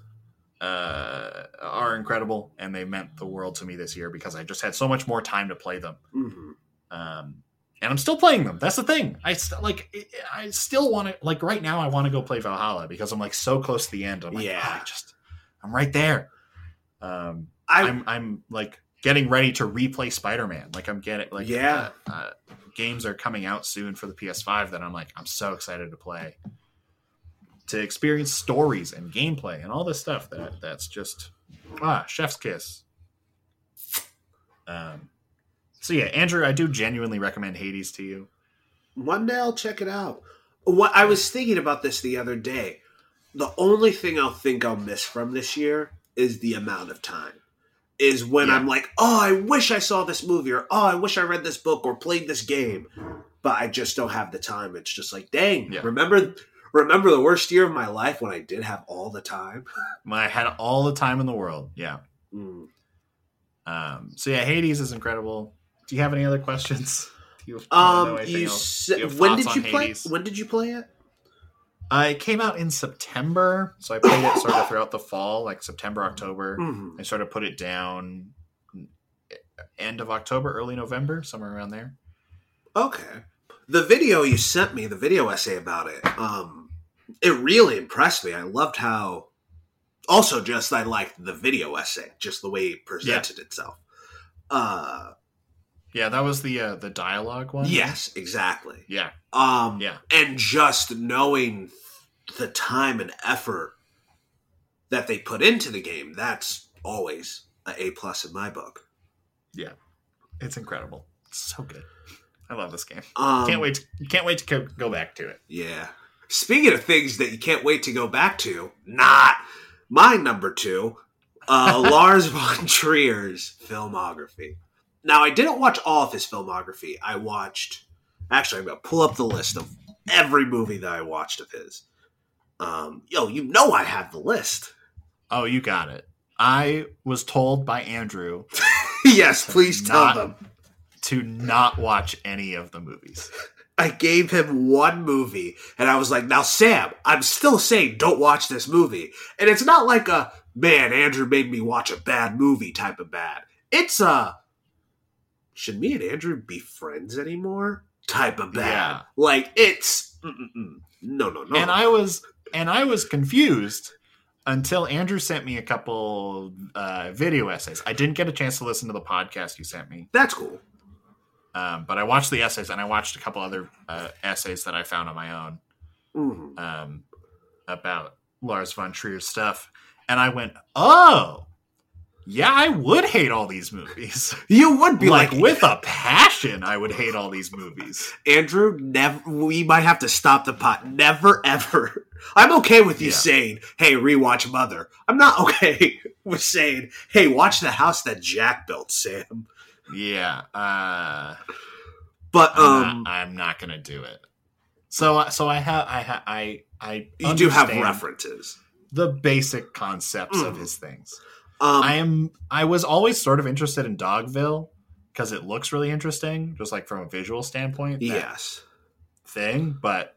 uh, are incredible, and they meant the world to me this year because I just had so much more time to play them. hmm Um, and I'm still playing them. That's the thing. I st- like. I still want to like right now. I want to go play Valhalla because I'm like so close to the end. I'm like, Yeah. "Ah, I just, I'm right there. Um, I I'm I'm like getting ready to replay Spider-Man. Like I'm getting like Yeah. uh, uh, games are coming out soon for the PS5 that I'm like I'm so excited to play. To experience stories and gameplay and all this stuff that that's just ah chef's kiss. Um so yeah, Andrew, I do genuinely recommend Hades to you. one day I'll check it out. What I was thinking about this the other day. The only thing I'll think I'll miss from this year is the amount of time. Is when Yeah. I'm like, oh, I wish I saw this movie, or oh, I wish I read this book or played this game, but I just don't have the time. It's just like, dang, Yeah. remember, remember the worst year of my life when I did have all the time. When I had all the time in the world. Yeah. Mm. Um so yeah, Hades is incredible. Do you have any other questions? You Um, you Do you when did you play? Hades? When did you play it? Uh, it came out in September, so I played it sort of throughout the fall, like September, October. Mhm. I sort of put it down end of October, early November, somewhere around there. Okay. The video you sent me, the video essay about it, um, it really impressed me. I loved how. Also, just I liked the video essay, just the way it presented itself. Uh, Yeah, that was the uh, the dialogue one. yes, exactly. yeah, Um, yeah, and just knowing the time and effort that they put into the game, that's always a A plus in my book. Yeah. It's incredible. It's so good. I love this game. Um, Can't wait. To, can't wait to go, go back to it. Yeah. Speaking of things that you can't wait to go back to, not my number two, uh, Lars von Trier's filmography. Now, I didn't watch all of his filmography. I watched, actually, I'm going to pull up the list of every movie that I watched of his. Um, yo, you know I have the list. Oh, you got it. I was told by Andrew yes, please tell Not- them. to not watch any of the movies. I gave him one movie, and I was like, "Now, Sam, I'm still saying don't watch this movie." And it's not like a man Andrew made me watch a bad movie type of bad. It's a should me and Andrew be friends anymore type of bad. Yeah. Like it's mm-mm-mm. no, no, no. And I was and I was confused until Andrew sent me a couple uh, video essays. I didn't get a chance to listen to the podcast you sent me, That's cool. um, but I watched the essays and I watched a couple other uh, essays that I found on my own Mhm. um, about Lars von Trier's stuff, and I went, "Oh, yeah, I would hate all these movies." You would be like like, with a passion, I would hate all these movies. Andrew, never. We might have to stop the pot. Never, ever. I'm okay with you Yeah. saying, "Hey, rewatch Mother." I'm not okay with saying, "Hey, watch the house that Jack built, Sam." Yeah, uh, But I'm, um, not, I'm not gonna do it. So, so I have, I, ha, I, I. you do have references. the basic concepts of Mm. his things. Um, I am. I was always sort of interested in Dogville because it looks really interesting, just like from a visual standpoint. yes, thing, but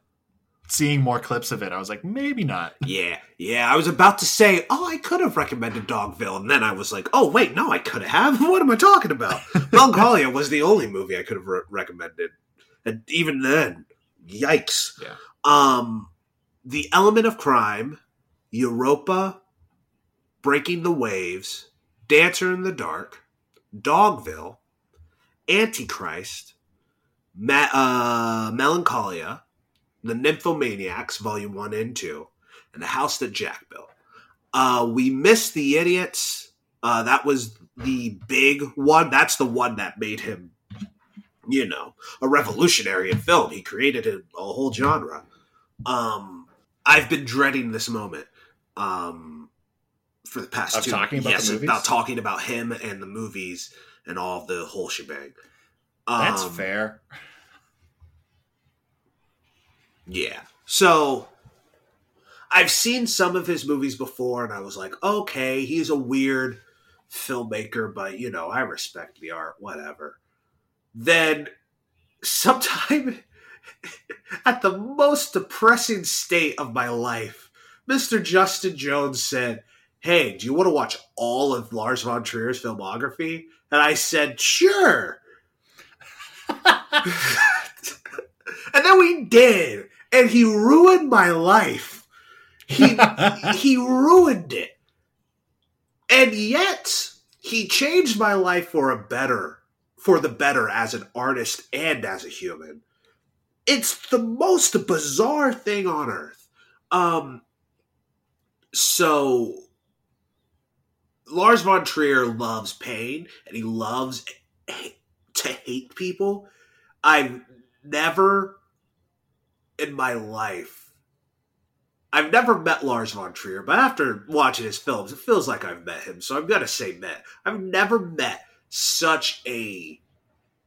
seeing more clips of it, I was like, maybe not. yeah, yeah. I was about to say, "Oh, I could have recommended Dogville," and then I was like, "Oh, wait, no, I could have." What am I talking about? Melancholia was the only movie I could have re- recommended, and even then, yikes. Yeah. Um, the element of crime, Europa, Breaking the Waves, Dancer in the Dark, Dogville, Antichrist, Ma- uh, Melancholia, The Nymphomaniacs, Volume 1 and 2, and The House That Jack Built. Uh, we missed The Idiots. Uh, that was the big one. That's the one that made him, you know, a revolutionary in film. He created a, a whole genre. Um, I've been dreading this moment um, for the past Of two talking about the yes, movies? about talking about him and the movies and all the whole shebang. That's Um, fair. Yeah. So I've seen some of his movies before and I was like, okay, he's a weird filmmaker, but you know, I respect the art, whatever. Then sometime at the most depressing state of my life, Mr. Justin Jones said, Hey, do you want to watch all of Lars von Trier's filmography? And I said, Sure. and then we did, and he ruined my life. He he ruined it, and yet he changed my life for a better, for the better as an artist and as a human. It's the most bizarre thing on earth. Um. So. Lars von Trier loves pain and he loves to hate people. I've never in my life. I've never met Lars von Trier, but after watching his films, it feels like I've met him. So I'm going to say met. I've never met such a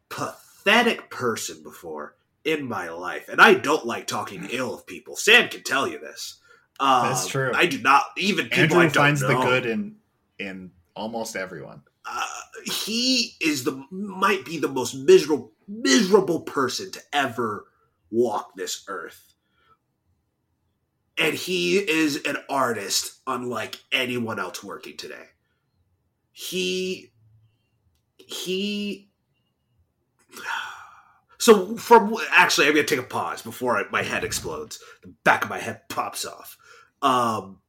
pathetic person before in my life. And I don't like talking ill of people. Sam can tell you this. Um, That's true. I do not, even people Andrew don't finds know the good in in almost everyone. uh, he is the might be the most miserable miserable person to ever walk this earth. And he is an artist unlike anyone else working today. He he so from actually i'm gonna take a pause before I, my head explodes. The back of my head pops off. Um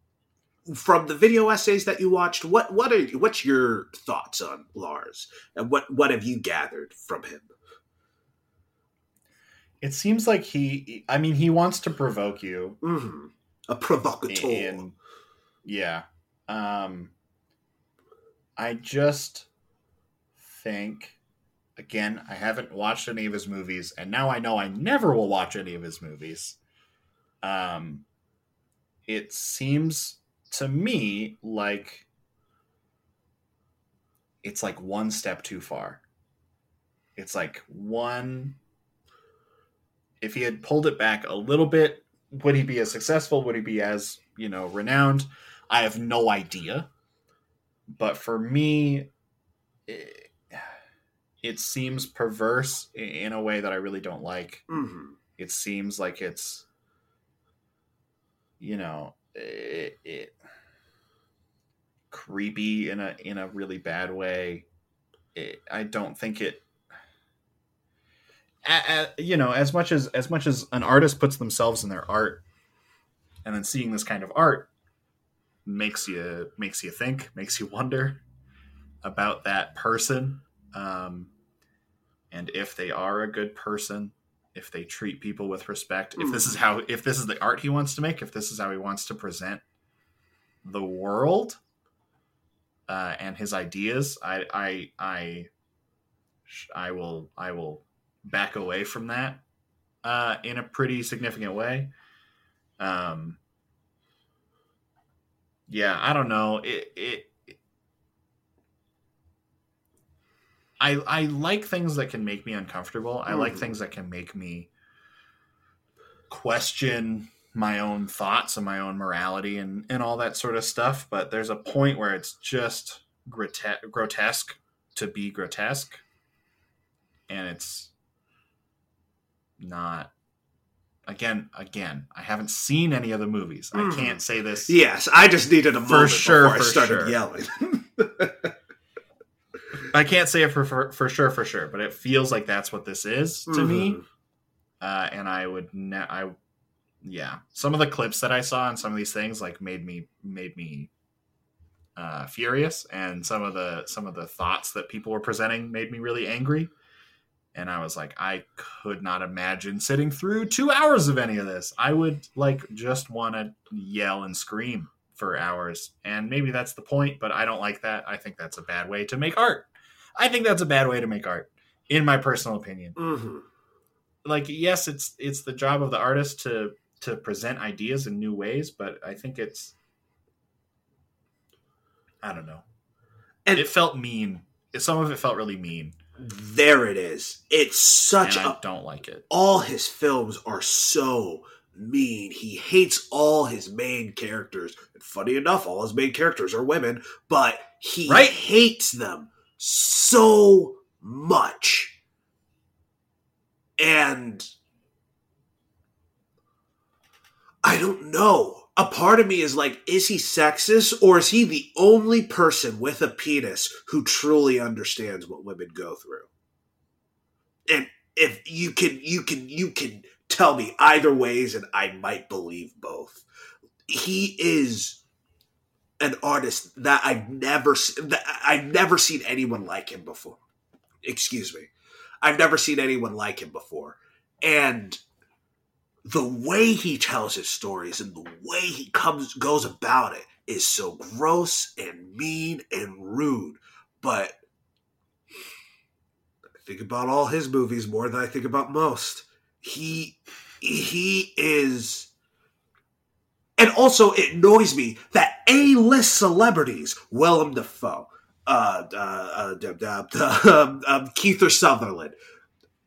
from the video essays that you watched, what what are what's your thoughts on Lars, and what what have you gathered from him? It seems like he. I mean, he wants to provoke you, hmm A provocateur. and yeah. Um, I just think, again, I haven't watched any of his movies, and now I know I never will watch any of his movies. Um, it seems to me like it's like one step too far. It's like one. If he had pulled it back a little bit, would he be as successful? Would he be as you know renowned? I have no idea. But for me, it, it seems perverse in a way that I really don't like. hmm It seems like it's, you know, it, it creepy in a in a really bad way. It, I don't think it. A, a, you know, as much as as much as an artist puts themselves in their art, and then seeing this kind of art, makes you makes you think, makes you wonder about that person, um, and if they are a good person, if they treat people with respect, if this is how, if this is the art he wants to make, if this is how he wants to present the world uh, and his ideas, I, I, I, I will, I will back away from that uh, in a pretty significant way. Um, yeah, I don't know. It, it, I, I like things that can make me uncomfortable. I like Mhm. things that can make me question my own thoughts and my own morality and, and all that sort of stuff. But there's a point where it's just grote- grotesque to be grotesque. And it's not again again i haven't seen any of the movies Mhm. i can't say this Yes, I just needed a For moment sure, before I started sure. yelling. i can't say it for, for for sure for sure but it feels like that's what this is to me Mhm. uh and i would ne- i yeah. Some of the clips that i saw and some of these things like made me made me uh furious. And some of the some of the thoughts that people were presenting made me really angry. And i was like i could not imagine sitting through two hours of any of this. I would like just want to yell and scream for hours. And maybe that's the point but i don't like that. I think that's a bad way to make art. I think that's a bad way to make art in my personal opinion. Mhm. like yes it's it's the job of the artist to to present ideas in new ways but i think it's i don't know And- it felt mean some of it felt really mean There it is. It's such and i a don't like it all his films are so mean. He hates all his main characters. And funny enough, all his main characters are women, but he Right. hates them so much. And I don't know. A part of me is like, is he sexist or is he the only person with a penis who truly understands what women go through? And if you can you can you can tell me either ways and I might believe both. He is an artist that I've never that I've never seen anyone like him before. Excuse me. I've never seen anyone like him before. And the way he tells his stories and the way he comes goes about it is so gross and mean and rude. But I think about all his movies more than I think about most. He he is and also it annoys me that A-list celebrities, Willem Dafoe, uh, uh, uh, um, um, Kiefer Sutherland,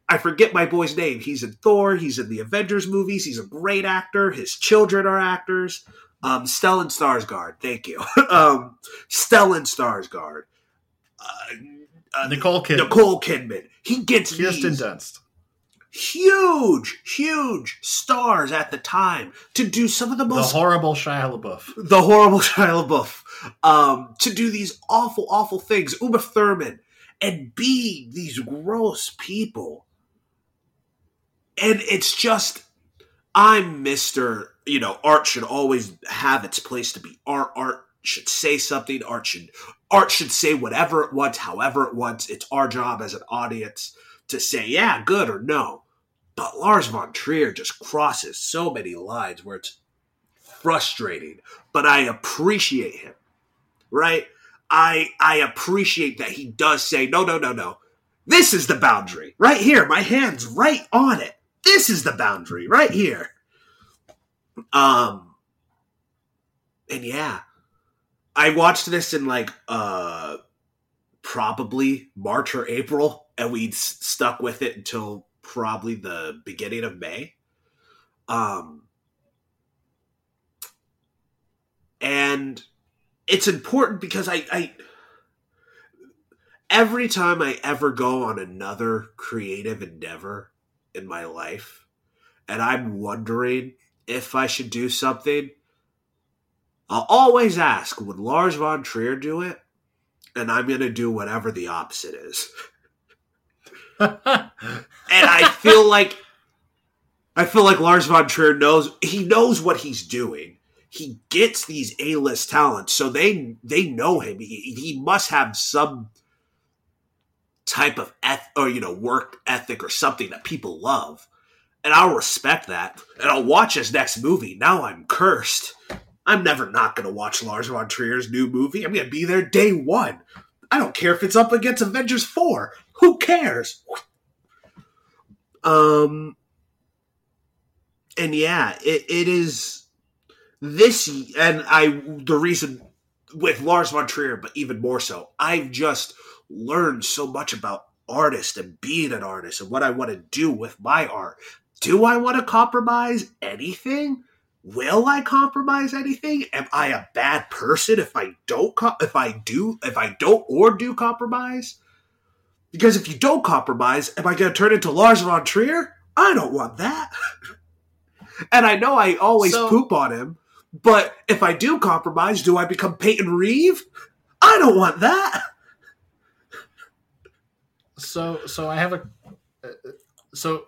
I forget my boy's name. He's in Thor. He's in the Avengers movies. He's a great actor. His children are actors. Um, Stellan Skarsgård. Thank you. um, Stellan Skarsgård. Uh, uh, nicole kidman Nicole Kidman. He gets kirsten dunst huge, huge stars at the time to do some of the the most horrible shia labeouf the horrible Shia LaBeouf, um, to do these awful, awful things, Uma Thurman, and be these gross people. And it's just, I'm Mister. You know, art should always have its place to be art. Art should say something. Art should art should say whatever it wants, however it wants. It's our job as an audience to say, yeah, good or no. But Lars von Trier just crosses so many lines where it's frustrating, but I appreciate him. Right? I I appreciate that he does say, no, no, no, no. This is the boundary. Right here. My hand's right on it. This is the boundary right here. Um and yeah. I watched this in like uh probably March or April, and we stuck with it until probably the beginning of May. Um, and it's important because I, I every time I ever go on another creative endeavor in my life, and I'm wondering if I should do something, I'll always ask, would Lars von Trier do it? And I'm going to do whatever the opposite is. And I feel like I feel like Lars von Trier knows he knows what he's doing. he gets these A-list talents, so they they know him. He, he must have some type of eth- or you know work ethic or something that people love, and I'll respect that, and I'll watch his next movie. Now I'm cursed. I'm never not going to watch Lars von Trier's new movie. I'm going to be there day one. I don't care if it's up against Avengers four. Who cares? Um, and yeah, it, it is this, and I the reason with Lars von Trier, but even more so, I've just learned so much about artists and being an artist and what I want to do with my art. Do I want to compromise anything? Will I compromise anything? Am I a bad person if I don't co- if I do if I don't or do compromise? Because if you don't compromise, am I going to turn into Lars von Trier? I don't want that. and I know I always So- poop on him, but if I do compromise, do I become Peyton Reed? I don't want that. So so I have a uh, so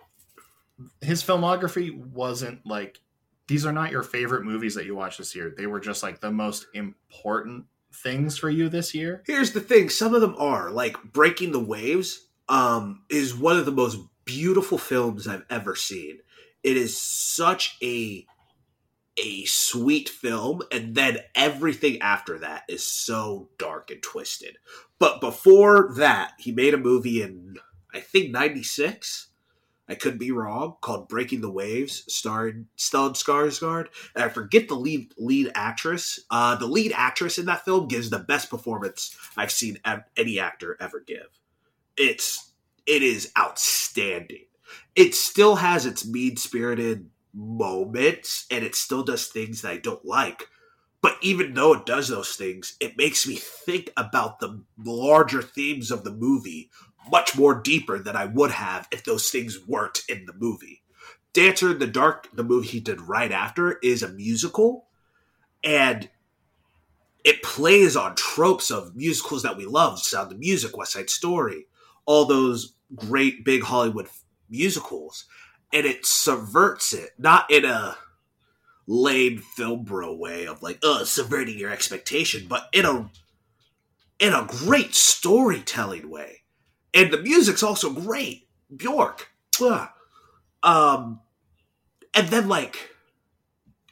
his filmography wasn't like these are not your favorite movies that you watched this year. They were just like the most important things for you this year. Here's the thing: some of them are like Breaking the Waves. Um, is one of the most beautiful films I've ever seen. It is such a a sweet film, and then everything after that is so dark and twisted. But before that, he made a movie in I think '96. I could be wrong. Called Breaking the Waves, starring Stellan Skarsgård, and I forget the lead lead actress. Uh, the lead actress in that film gives the best performance I've seen ev- any actor ever give. It's it is outstanding. It still has its mean spirited moments, and it still does things that I don't like. But even though it does those things, it makes me think about the larger themes of the movie much more deeper than I would have if those things weren't in the movie. Dancer in the Dark, the movie he did right after, is a musical, and it plays on tropes of musicals that we love Sound of Music, West Side Story, all those great big Hollywood musicals, and it subverts it, not in a lame film bro way of like, uh, subverting your expectation, but in a in a great storytelling way. And the music's also great. Bjork. Ugh. Um and then like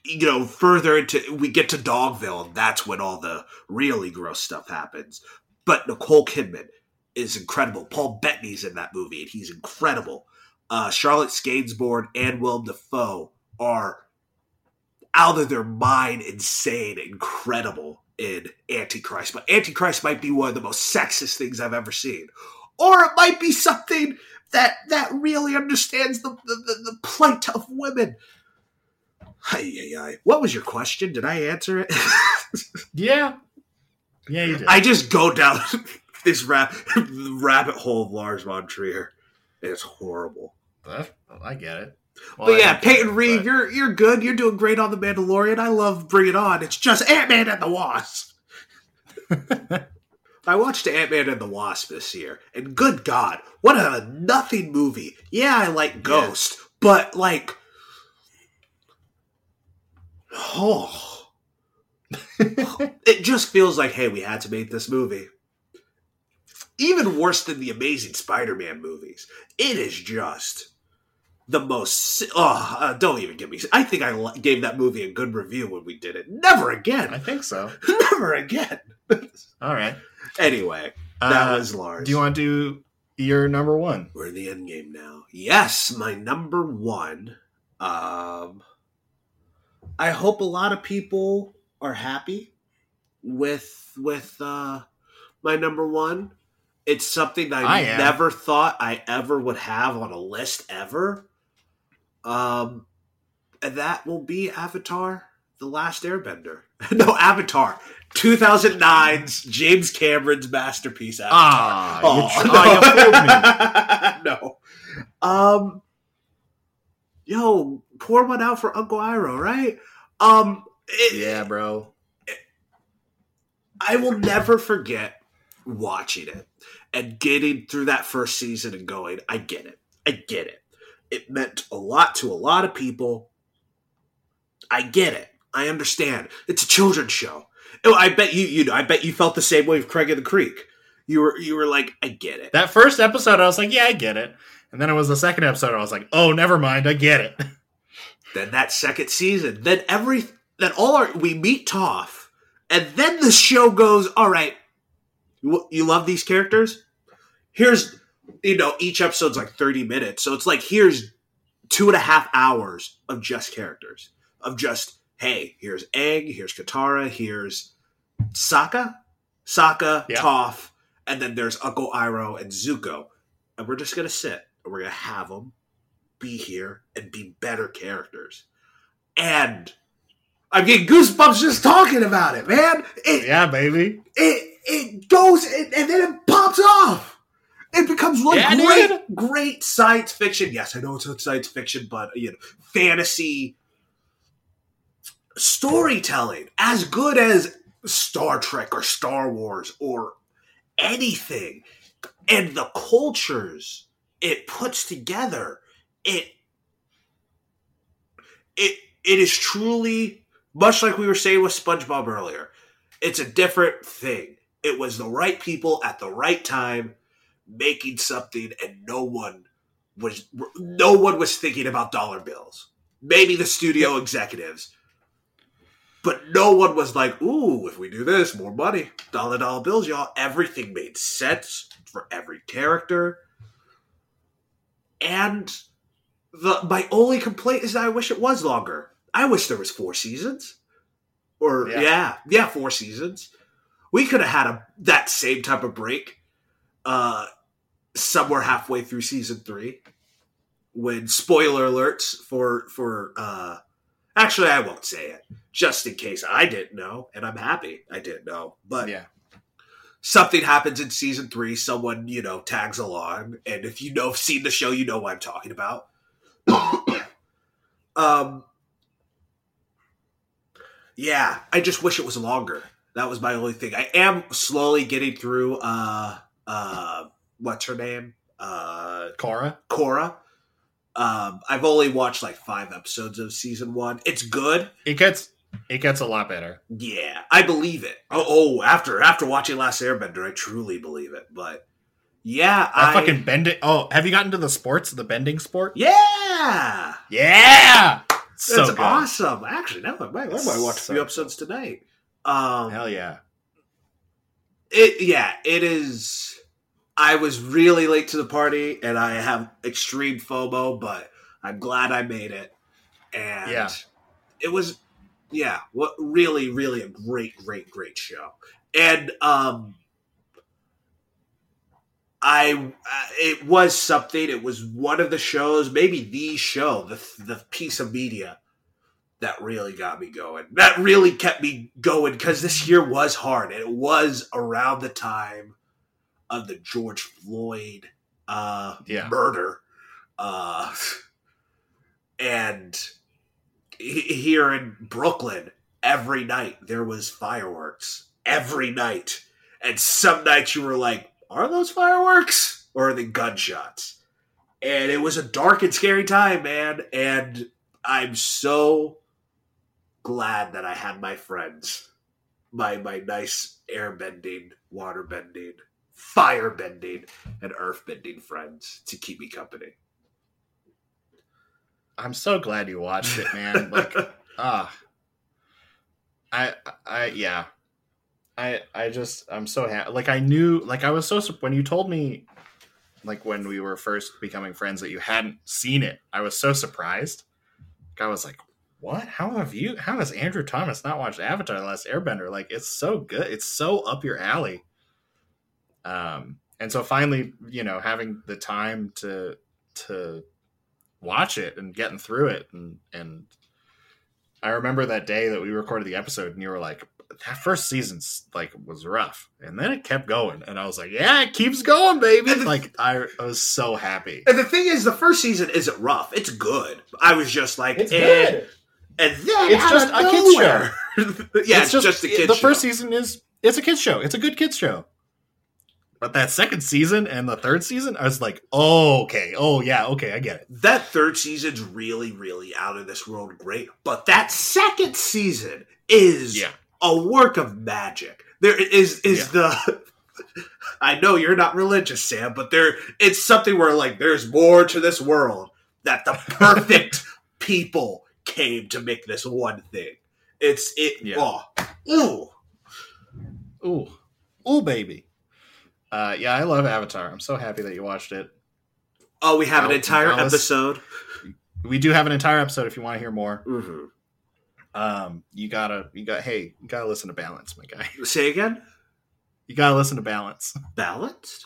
you know, further into we get to Dogville, and that's when all the really gross stuff happens. But Nicole Kidman is incredible. Paul Bettany's in that movie, and he's incredible. Uh, Charlotte Gainsbourg and Willem Dafoe are out of their mind, insane, incredible in Antichrist. But Antichrist might be one of the most sexist things I've ever seen, or it might be something that that really understands the the, the, the plight of women. Ay, ay, ay. What was your question? Did I answer it? Yeah. Yeah, you did. I just go down this rab- rabbit hole of Lars von Trier. It's horrible. I get it. Well, but I yeah, Peyton Reed, but- you're you're good. You're doing great on the Mandalorian. I love Bring It On. It's just Ant Man and the Wasp. I watched Ant Man and the Wasp this year, and good God, what a nothing movie. Yeah, I like Ghost, but like, oh, it just feels like, hey, we had to make this movie. Even worse than the Amazing Spider-Man movies. It is just the most. Oh, uh, don't even give me. I think I gave that movie a good review when we did it. Never again. I think so. Never again. All right. Anyway, that Uh, was Lars. Do you want to do your number one? We're in the end game now. Yes, my number one. Um, I hope a lot of people are happy with with uh, my number one. It's something that I, I never thought I ever would have on a list ever. Um, and that will be Avatar: The Last Airbender. no, Avatar, 2009's James Cameron's masterpiece. Avatar. Ah, Oh, you, you fooled me. no. Um, yo, pour one out for Uncle Iroh, right? Um, it- Yeah, bro. I will never forget watching it and getting through that first season and going, I get it. I get it. It meant a lot to a lot of people. I get it. I understand. It's a children's show. Oh, I bet you you know, I bet you felt the same way with Craig of the Creek. You were you were like, I get it. That first episode, I was like, yeah, I get it. And then it was the second episode, I was like, oh, never mind, I get it. Then that second season, then every then all our we meet Toph, and then the show goes, all right, you, you love these characters? Here's you know, each episode's like 30 minutes. So it's like here's two and a half hours of just characters. Of just, hey, here's Aang, here's Katara, here's Sokka, Sokka, Yeah. Toph, and then there's Uncle Iroh and Zuko. And we're just gonna sit and we're gonna have them be here and be better characters. And I'm getting goosebumps just talking about it, man. It yeah, baby. it it goes and, and then it pops off. It becomes like Yeah, great, dude. great science fiction. Yes, I know it's science fiction, but you know, fantasy storytelling as good as Star Trek or Star Wars or anything, and the cultures it puts together. It it it is truly much like we were saying with SpongeBob earlier. It's a different thing. It was the right people at the right time making something and no one was no one was thinking about dollar bills. Maybe the studio executives. But no one was like, ooh, if we do this, more money. Dollar dollar bills, y'all. Everything made sense for every character. And the my only complaint is that I wish it was longer. I wish there was four seasons. Or Yeah. yeah, yeah, four seasons. We could have had a that same type of break uh somewhere halfway through season 3 when spoiler alerts for for uh actually I won't say it just in case I didn't know and I'm happy I didn't know. But yeah. something happens in season three, someone, you know, tags along, and if you know seen the show, you know what I'm talking about. um Yeah, I just wish it was longer. That was my only thing. I am slowly getting through uh uh what's her name? Uh Korra. Korra. Um I've only watched like five episodes of season one. It's good. It gets it gets a lot better. Yeah, I believe it. Oh, oh, after after watching Last Airbender, I truly believe it. But yeah, That I fucking bend it. Oh, have you gotten to the sports, the bending sport? yeah, Yeah, so that's good. awesome. Actually, now I might, I might watch a few episodes tonight. Um, Hell yeah. it yeah, it is. I was really late to the party, and I have extreme FOMO, but I'm glad I made it. And Yeah. it was yeah, what really, really a great, great, great show. And um I uh, it was something. It was one of the shows, maybe the show, the the piece of media that really got me going. That really kept me going because this year was hard, and it was around the time of the George Floyd uh, Yeah. murder, uh, and here in Brooklyn, every night there was fireworks. Every night, and some nights you were like, "Are those fireworks or are they gunshots?" And it was a dark and scary time, man. And I'm so glad that I had my friends, my my nice airbending, water bending, fire bending, and earth bending friends to keep me company. I'm so glad you watched it, man. Like, ah, I, I, yeah, I, I just, I'm so happy. Like, I knew, like, I was so when you told me, like, when we were first becoming friends, that you hadn't seen it. I was so surprised. Like, I was like, what? How have you? How has Andrew Thomas not watched Avatar: The Last Airbender? Like, it's so good. It's so up your alley. Um, and so finally, you know, having the time to to watch it and getting through it and and I remember that day that we recorded the episode and you were like that first season's like was rough and then it kept going and I was like yeah it keeps going baby the- like I, I was so happy And the thing is, the first season isn't rough; it's good. I was just like, it's eh. good and then It's just of a kid's show. yeah, it's it's just, a kid the show. first season is it's a kids show it's a good kids show But that second season and the third season, I was like, oh, okay. Oh, yeah. Okay. I get it. That third season's really, really out of this world great. But that second season is Yeah. a work of magic. There is is the I know you're not religious, Sam, but there it's something where like there's more to this world that the perfect people came to make this one thing. It's it Yeah. oh ooh. Ooh. Ooh, baby. Uh, yeah, I love Avatar. I'm so happy that you watched it. Oh, we have an entire episode. We do have an entire episode if you want to hear more. hmm Um, you gotta, you got, hey, you gotta listen to Balance, my guy. Say again? You gotta listen to Balance, Balanced?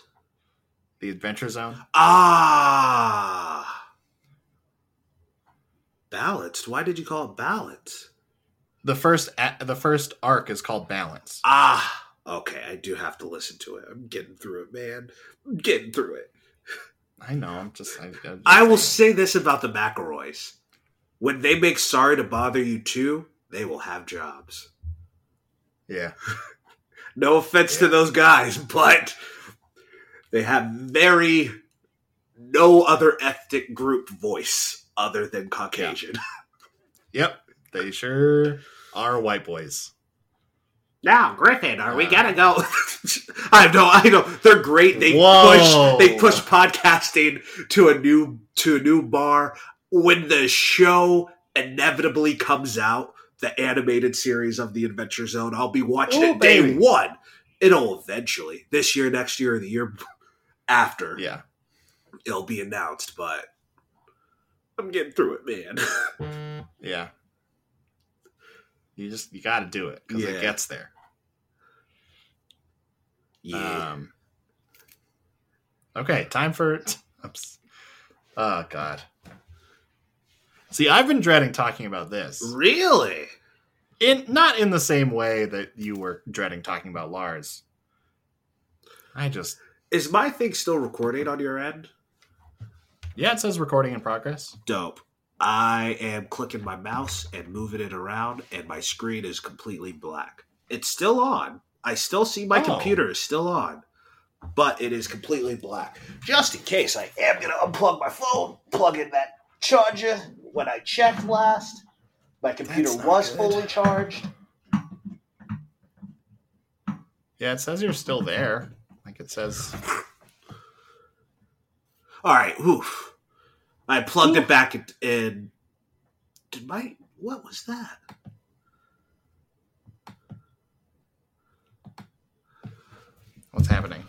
the Adventure Zone. Ah. Balanced? Why did you call it balanced? The first, the first arc is called Balance. Ah. Okay, I do have to listen to it. I'm getting through it, man. I'm getting through it. I know. I'm just. I, I'm just I will say this about the McElroys. When they make Sorry to Bother You too, they will have jobs. Yeah. No offense to those guys, but they have very no other ethnic group voice other than Caucasian. Yep. They sure are white boys. Now, Griffin, are we gonna go? I know, I know. They're great. They Whoa. push they push podcasting to a new to a new bar. When the show inevitably comes out, the animated series of the Adventure Zone, I'll be watching Ooh, it day baby. one. It'll eventually this year, next year, or the year after. Yeah. It'll be announced, but I'm getting through it, man. Yeah. You just you got to do it because Yeah. it gets there. Yeah. Um, okay, time for. Oops. Oh God. See, I've been dreading talking about this. really? In not in the same way that you were dreading talking about Lars. I just Is my thing still recording on your end? yeah, it says recording in progress. dope. I am clicking my mouse and moving it around, and my screen is completely black. It's still on. I still see my Oh. computer is still on, but it is completely black. Just in case, I am going to unplug my phone, plug in that charger. When I checked last, my computer was good. fully charged. Yeah, it says you're still there. Like it says All right, oof. I plugged it back in. Did my. What was that? What's happening.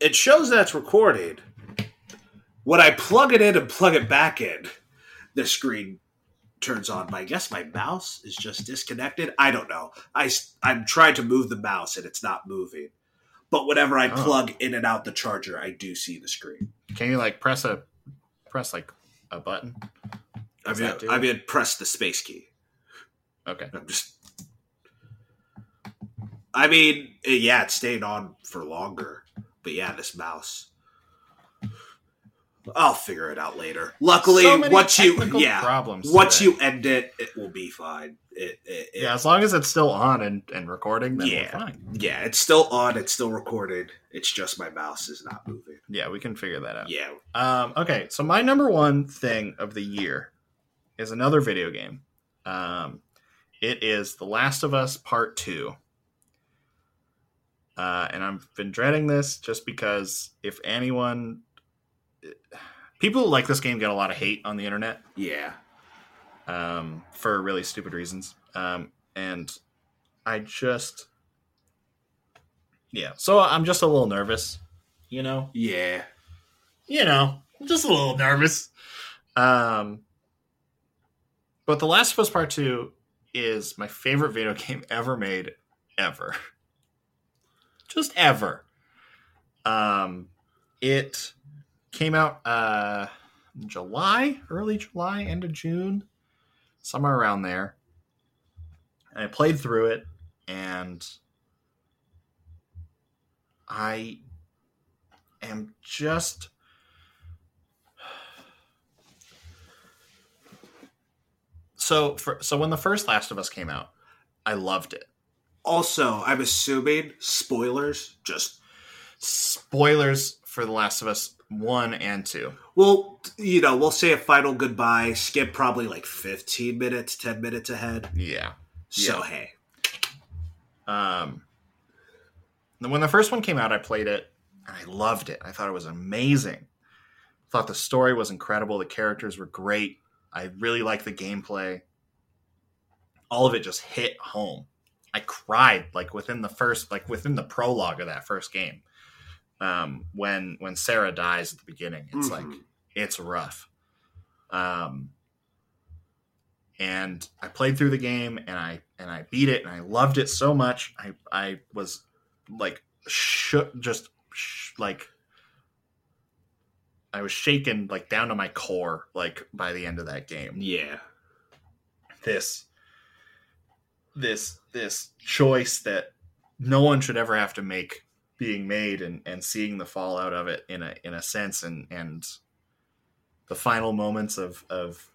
it shows that's recorded. When I plug it in and plug it back in, the screen turns on. But I guess my mouse is just disconnected. I don't know. I I'm trying to move the mouse and it's not moving. But whenever I Oh. plug in and out the charger, I do see the screen. Can you like press a press like a button? I mean, I mean, press the space key. Okay. I'm just. I mean, yeah, it stayed on for longer, but yeah, this mouse. I'll figure it out later. Luckily, So once you yeah, problems once today. you end it, it will be fine. It, it, it- Yeah, as long as it's still on and, and recording, then Yeah. we're fine. yeah, it's still on. It's still recorded. It's just my mouse is not moving. Yeah, we can figure that out. Yeah, Um, okay, so my number one thing of the year is another video game. Um, it is The Last of Us Part Two, uh, and I've been dreading this just because if anyone, people who like this game get a lot of hate on the internet yeah, um, for really stupid reasons, um, and I just, yeah, so I'm just a little nervous, you know yeah. you know, I'm just a little nervous. Um, but The Last of Us Part Two is my favorite video game ever made, ever. Just ever. Um, it came out uh July, early July, end of June, somewhere around there. And I played through it, and I am just so for so when the first Last of Us came out, I loved it. Also, I'm assuming spoilers. Just spoilers for The Last of Us one and two. Well, you know, we'll say a final goodbye. Skip probably like fifteen minutes, ten minutes ahead. Yeah. So Yeah. hey, Um, when the first one came out, I played it and I loved it. I thought it was amazing. thought the story was incredible. The characters were great. I really liked the gameplay. All of it just hit home. I cried like within the first, like within the prologue of that first game. Um, when when Sarah dies at the beginning, it's like Mhm. it's rough. Um, and I played through the game and I and I beat it and I loved it so much. I I was like shook, just sh- like I was shaken like down to my core like by the end of that game. yeah, This this this choice that no one should ever have to make being made and and seeing the fallout of it in a in a sense and and the final moments of of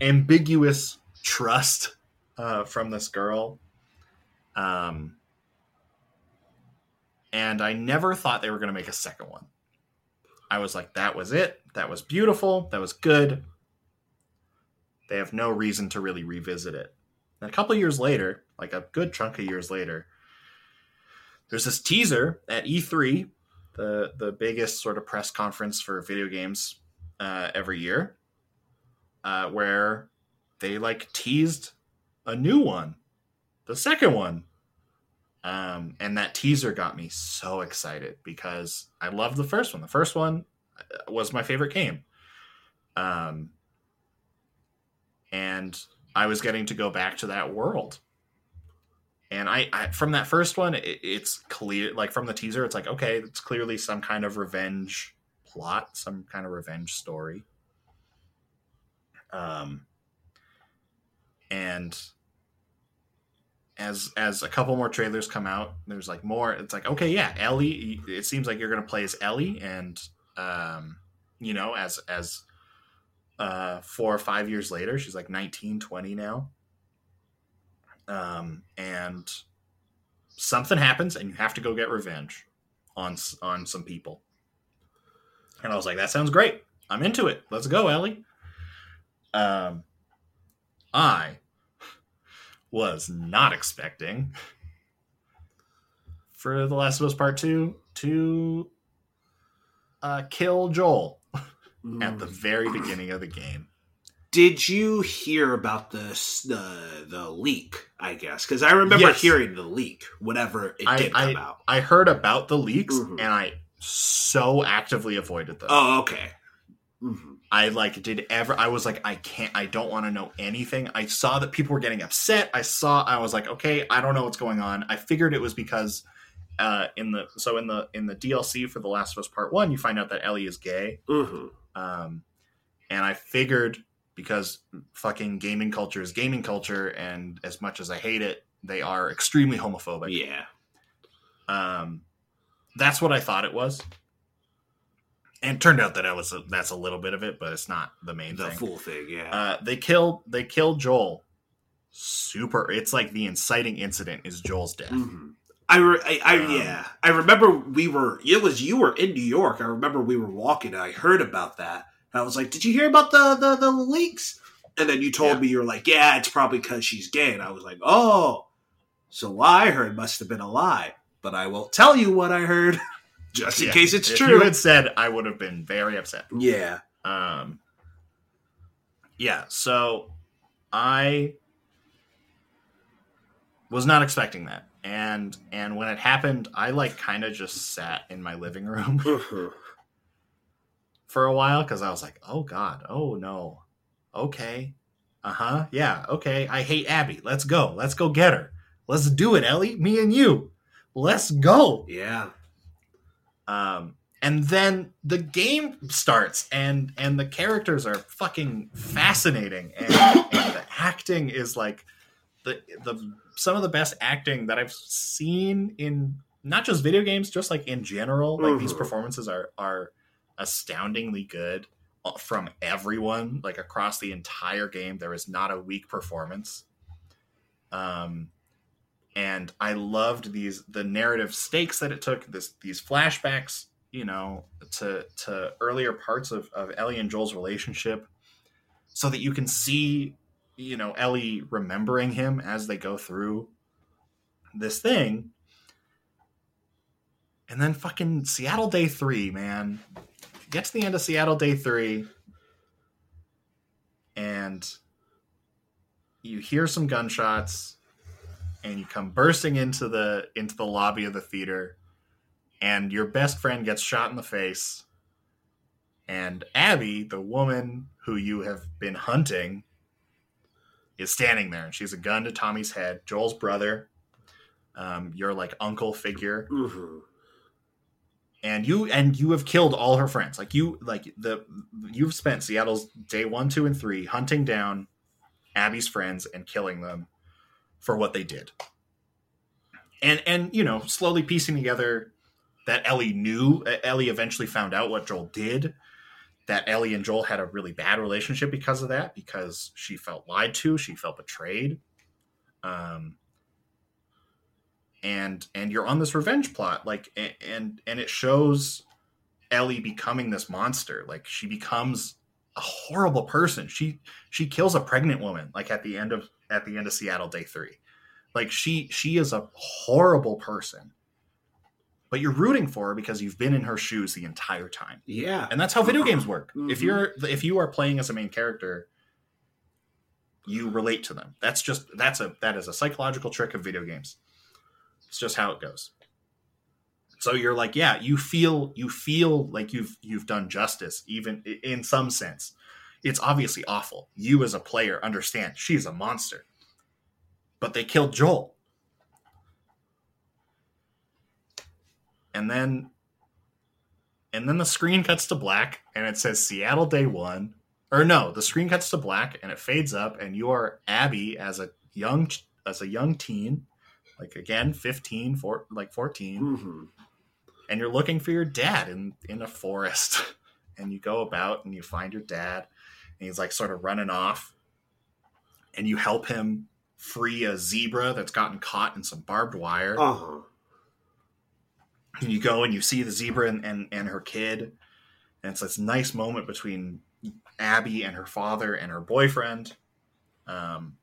ambiguous trust uh, from this girl. Um and i never thought they were going to make a second one. I was like that was it. That was beautiful. That was good. They have no reason to really revisit it and a couple years later like a good chunk of years later there's this teaser at E3, the the biggest sort of press conference for video games uh, every year, uh, where they like teased a new one, the second one, um, and that teaser got me so excited because I loved the first one. The first one uh, was my favorite game, um, and I was getting to go back to that world. And I, I from that first one it, it's clear like from the teaser it's like okay it's clearly some kind of revenge plot some kind of revenge story. Um and as as a couple more trailers come out there's like more it's like okay yeah ellie it seems like you're gonna play as ellie and um you know as as uh four or five years later she's like 19 20 now um, and something happens, and you have to go get revenge on on some people. And I was like, "That sounds great. I'm into it. Let's go, Ellie." Um, I was not expecting for The Last of Us Part Two to uh, kill Joel at the very beginning of the game. Did you hear about this the the leak? I guess because I remember Yes. hearing the leak Whatever it I- did come out. I heard about the leaks, Mhm. and I so actively avoided them. Oh, okay. Mhm. I like did ever I was like I can't I don't want to know anything. I saw that people were getting upset. I saw I was like okay, I don't know what's going on. I figured it was because uh in the so in the in the DLC for The Last of Us Part 1, you find out that Ellie is gay. Mhm. Um and I figured because fucking gaming culture is gaming culture and as much as I hate it, they are extremely homophobic. Yeah. Um, that's what I thought it was, and it turned out that I was a, that's a little bit of it, but it's not the main thing. The thing. full thing. Yeah. Uh, they killed they killed Joel. Super. It's like the inciting incident is Joel's death. Mhm. I, re- I, I Um, yeah. I remember we were. It was you were in New York. I remember we were walking. and I heard about that. And I was like, "Did you hear about the the, the leaks?" And then you told Yeah. me you were like, "Yeah, it's probably because she's gay." And I was like, "Oh, so what I heard must have been a lie." But I won't tell you what I heard, just in Yeah. case it's if true. you had said, I would have been very upset. yeah. Um, yeah, so I was not expecting that, and and when it happened, I like kind of just sat in my living room for a while because I was like, oh god, oh no, okay, uh huh, yeah, okay, I hate Abby. Let's go, let's go get her. Let's do it, Ellie, me and you. Let's go. yeah. um and then the game starts and and the characters are fucking fascinating and, and the acting is like the the some of the best acting that i've seen in not just video games just like in general like these Mhm. performances are are astoundingly good uh, from everyone like across the entire game there is not a weak performance um and I loved these the narrative stakes that it took. This these flashbacks, you know, to to earlier parts of of Ellie and Joel's relationship, so that you can see, you know, Ellie remembering him as they go through this thing. And then fucking Seattle Day Three, man. Get to the end of Seattle Day Three, and you hear some gunshots and you come bursting into the into the lobby of the theater and your best friend gets shot in the face and abby the woman who you have been hunting is standing there and she's a gun to tommy's head joel's brother um, your like uncle figure. Mm-hmm. and you and you have killed all her friends. Like you like the you've spent seattle's day one two and three hunting down abby's friends and killing them for what they did. And and you know slowly piecing together that ellie knew ellie eventually found out what joel did that ellie and joel had a really bad relationship because of that because she felt lied to she felt betrayed. Um and and you're on this revenge plot like and and it shows ellie becoming this monster. Like she becomes a horrible person. She she kills a pregnant woman like at the end of at the end of seattle day three. Like she she is a horrible person but you're rooting for her because you've been in her shoes the entire time. Yeah. and that's how video games work. If Mhm. you're if you are playing as a main character you relate to them. That's just that's a that is a psychological trick of video games. It's just how it goes. So you're like yeah you feel you feel like you've you've done justice even in some sense. It's obviously awful. You as a player understand she's a monster. But they killed joel and then and then the screen cuts to black and it says Seattle Day One. Or no, the screen cuts to black and it fades up, and you are Abby as a young as a young teen, like again, 15, four, like 14, Mm-hmm. and you're looking for your dad in in a forest. And you go about and you find your dad, and he's like sort of running off, and you help him free a zebra that's gotten caught in some barbed wire Uh huh. And you go and you see the zebra and, and, and her kid. And it's this nice moment between abby and her father and her boyfriend. Um,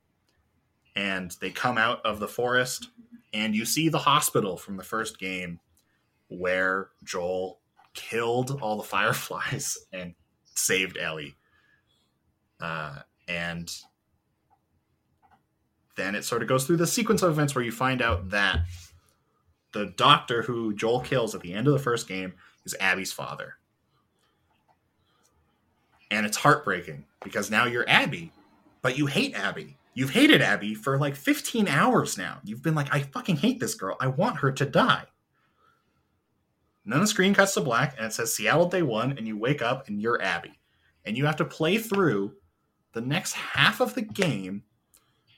and they come out of the forest and you see the hospital from the first game where joel killed all the fireflies and saved ellie. Uh, and then it sort of goes through the sequence of events where you find out that the doctor who Joel kills at the end of the first game is Abby's father. And it's heartbreaking because now you're Abby, but you hate Abby. You've hated Abby for like 15 hours now. You've been like, I fucking hate this girl. I want her to die. And then the screen cuts to black and it says Seattle Day One, and you wake up and you're Abby. And you have to play through the next half of the game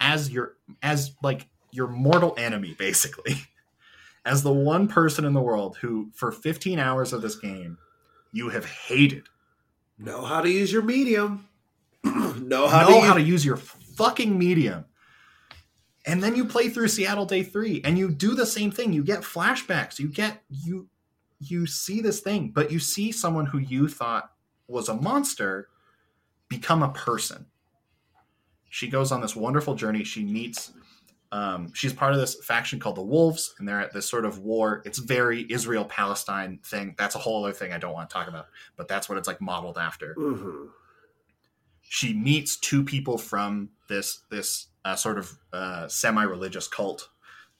as your as like your mortal enemy, basically. as the one person in the world who, for 15 hours of this game, you have hated. Know how to use your medium. know how know to use. how to use your fucking medium. And then you play through Seattle Day 3 and you do the same thing. You get flashbacks. You get you you see this thing, but you see someone who you thought was a monster become a person. She goes on this wonderful journey. She meets um, she's part of this faction called the Wolves, and they're at this sort of war. It's very Israel Palestine thing. That's a whole other thing I don't want to talk about, but that's what it's like modeled after Mhm. she meets two people from this this uh, sort of uh, semi-religious cult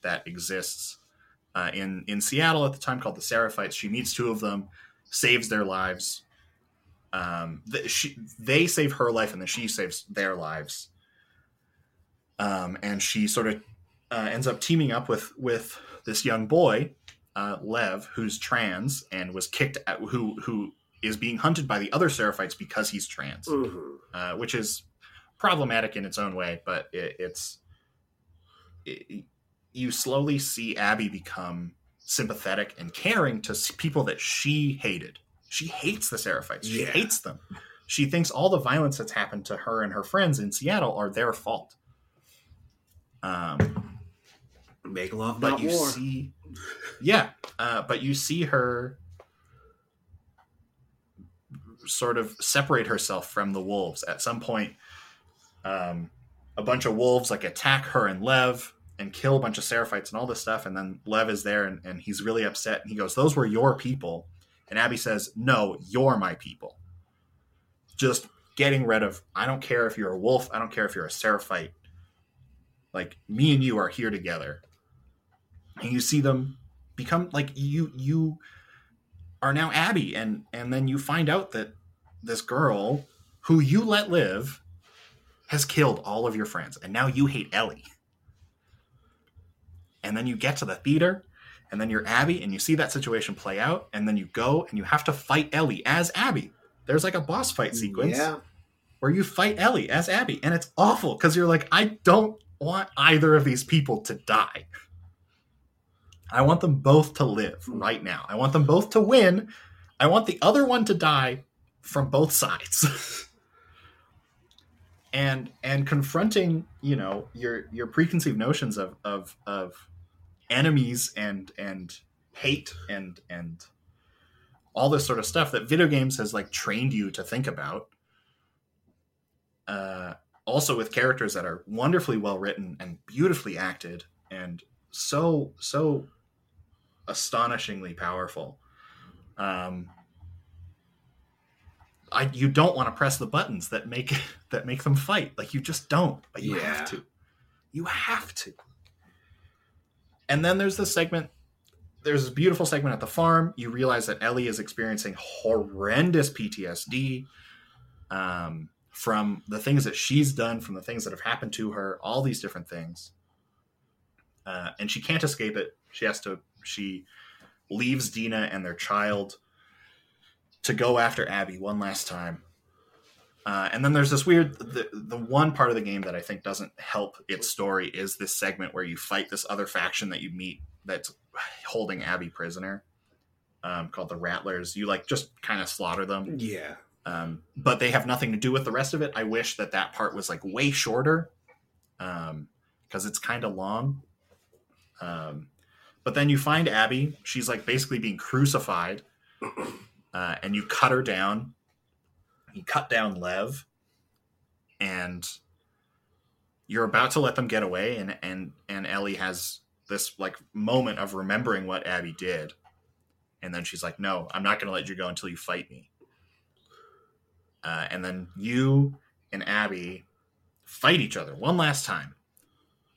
that exists uh, in in Seattle at the time called the Seraphites. She meets two of them, saves their lives. Um, th- she, they save her life, and then she saves their lives. Um, and she sort of uh, ends up teaming up with with this young boy, uh, Lev, who's trans and was kicked at, who who is being hunted by the other Seraphites because he's trans Mhm. uh, which is problematic in its own way, but it, it's it, you slowly see Abby become sympathetic and caring to people that she hated. She hates the Seraphites. She Yeah. hates them. She thinks all the violence that's happened to her and her friends in Seattle are their fault. Um, Make love, but you war. see yeah uh, but you see her sort of separate herself from the wolves. At some point um, a bunch of wolves like attack her and lev and kill a bunch of seraphites and all this stuff and then lev is there and, and he's really upset. And he goes those were your people. And abby says no you're my people. Just getting rid of i don't care if you're a wolf. I don't care if you're a seraphite like me and you are here together. And you see them become like you you are now abby and and then you find out that this girl who you let live has killed all of your friends and now you hate ellie. And then you get to the theater and then you're abby and you see that situation play out and then you go and you have to fight ellie as abby. There's like a boss fight sequence Yeah. where you fight Ellie as Abby, and it's awful because you're like, I don't want either of these people to die. I want them both to live right now. I want them both to win. I want the other one to die from both sides. and and confronting, you know, your your preconceived notions of of of enemies and and hate and and all this sort of stuff that video games has like trained you to think about uh, also with characters that are wonderfully well written and beautifully acted and so so astonishingly powerful. Um I, you don't want to press the buttons that make that make them fight. Like you just don't but you Yeah. have to. You have to. And then there's this segment there's this beautiful segment at the farm. You realize that ellie is experiencing horrendous ptsd um, from the things that she's done, from the things that have happened to her, all these different things. Uh, and she can't escape it. She has to, she leaves Dina and their child to go after Abby one last time. Uh, and then there's this weird, the, the one part of the game that I think doesn't help its story is this segment where you fight this other faction that you meet that's holding Abby prisoner um, called the Rattlers. You like just kind of slaughter them Yeah. Um, but they have nothing to do with the rest of it. I wish that that part was like way shorter, um, because it's kind of long. Um, but then you find Abby; she's like basically being crucified, uh, and you cut her down. You cut down Lev, and you're about to let them get away, and and and Ellie has this like moment of remembering what Abby did, and then she's like, "No, I'm not going to let you go until you fight me." Uh, and then you and Abby fight each other one last time,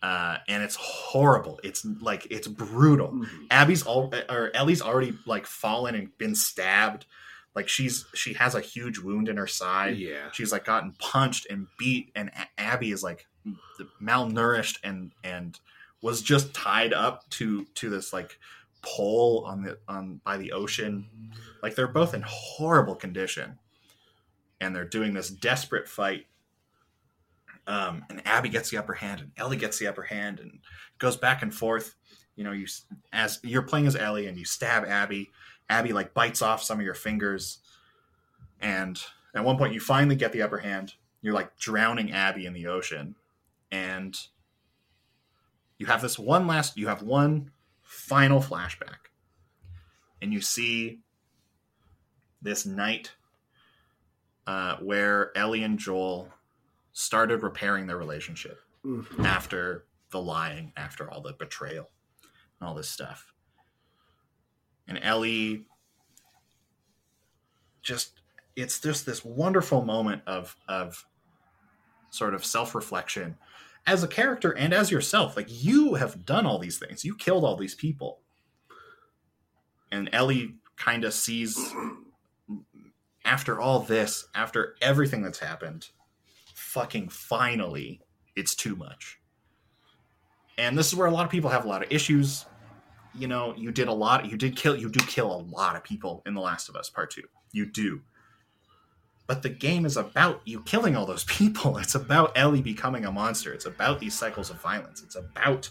uh, and it's horrible. It's like it's brutal. Mm-hmm. Abby's all or Ellie's already like fallen and been stabbed. Like she's she has a huge wound in her side. Yeah. She's like gotten punched and beat, and A- Abby is like malnourished and and was just tied up to to this like pole on the on by the ocean. Like they're both in horrible condition, and they're doing this desperate fight. Um, and Abby gets the upper hand, and Ellie gets the upper hand, and goes back and forth. You know, you as you're playing as Ellie, and you stab Abby. Abby like bites off some of your fingers, and at one point you finally get the upper hand. You're like drowning Abby in the ocean, and you have this one last. You have one final flashback, and you see this night uh, where Ellie and Joel started repairing their relationship Mhm. after the lying, after all the betrayal, and all this stuff. And Ellie just it's just this wonderful moment of of sort of self-reflection as a character and as yourself. Like you have done all these things. You killed all these people. And Ellie kind of sees after all this, after everything that's happened, fucking finally, it's too much. And this is where a lot of people have a lot of issues. You know, you did a lot, you did kill, you do kill a lot of people in The Last of Us Part 2. You do. But the game is about you killing all those people. It's about Ellie becoming a monster. It's about these cycles of violence. It's about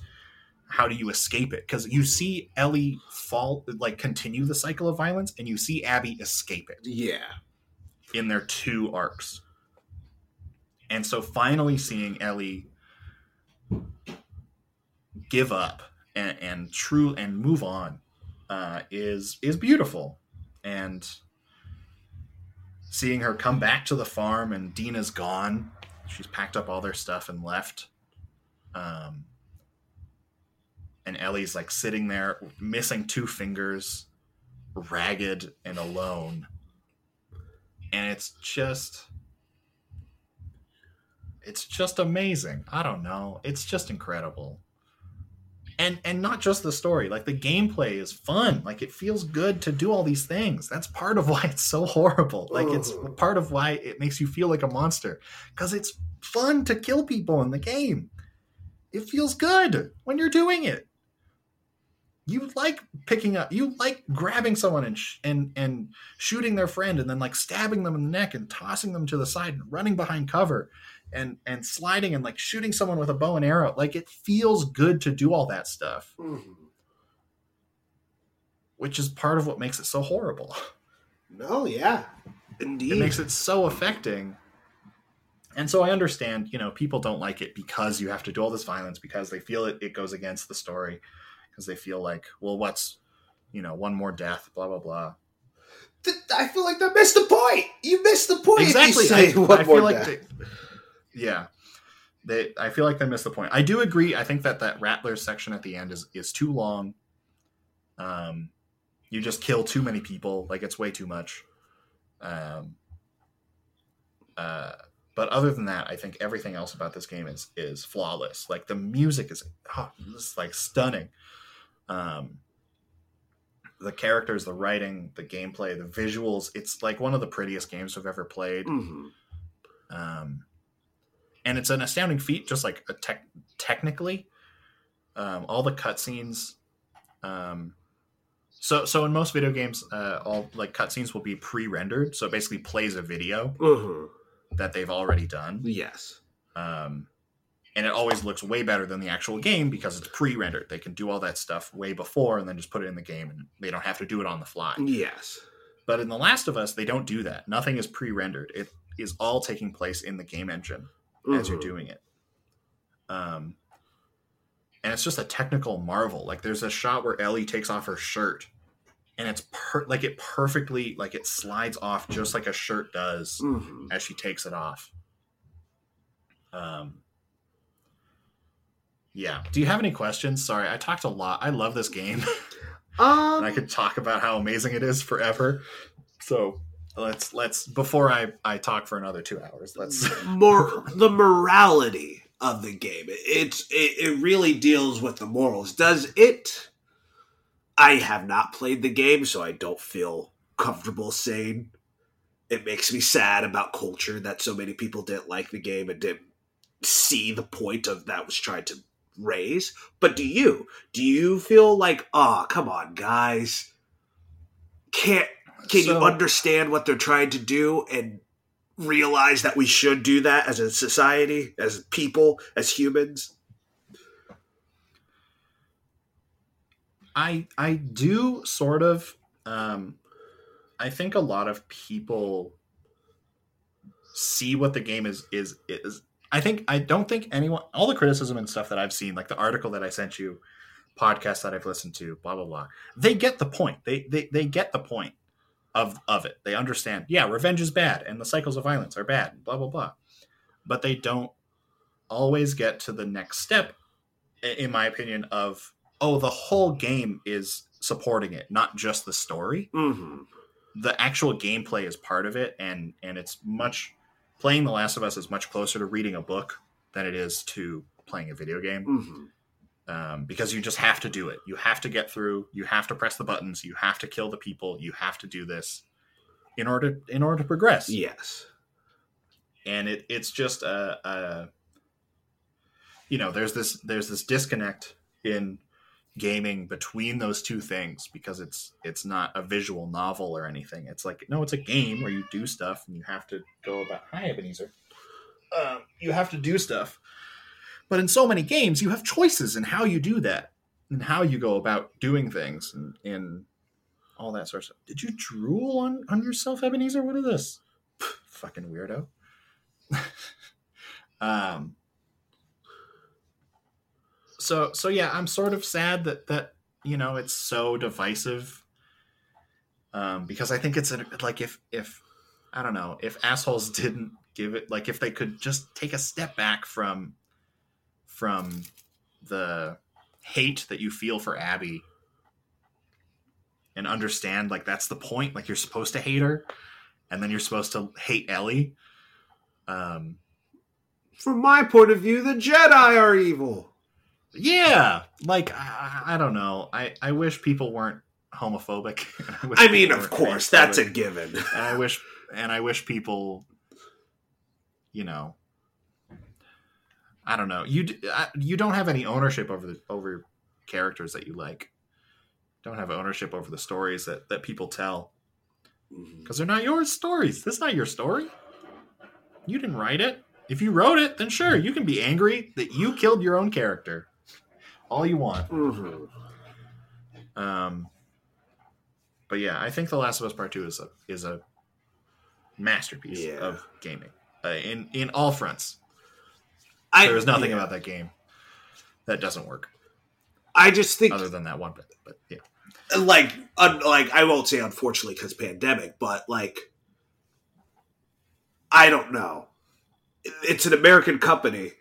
how do you escape it? Because you see Ellie fall, like continue the cycle of violence, and you see Abby escape it Yeah. In their two arcs. And so finally seeing Ellie give up and, and true and move on uh, is is beautiful. And seeing her come back to the farm and Dina's gone she's packed up all their stuff and left. Um, and Ellie's like sitting there missing two fingers ragged and alone and it's just it's just amazing. I don't know. It's just incredible. And and not just the story like the gameplay is fun. Like it feels good to do all these things. That's part of why it's so horrible. Like it's part of why it makes you feel like a monster. Because it's fun to kill people in the game. It feels good when you're doing it you like picking up you like grabbing someone and sh- and and shooting their friend and then like stabbing them in the neck and tossing them to the side and running behind cover and and sliding and like shooting someone with a bow and arrow. Like it feels good to do all that stuff. Mhm. which is part of what makes it so horrible. No, yeah, indeed. it makes it so affecting. And so i understand you know people don't like it because you have to do all this violence because they feel it, it goes against the story because they feel like well what's you know one more death blah blah blah. I feel like that missed the point. You missed the point. exactly. I, I feel like they, yeah. They i feel like they missed the point. I do agree. I think that that rattler section at the end is is too long. Um you just kill too many people. Like it's way too much. Um uh but other than that i think everything else about this game is is flawless. Like the music is oh, like stunning um the characters the writing the gameplay the visuals it's like one of the prettiest games i've ever played Mhm. um, and it's an astounding feat, just like a tech technically. Um, all the cutscenes. Um, so so in most video games, uh, all like cutscenes will be pre-rendered, so it basically plays a video Mhm. that they've already done, Yes. um, and it always looks way better than the actual game because it's pre-rendered. They can do all that stuff way before and then just put it in the game, and they don't have to do it on the fly. Yes. But in The Last of Us, they don't do that. Nothing is pre-rendered. It is all taking place in the game engine. as you're Mhm. doing it. Um, and it's just a technical marvel. Like there's a shot where Ellie takes off her shirt, and it's per- like it perfectly like it slides off just like a shirt does Mhm. as she takes it off. Um, yeah. Do you have any questions? Sorry, I talked a lot. I love this game, Um, and I could talk about how amazing it is forever. So let's let's before I I talk for another two hours. Let's more the morality of the game. It's it, it really deals with the morals. Does it? I have not played the game, so I don't feel comfortable saying. It makes me sad about culture that so many people didn't like the game and didn't see the point of that was trying to raise. But do you? Do you feel like, oh, come on, guys? Can't can you understand what they're trying to do and realize that we should do that as a society, as people, as humans? I I do sort of. Um, I think a lot of people see what the game is is is. I think I don't think anyone all the criticism and stuff that I've seen, like the article that I sent you, podcast that I've listened to, blah blah blah. They get the point. They they they get the point of of it. They understand. Yeah, revenge is bad, and the cycles of violence are bad. Blah blah blah. But they don't always get to the next step, in my opinion, of oh, the whole game is supporting it, not just the story. Mm-hmm. The actual gameplay is part of it, and and it's much playing The Last of Us is much closer to reading a book than it is to playing a video game Mm-hmm. um, because you just have to do it. You have to get through. You have to press the buttons. You have to kill the people. You have to do this in order in order to progress. Yes. and it it's just a, a you know there's this there's this disconnect in gaming between those two things because it's it's not a visual novel or anything. It's like no it's a game where you do stuff and you have to go about hi ebenezer. Um, you have to do stuff. But in so many games you have choices in how you do that and how you go about doing things and, and all that sort of stuff. Did you drool on on yourself ebenezer? What is this? Fucking weirdo. Um so so yeah, I'm sort of sad that that you know it's so divisive. Um, because I think it's a, like if if I don't know if assholes didn't give it like if they could just take a step back from from the hate that you feel for Abby and understand like that's the point like you're supposed to hate her and then you're supposed to hate Ellie um From my point of view, the Jedi are evil. Yeah like I, I don't know I I wish people weren't homophobic wish I mean, of course, that's a given. and I wish and I wish people, you know, I don't know. You I- you don't have any ownership over the over characters that you like. Don't have ownership over the stories that that people tell mm-hmm. because they're not your stories. That's not your story. You didn't write it. If you wrote it, then sure, mm-hmm. you can be angry that you killed your own character. All you want. Mhm. Um, but yeah, I think The Last of Us Part Two is a is a masterpiece Yeah. of gaming uh, in in all fronts. I, There is nothing yeah. about that game that doesn't work, I just think, other than that one bit. But yeah, like, un, like I won't say unfortunately because pandemic, but like, I don't know. It's an American company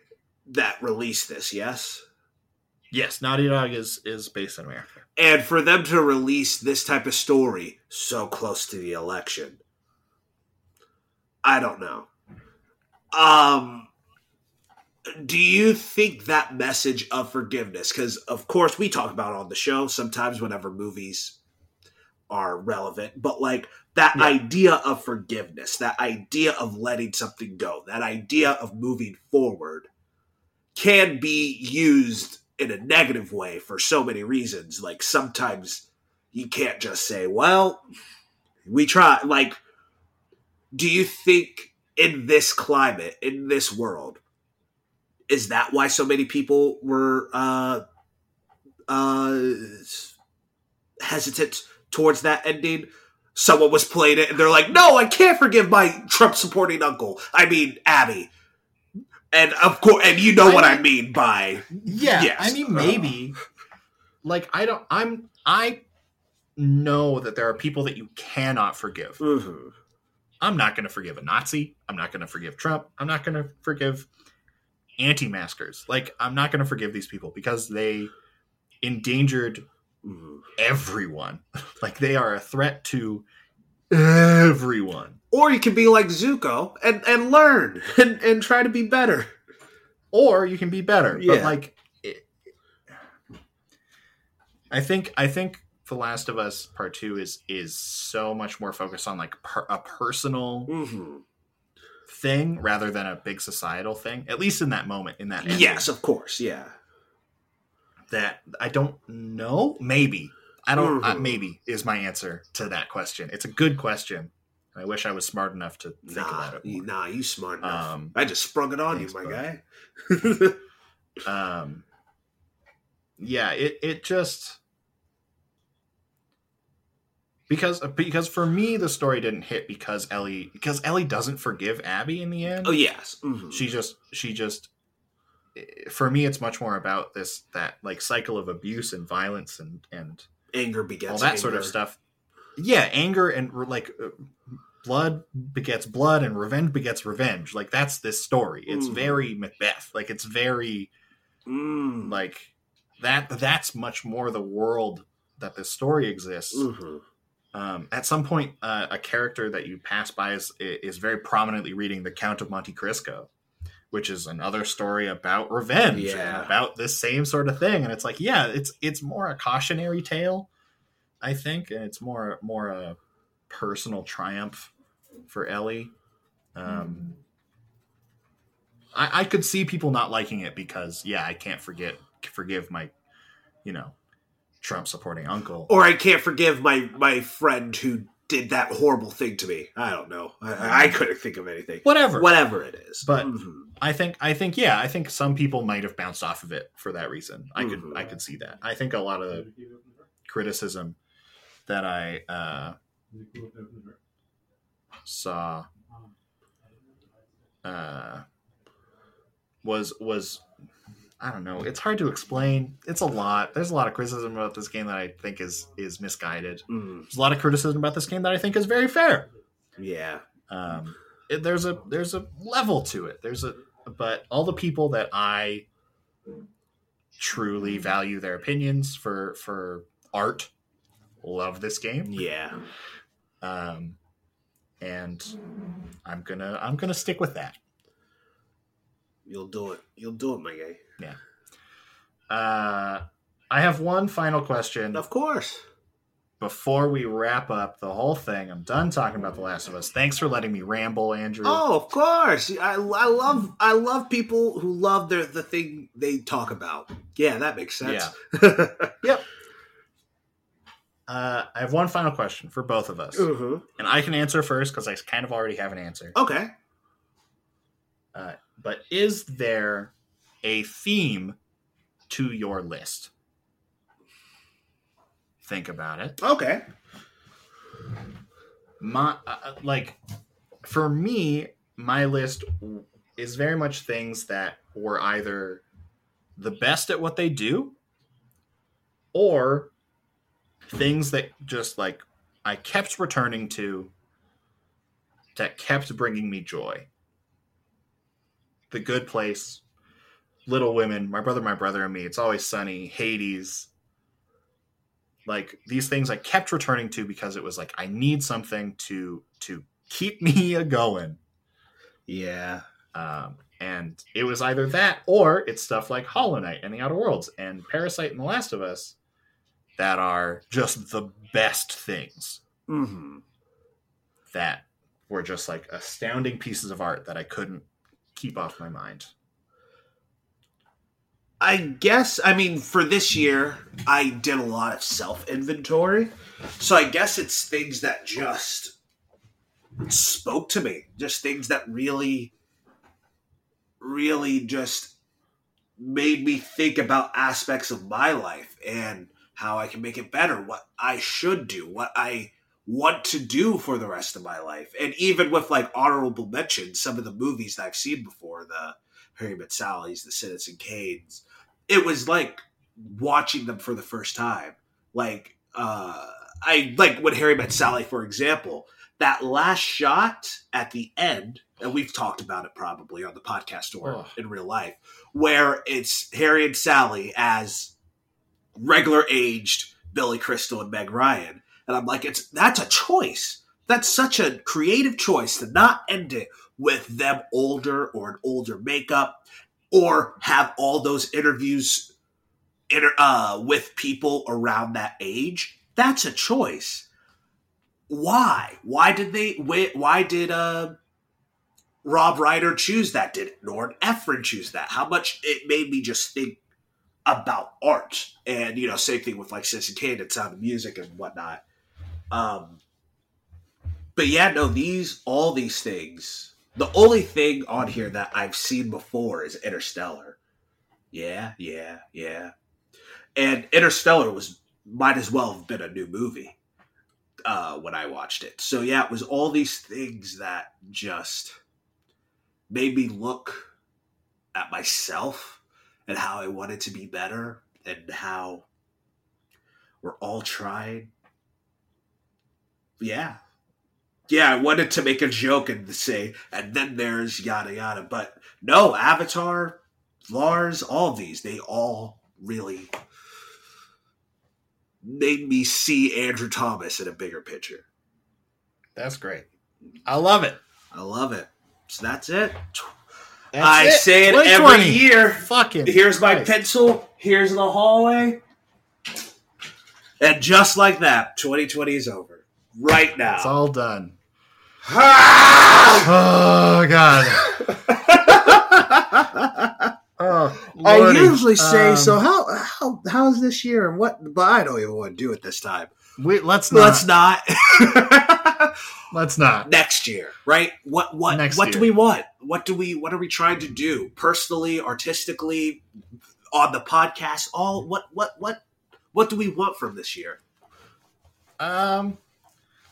that released this, yes. Yes, Naughty Dog is is based in America. And for them to release this type of story so close to the election, I don't know. Um, do you think that message of forgiveness? Because of course we talk about it on the show sometimes whenever movies are relevant, but like that Yeah. idea of forgiveness, that idea of letting something go, that idea of moving forward can be used in a negative way for so many reasons. Like sometimes you can't just say, well, we try. Like, do you think in this climate, in this world, is that why so many people were uh, uh, hesitant towards that ending? Someone was playing it and they're like, no, I can't forgive my Trump supporting uncle. I mean, Abby. And of course, and you know I what I mean- mean by Yeah, Yes. I mean maybe. like I don't. I'm. I know that there are people that you cannot forgive. Mhm. I'm not going to forgive a Nazi. I'm not going to forgive Trump. I'm not going to forgive anti-maskers. Like I'm not going to forgive these people because they endangered Mhm. everyone. like they are a threat to everyone. Or you can be like Zuko and, and learn and, and try to be better. Or you can be better. But Yeah. like it, I think I think The Last of Us Part 2 is is so much more focused on like per, a personal Mm-hmm. thing rather than a big societal thing. At least in that moment in that ending. Yes, of course. Yeah. that I don't know. Maybe I don't. Uh, Mhm. maybe is my answer to that question. It's a good question. I wish I was smart enough to think nah, about it. more. nah, you smart enough. Um, I just sprung it on thanks, you, my guy. um, yeah, it it just because because for me the story didn't hit because Ellie because Ellie doesn't forgive Abby in the end. oh yes. Mhm. she just she just for me it's much more about this that like cycle of abuse and violence and and anger begets all that sort of stuff. Yeah, anger and like uh, blood begets blood, and revenge begets revenge. Like that's this story. It's Mm. very Macbeth. Like it's very Mm. like that. That's much more the world that this story exists. Mhm. Um, at some point, uh, a character that you pass by is is very prominently reading the Count of Monte Cristo, which is another story about revenge Yeah. and about this same sort of thing. And it's like, yeah, it's it's more a cautionary tale, I think, and it's more more a personal triumph for Ellie. Um, I, I could see people not liking it because, yeah, I can't forget forgive my, you know, Trump supporting uncle. Or I can't forgive my my friend who did that horrible thing to me. I don't know. I, I couldn't think of anything. Whatever. Whatever it is. But- Mhm. I think I think yeah, I think some people might have bounced off of it for that reason. I could. I could see that. I think a lot of the criticism that I uh, saw uh, was was I don't know. It's hard to explain. It's a lot. There's a lot of criticism about this game that I think is is misguided. Mm, There's a lot of criticism about this game that I think is very fair. yeah. Um, it, there's a there's a level to it. There's a but all the people that I truly value their opinions for for art love this game. Yeah. Um, and I'm gonna I'm gonna stick with that. You'll do it. You'll do it, my guy. Yeah. Uh, I have one final question Of course. Before we wrap up the whole thing. I'm done talking about The Last of Us. Thanks for letting me ramble, Andrew. Oh, of course. I, I love I love people who love their the thing they talk about. Yeah, that makes sense. Yeah. Yep. Uh, I have one final question for both of us, Mhm. and I can answer first because I kind of already have an answer. Okay. But is there a theme to your list? Think about it. Okay. my uh, like for me my list is very much things that were either the best at what they do or things that just like I kept returning to that kept bringing me joy. The Good Place, Little Women, My Brother, My Brother and Me, It's Always Sunny, Hades. Like these things I kept returning to because it was like I need something to to keep me a going. Yeah. Um, and it was either that or it's stuff like Hollow Knight and the Outer Worlds and Parasite and The Last of Us that are just the best things mm-hmm. that were just like astounding pieces of art that I couldn't keep off my mind. I guess I mean for this year I did a lot of self inventory. So I guess it's things that just spoke to me. Just things that really really just made me think about aspects of my life and how I can make it better, what I should do, what I want to do for the rest of my life. And even with like honorable mentions, some of the movies that I've seen before, the Harry Met Sally's, the Citizen Kane's, it was like watching them for the first time. Like, uh, I like when Harry Met Sally, for example, that last shot at the end, and we've talked about it probably on the podcast or Ugh. in real life, where it's Harry and Sally as regular aged Billy Crystal and Meg Ryan. And I'm like, it's that's a choice. That's such a creative choice to not end it with them older or an older makeup or have all those interviews inter, uh, with people around that age. That's a choice. Why? Why did they? Why, why did uh, Rob Reiner choose that? Did Nora Ephron choose that? How much it made me just think about art, and you know, same thing with like Kane and Sound of Music and whatnot. Um, but yeah, no, these all these things. The only thing on here that I've seen before is Interstellar. Yeah, yeah, yeah. And Interstellar was might as well have been a new movie uh, when I watched it. So yeah, it was all these things that just made me look at myself and how I wanted to be better and how we're all trying. Yeah. Yeah, I wanted to make a joke and say, and then there's yada yada. But no, Avatar, Lars, all these, they all really made me see Andrew Thomas in a bigger picture. That's great. I love it. I love it. So that's it. That's I it. say it every year. Fucking Here's my Christ. pencil. Here's the hallway. And just like that, 2020 is over. Right now. It's all done. Ah! Oh god. Oh, I usually say Um, so. How how how's this year? and What? But I don't even want to do it this time. We, let's not. Let's not. Let's not. Next year, right? What what Next what do we want? What do we what are we trying to do personally, artistically, on the podcast? All what what what what do we want from this year? Um,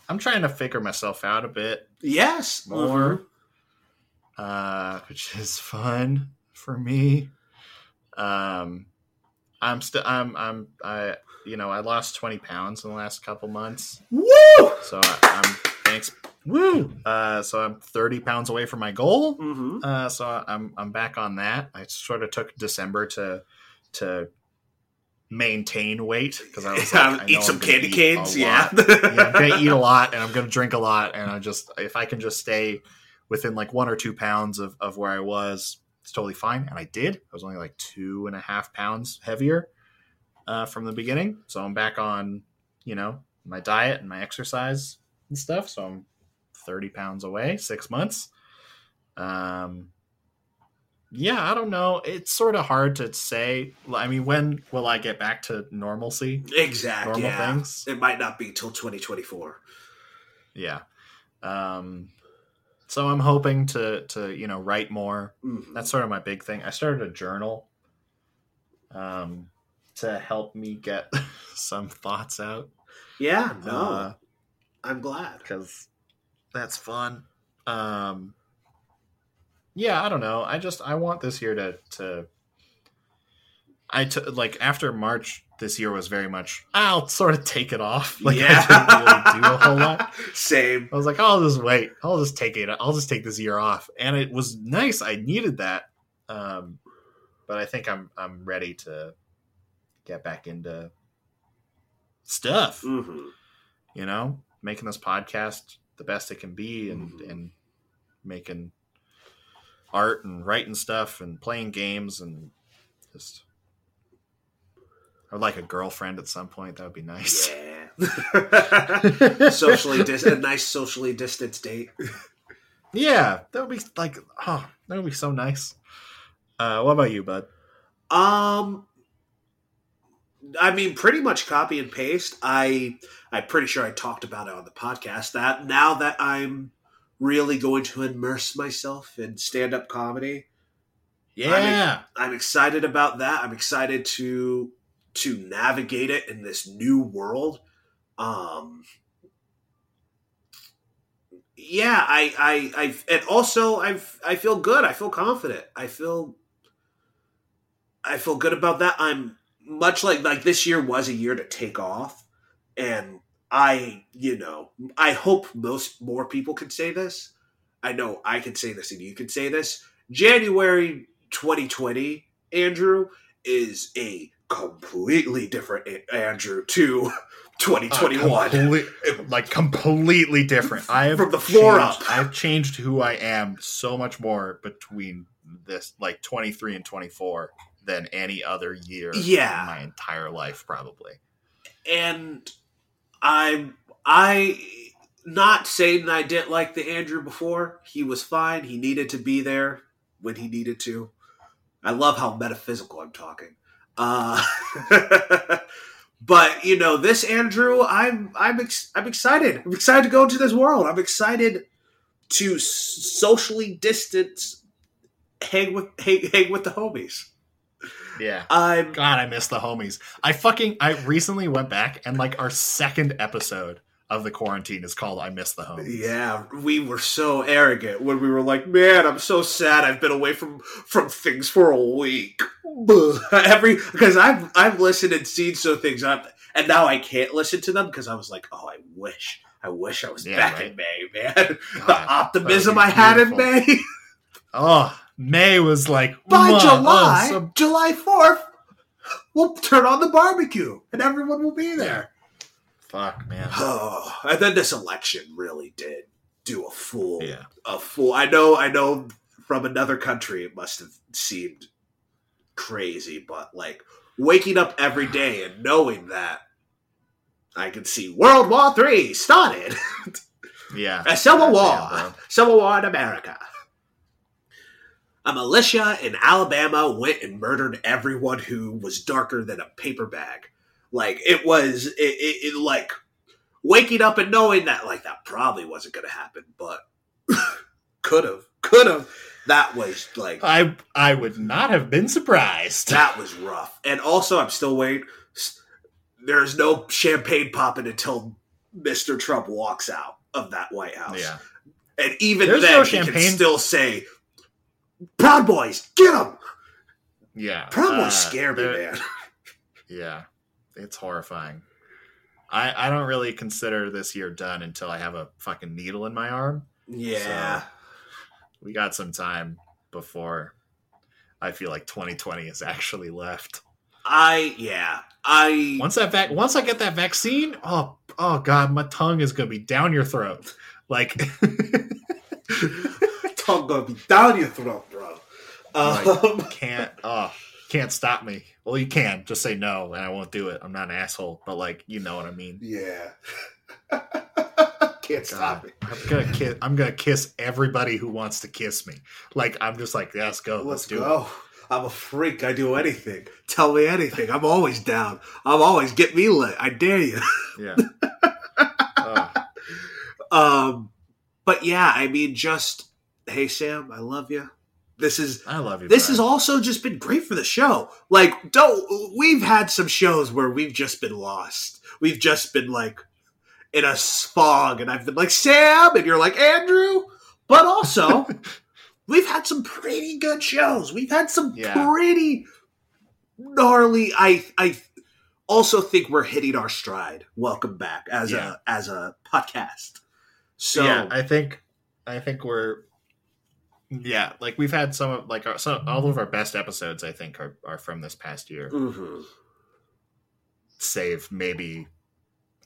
I'm trying to figure myself out a bit Yes, more, uh, which is fun for me. Um, I'm still I'm I'm I you know I lost 20 pounds in the last couple months, Woo! so I, I'm thanks. Woo! Uh, so I'm 30 pounds away from my goal. Mm-hmm. Uh, so I'm I'm back on that. I sort of took December to to maintain weight because I was like, I eat I'm some candy eat canes. Yeah. yeah, I'm gonna eat a lot and I'm gonna drink a lot and I just if I can just stay within like one or two pounds of, of where I was, it's totally fine. And I did. I was only like two and a half pounds heavier uh, from the beginning. So I'm back on, you know, my diet and my exercise and stuff. So I'm 30 pounds away, six months. Um, yeah, I don't know. It's sort of hard to say. I mean, when will I get back to normalcy? Exactly. Normal Yeah. things? It might not be till 2024. Yeah. Um, so I'm hoping to to you know write more. Mhm. That's sort of my big thing. I started a journal um, to help me get some thoughts out. Yeah. Uh, No. I'm glad. because that's fun. Um, yeah, I don't know. I just I want this year to to. I took like after March this year was very much I'll sort of take it off. Like yeah. I didn't really do a whole lot. Same. I was like, I'll just wait. I'll just take it. I'll just take this year off, and it was nice. I needed that, um, but I think I'm I'm ready to get back into stuff. hmm You know, making this podcast the best it can be, and Mhm. and making art and writing stuff and playing games and just. I would like a girlfriend at some point. That would be nice. Yeah. socially dis- a nice socially distanced date. Yeah, that would be like, oh, that would be so nice. Uh, what about you, bud? Um, I mean, pretty much copy and paste. I I'm pretty sure I talked about it on the podcast. That now that I'm really going to immerse myself in stand up comedy, Yeah, I'm excited about that. I'm excited to to navigate it in this new world. Um, yeah, I, I, I, and also I, I feel good. I feel confident. I feel, I feel good about that. I'm much like like this year was a year to take off, and I, you know, I hope most more people can say this. I know I can say this, and you can say this. January 2020, Andrew is a completely different Andrew to 2021. Uh, complete- like completely different. I have From the floor changed- up. I've changed who I am so much more between this like 23 and 24 than any other year Yeah. in my entire life, probably. and I'm I not saying I didn't like the Andrew before. He was fine. He needed to be there when he needed to. I love how metaphysical I'm talking. Uh, but you know, this Andrew, I'm I'm ex- I'm excited. I'm excited to go into this world. I'm excited to socially distance, hang with hang, hang with the homies. Yeah. I'm God, I miss the homies. I fucking I recently went back and like our second episode of the quarantine is called I Miss the Homies. Yeah, we were so arrogant when we were like, "Man, I'm so sad. I've been away from from things for a week." Every because I've I've listened and seen so things up, and now I can't listen to them because I was like, "Oh, I wish, I wish I was Yeah, back right. in May, man." the optimism I be had in. May. Oh, May was like By oh, July, oh, so- July fourth, we'll turn on the barbecue, and everyone will be there. fuck, man. Oh, and then this election really did do a fool. Yeah. a fool. I know, I know. From another country, it must have seemed crazy, but like waking up every day and knowing that I could see World War Three started, Yeah. a civil war, civil war in America. A militia in Alabama went and murdered everyone who was darker than a paper bag. Like it was, it, it, it like waking up and knowing that like that probably wasn't going to happen, but could have, could have. That was like I I would not have been surprised. that was rough. And also, I'm still waiting. There's no champagne popping until Mr. Trump walks out of that White House. yeah. And even There's then, no he can champagne- still say, "Proud Boys, get them." Yeah. Promos uh, scare me, man. Yeah, it's horrifying. I I don't really consider this year done until I have a fucking needle in my arm. Yeah. We got some time before I feel like 2020 is actually left. I yeah. I Once that vac- once I get that vaccine, oh oh god, my tongue is gonna be down your throat. Like tongue gonna be down your throat, bro. Um, can't oh can't stop me. Well, you can just say no, and I won't do it. I'm not an asshole, but like you know what I mean. yeah. Can't stop me. I'm gonna kiss. I'm gonna kiss everybody who wants to kiss me. Like I'm just like, let's go, let's, Let's do go. I'm a freak. I do anything. Tell me anything. I'm always down. I'm always get me lit. I dare you. Yeah. Um, but yeah, I mean, just hey Sam, I love you. This is I love you. this Brian. has also just been great for the show. Like, don't we've had some shows where we've just been lost. We've just been like in a fog, and I've been like Sam, and you're like Andrew. But also, we've had some pretty good shows. We've had some Yeah. pretty gnarly. I I also think we're hitting our stride. Welcome back as Yeah. a as a podcast. So yeah, I think I think we're yeah, like we've had some of like our, some all of our best episodes. I think are are from this past year. Mm-hmm. Save maybe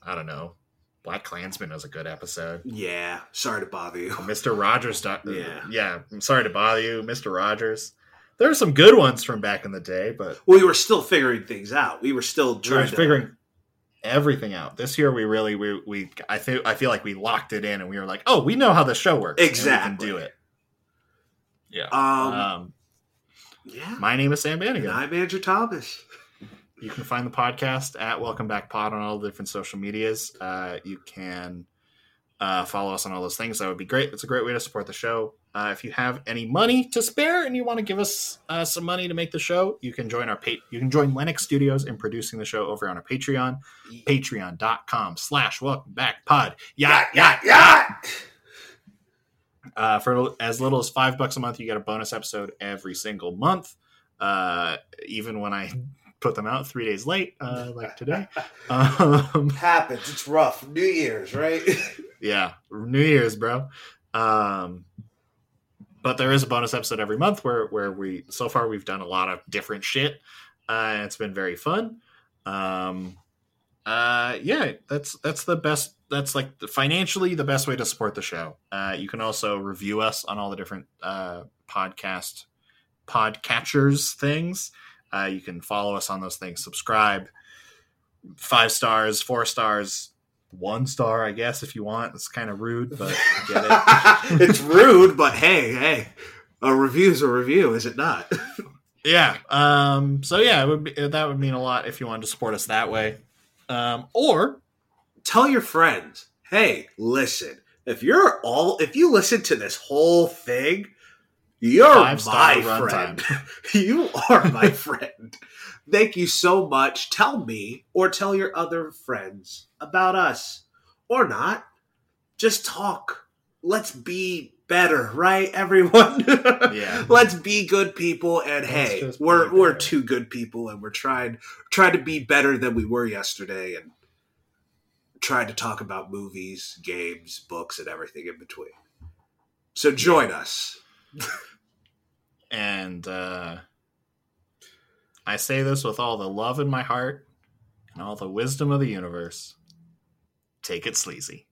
I don't know. Black Klansman was a good episode. yeah. Sorry to bother you. Mr. Rogers. doc- Yeah. yeah. I'm sorry to bother you, Mr. Rogers. There are some good ones from back in the day, but we were still figuring things out. We were still we were trying to figuring everything out. This year, we really we we I feel I feel like we locked it in, and we were like, oh, we know how the show works. Exactly. can do it. Yeah. Um, Um, yeah. my name is Sam And Bannigan. I'm Andrew Thomas. You can find the podcast at Welcome Back Pod on all the different social medias. Uh, you can uh, follow us on all those things. That would be great. It's a great way to support the show. Uh, if you have any money to spare and you want to give us uh, some money to make the show, you can join our pa- you can join Lennox Studios in producing the show over on our Patreon, patreon.com slash welcome back pod. Yeah, yeah, yeah. Uh, for as little as five bucks a month, you get a bonus episode every single month. Uh, even when I put them out three days late, uh, like today. Um, Happens. It's rough. New Year's, right? yeah, New Year's, bro. Um, but there is a bonus episode every month where where we so far we've done a lot of different shit. Uh, it's been very fun. Um, uh, yeah, that's that's the best. That's like the, financially the best way to support the show. Uh, you can also review us on all the different uh, podcast podcatchers things. Uh, you can follow us on those things. Subscribe. Five stars, four stars, one star, I guess, if you want. It's kind of rude, but I get it. it's rude, but hey, hey, a review's a review, is it not? Yeah. Um. So yeah, it would be, that would mean a lot if you wanted to support us that way. Um. Or Tell your friends, hey, listen. If you're all, if you listen to this whole thing, you're my friend. you are my friend. Thank you so much. Tell me or tell your other friends about us or not. Just talk. Let's be better, right, everyone? Yeah. Let's be good people. And Let's hey, we're we're two good people, and we're trying trying to be better than we were yesterday, and trying to talk about movies, games, books, and everything in between. So join us. and uh, I say this with all the love in my heart and all the wisdom of the universe. Take it sleazy.